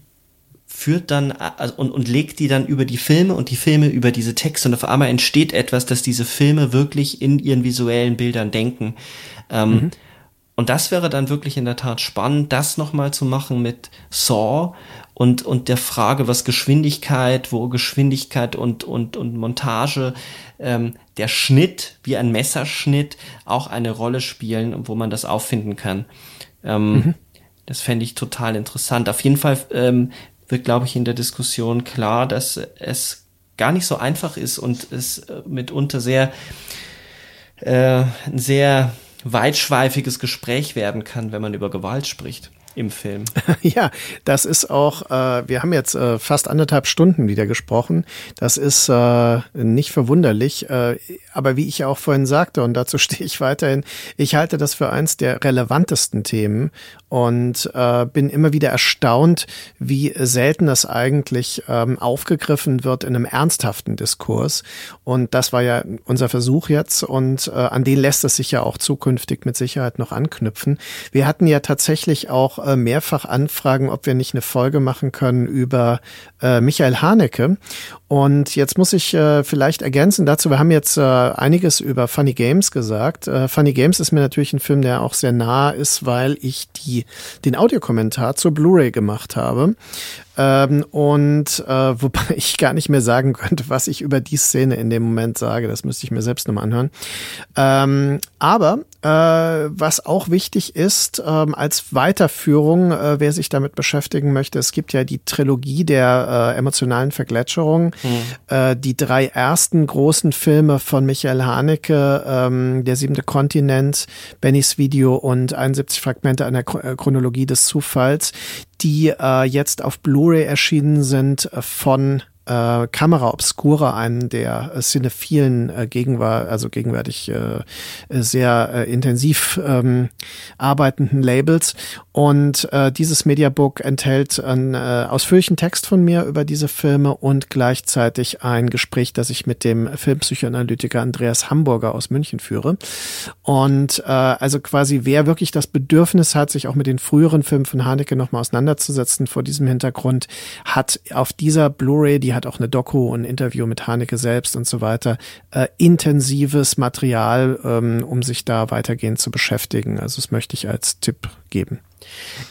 führt dann also, und, und legt die dann über die Filme und die Filme über diese Texte und auf einmal entsteht etwas, dass diese Filme wirklich in ihren visuellen Bildern denken. Ähm, mhm. Und das wäre dann wirklich in der Tat spannend, das nochmal zu machen mit Saw und, und der Frage, was Geschwindigkeit, wo Geschwindigkeit und, und, und Montage, ähm, der Schnitt wie ein Messerschnitt auch eine Rolle spielen, wo man das auffinden kann. Ähm, mhm. Das fände ich total interessant. Auf jeden Fall ähm, wird, glaube ich, in der Diskussion klar, dass es gar nicht so einfach ist und es äh, mitunter sehr, äh, sehr weitschweifiges Gespräch werden kann, wenn man über Gewalt spricht im Film. [laughs] ja, das ist auch, äh, wir haben jetzt äh, fast anderthalb Stunden wieder gesprochen. Das ist äh, nicht verwunderlich. Äh, aber wie ich auch vorhin sagte, und dazu [laughs] stehe ich weiterhin, ich halte das für eins der relevantesten Themen und äh, bin immer wieder erstaunt, wie selten das eigentlich ähm, aufgegriffen wird in einem ernsthaften Diskurs. Und das war ja unser Versuch jetzt und äh, an den lässt es sich ja auch zukünftig mit Sicherheit noch anknüpfen. Wir hatten ja tatsächlich auch äh, mehrfach Anfragen, ob wir nicht eine Folge machen können über äh, Michael Haneke. Und jetzt muss ich äh, vielleicht ergänzen dazu, wir haben jetzt äh, einiges über Funny Games gesagt. Äh, Funny Games ist mir natürlich ein Film, der auch sehr nah ist, weil ich die, den Audiokommentar zur Blu-ray gemacht habe. Ähm, und äh, [laughs] wobei ich gar nicht mehr sagen könnte, was ich über die Szene in dem Moment sage. Das müsste ich mir selbst nochmal anhören. Ähm, aber äh, was auch wichtig ist, ähm, als Weiterführung, äh, wer sich damit beschäftigen möchte, es gibt ja die Trilogie der äh, emotionalen Vergletscherung. Mhm. die drei ersten großen Filme von Michael Haneke, ähm, Der siebente Kontinent, Bennys Video und 71 Fragmente einer Chronologie des Zufalls, die äh, jetzt auf Blu-ray erschienen sind äh, von äh, Kamera Obscura, einen der äh, cinephilen äh, gegenwart, also gegenwärtig äh, sehr äh, intensiv ähm, arbeitenden Labels. Und äh, dieses Mediabook enthält einen äh, ausführlichen Text von mir über diese Filme und gleichzeitig ein Gespräch, das ich mit dem Filmpsychoanalytiker Andreas Hamburger aus München führe. Und äh, also quasi, wer wirklich das Bedürfnis hat, sich auch mit den früheren Filmen von Haneke nochmal auseinanderzusetzen vor diesem Hintergrund, hat auf dieser Blu-ray, die hat auch eine Doku ein Interview mit Haneke selbst und so weiter, äh, intensives Material, ähm, um sich da weitergehend zu beschäftigen. Also das möchte ich als Tipp geben.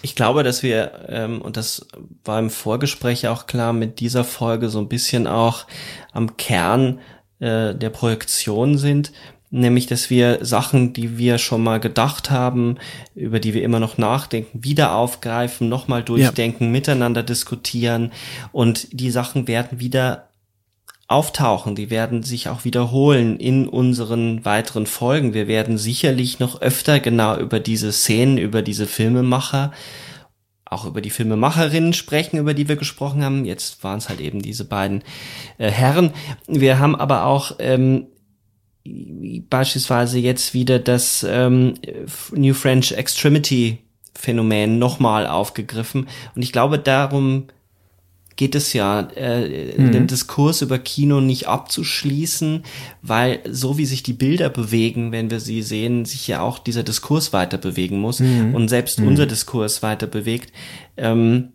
Ich glaube, dass wir, ähm, und das war im Vorgespräch auch klar, mit dieser Folge so ein bisschen auch am Kern äh, der Projektion sind. Nämlich, dass wir Sachen, die wir schon mal gedacht haben, über die wir immer noch nachdenken, wieder aufgreifen, nochmal durchdenken, ja. miteinander diskutieren und die Sachen werden wieder auftauchen, die werden sich auch wiederholen in unseren weiteren Folgen. Wir werden sicherlich noch öfter genau über diese Szenen, über diese Filmemacher, auch über die Filmemacherinnen sprechen, über die wir gesprochen haben. Jetzt waren es halt eben diese beiden äh, Herren. Wir haben aber auch ähm, beispielsweise jetzt wieder das ähm, New French Extremity Phänomen nochmal aufgegriffen. Und ich glaube, darum geht es ja, äh, mhm. den Diskurs über Kino nicht abzuschließen, weil so wie sich die Bilder bewegen, wenn wir sie sehen, sich ja auch dieser Diskurs weiter bewegen muss mhm. und selbst mhm. unser Diskurs weiter bewegt. Ähm,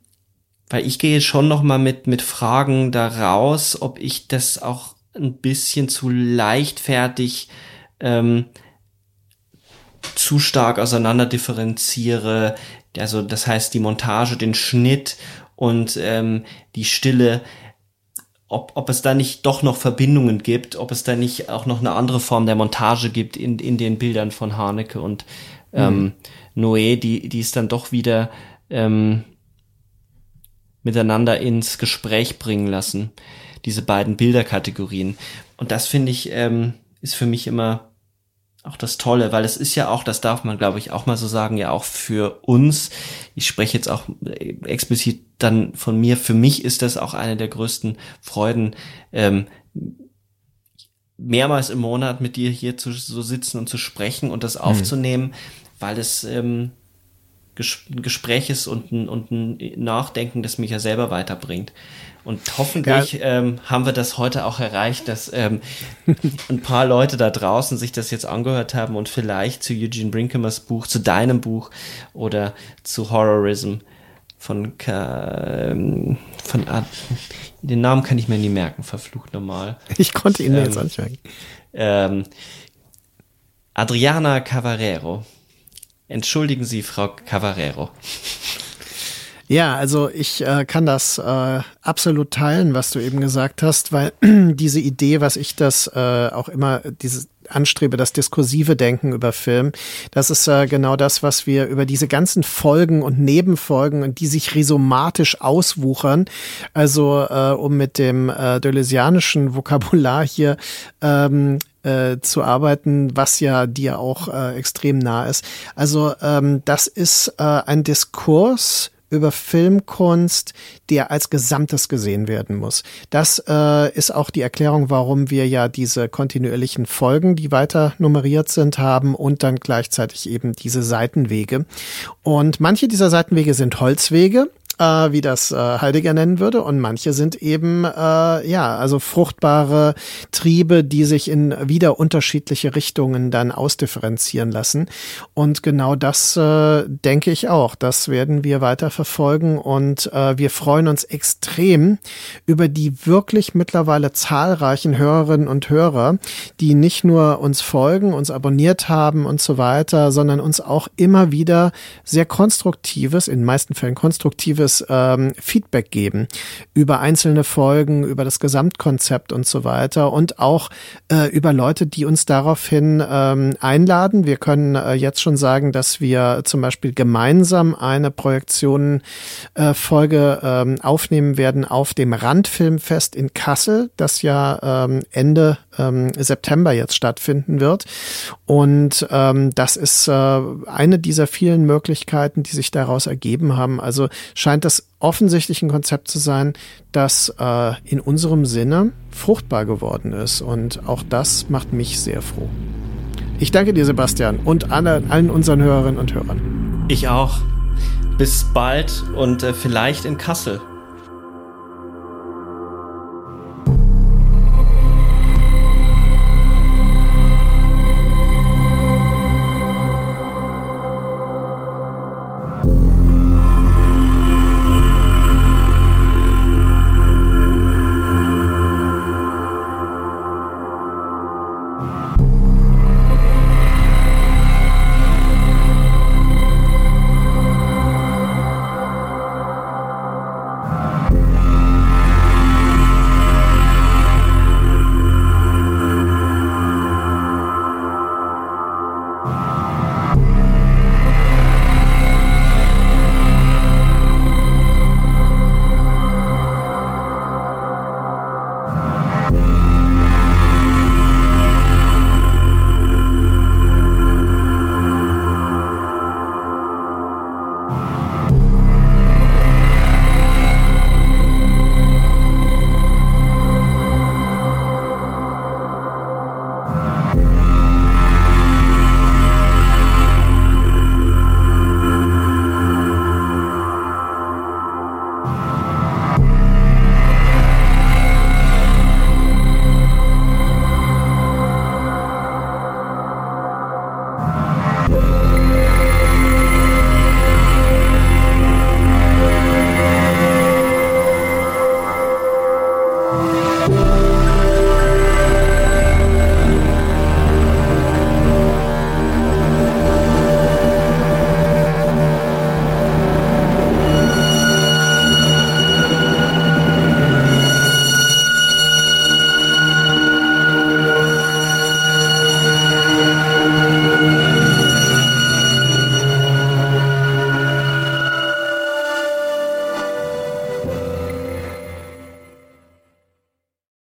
weil ich gehe schon noch mal mit mit Fragen da raus, ob ich das auch ein bisschen zu leichtfertig ähm, zu stark auseinander differenziere. Also das heißt die Montage, den Schnitt und ähm, die Stille, ob, ob es da nicht doch noch Verbindungen gibt, ob es da nicht auch noch eine andere Form der Montage gibt in, in den Bildern von Haneke und ähm, mhm. Noé, die, die es dann doch wieder ähm, miteinander ins Gespräch bringen lassen, diese beiden Bilderkategorien. Und das finde ich, ähm, ist für mich immer auch das Tolle, weil es ist ja auch, das darf man glaube ich auch mal so sagen, ja auch für uns, ich spreche jetzt auch explizit dann von mir, für mich ist das auch eine der größten Freuden, ähm, mehrmals im Monat mit dir hier zu so sitzen und zu sprechen und das mhm. aufzunehmen, weil es ähm, ein Gespräch ist und ein, und ein Nachdenken, das mich ja selber weiterbringt. Und hoffentlich ja. ähm, haben wir das heute auch erreicht, dass ähm, [laughs] ein paar Leute da draußen sich das jetzt angehört haben und vielleicht zu Eugene Brinkemers Buch, zu deinem Buch oder zu Horrorism von, ähm, von ah, den Namen kann ich mir nie merken, verflucht normal. [laughs] Ich konnte ihn ähm, jetzt nicht merken. Ähm, Adriana Cavarero. Entschuldigen Sie, Frau Cavarero. Ja, also ich äh, kann das äh, absolut teilen, was du eben gesagt hast, weil [clears throat] diese Idee, was ich das äh, auch immer, dieses anstrebe, das diskursive Denken über Film, das ist äh, genau das, was wir über diese ganzen Folgen und Nebenfolgen und die sich rhizomatisch auswuchern, also äh, um mit dem äh, deleuzianischen Vokabular hier ähm, äh, zu arbeiten, was ja dir auch äh, extrem nah ist. Also ähm, das ist äh, ein Diskurs über Filmkunst, der als Gesamtes gesehen werden muss. Das äh, ist auch die Erklärung, warum wir ja diese kontinuierlichen Folgen, die weiter nummeriert sind, haben und dann gleichzeitig eben diese Seitenwege. Und manche dieser Seitenwege sind Holzwege, äh, wie das äh, Heidegger nennen würde. Und manche sind eben, äh, ja, also fruchtbare Triebe, die sich in wieder unterschiedliche Richtungen dann ausdifferenzieren lassen. Und genau das äh, denke ich auch. Das werden wir weiter verfolgen. Und äh, wir freuen uns extrem über die wirklich mittlerweile zahlreichen Hörerinnen und Hörer, die nicht nur uns folgen, uns abonniert haben und so weiter, sondern uns auch immer wieder sehr konstruktives, in den meisten Fällen konstruktives positives ähm, Feedback geben über einzelne Folgen, über das Gesamtkonzept und so weiter und auch äh, über Leute, die uns daraufhin ähm, einladen. Wir können äh, jetzt schon sagen, dass wir zum Beispiel gemeinsam eine Projektion äh, ähm, aufnehmen werden auf dem Randfilmfest in Kassel, das ja ähm, Ende ähm, September jetzt stattfinden wird. Und ähm, das ist äh, eine dieser vielen Möglichkeiten, die sich daraus ergeben haben. Also scheint das offensichtlich ein Konzept zu sein, das äh, in unserem Sinne fruchtbar geworden ist. Und auch das macht mich sehr froh. Ich danke dir, Sebastian, und alle, allen unseren Hörerinnen und Hörern. Ich auch. Bis bald und äh, vielleicht in Kassel.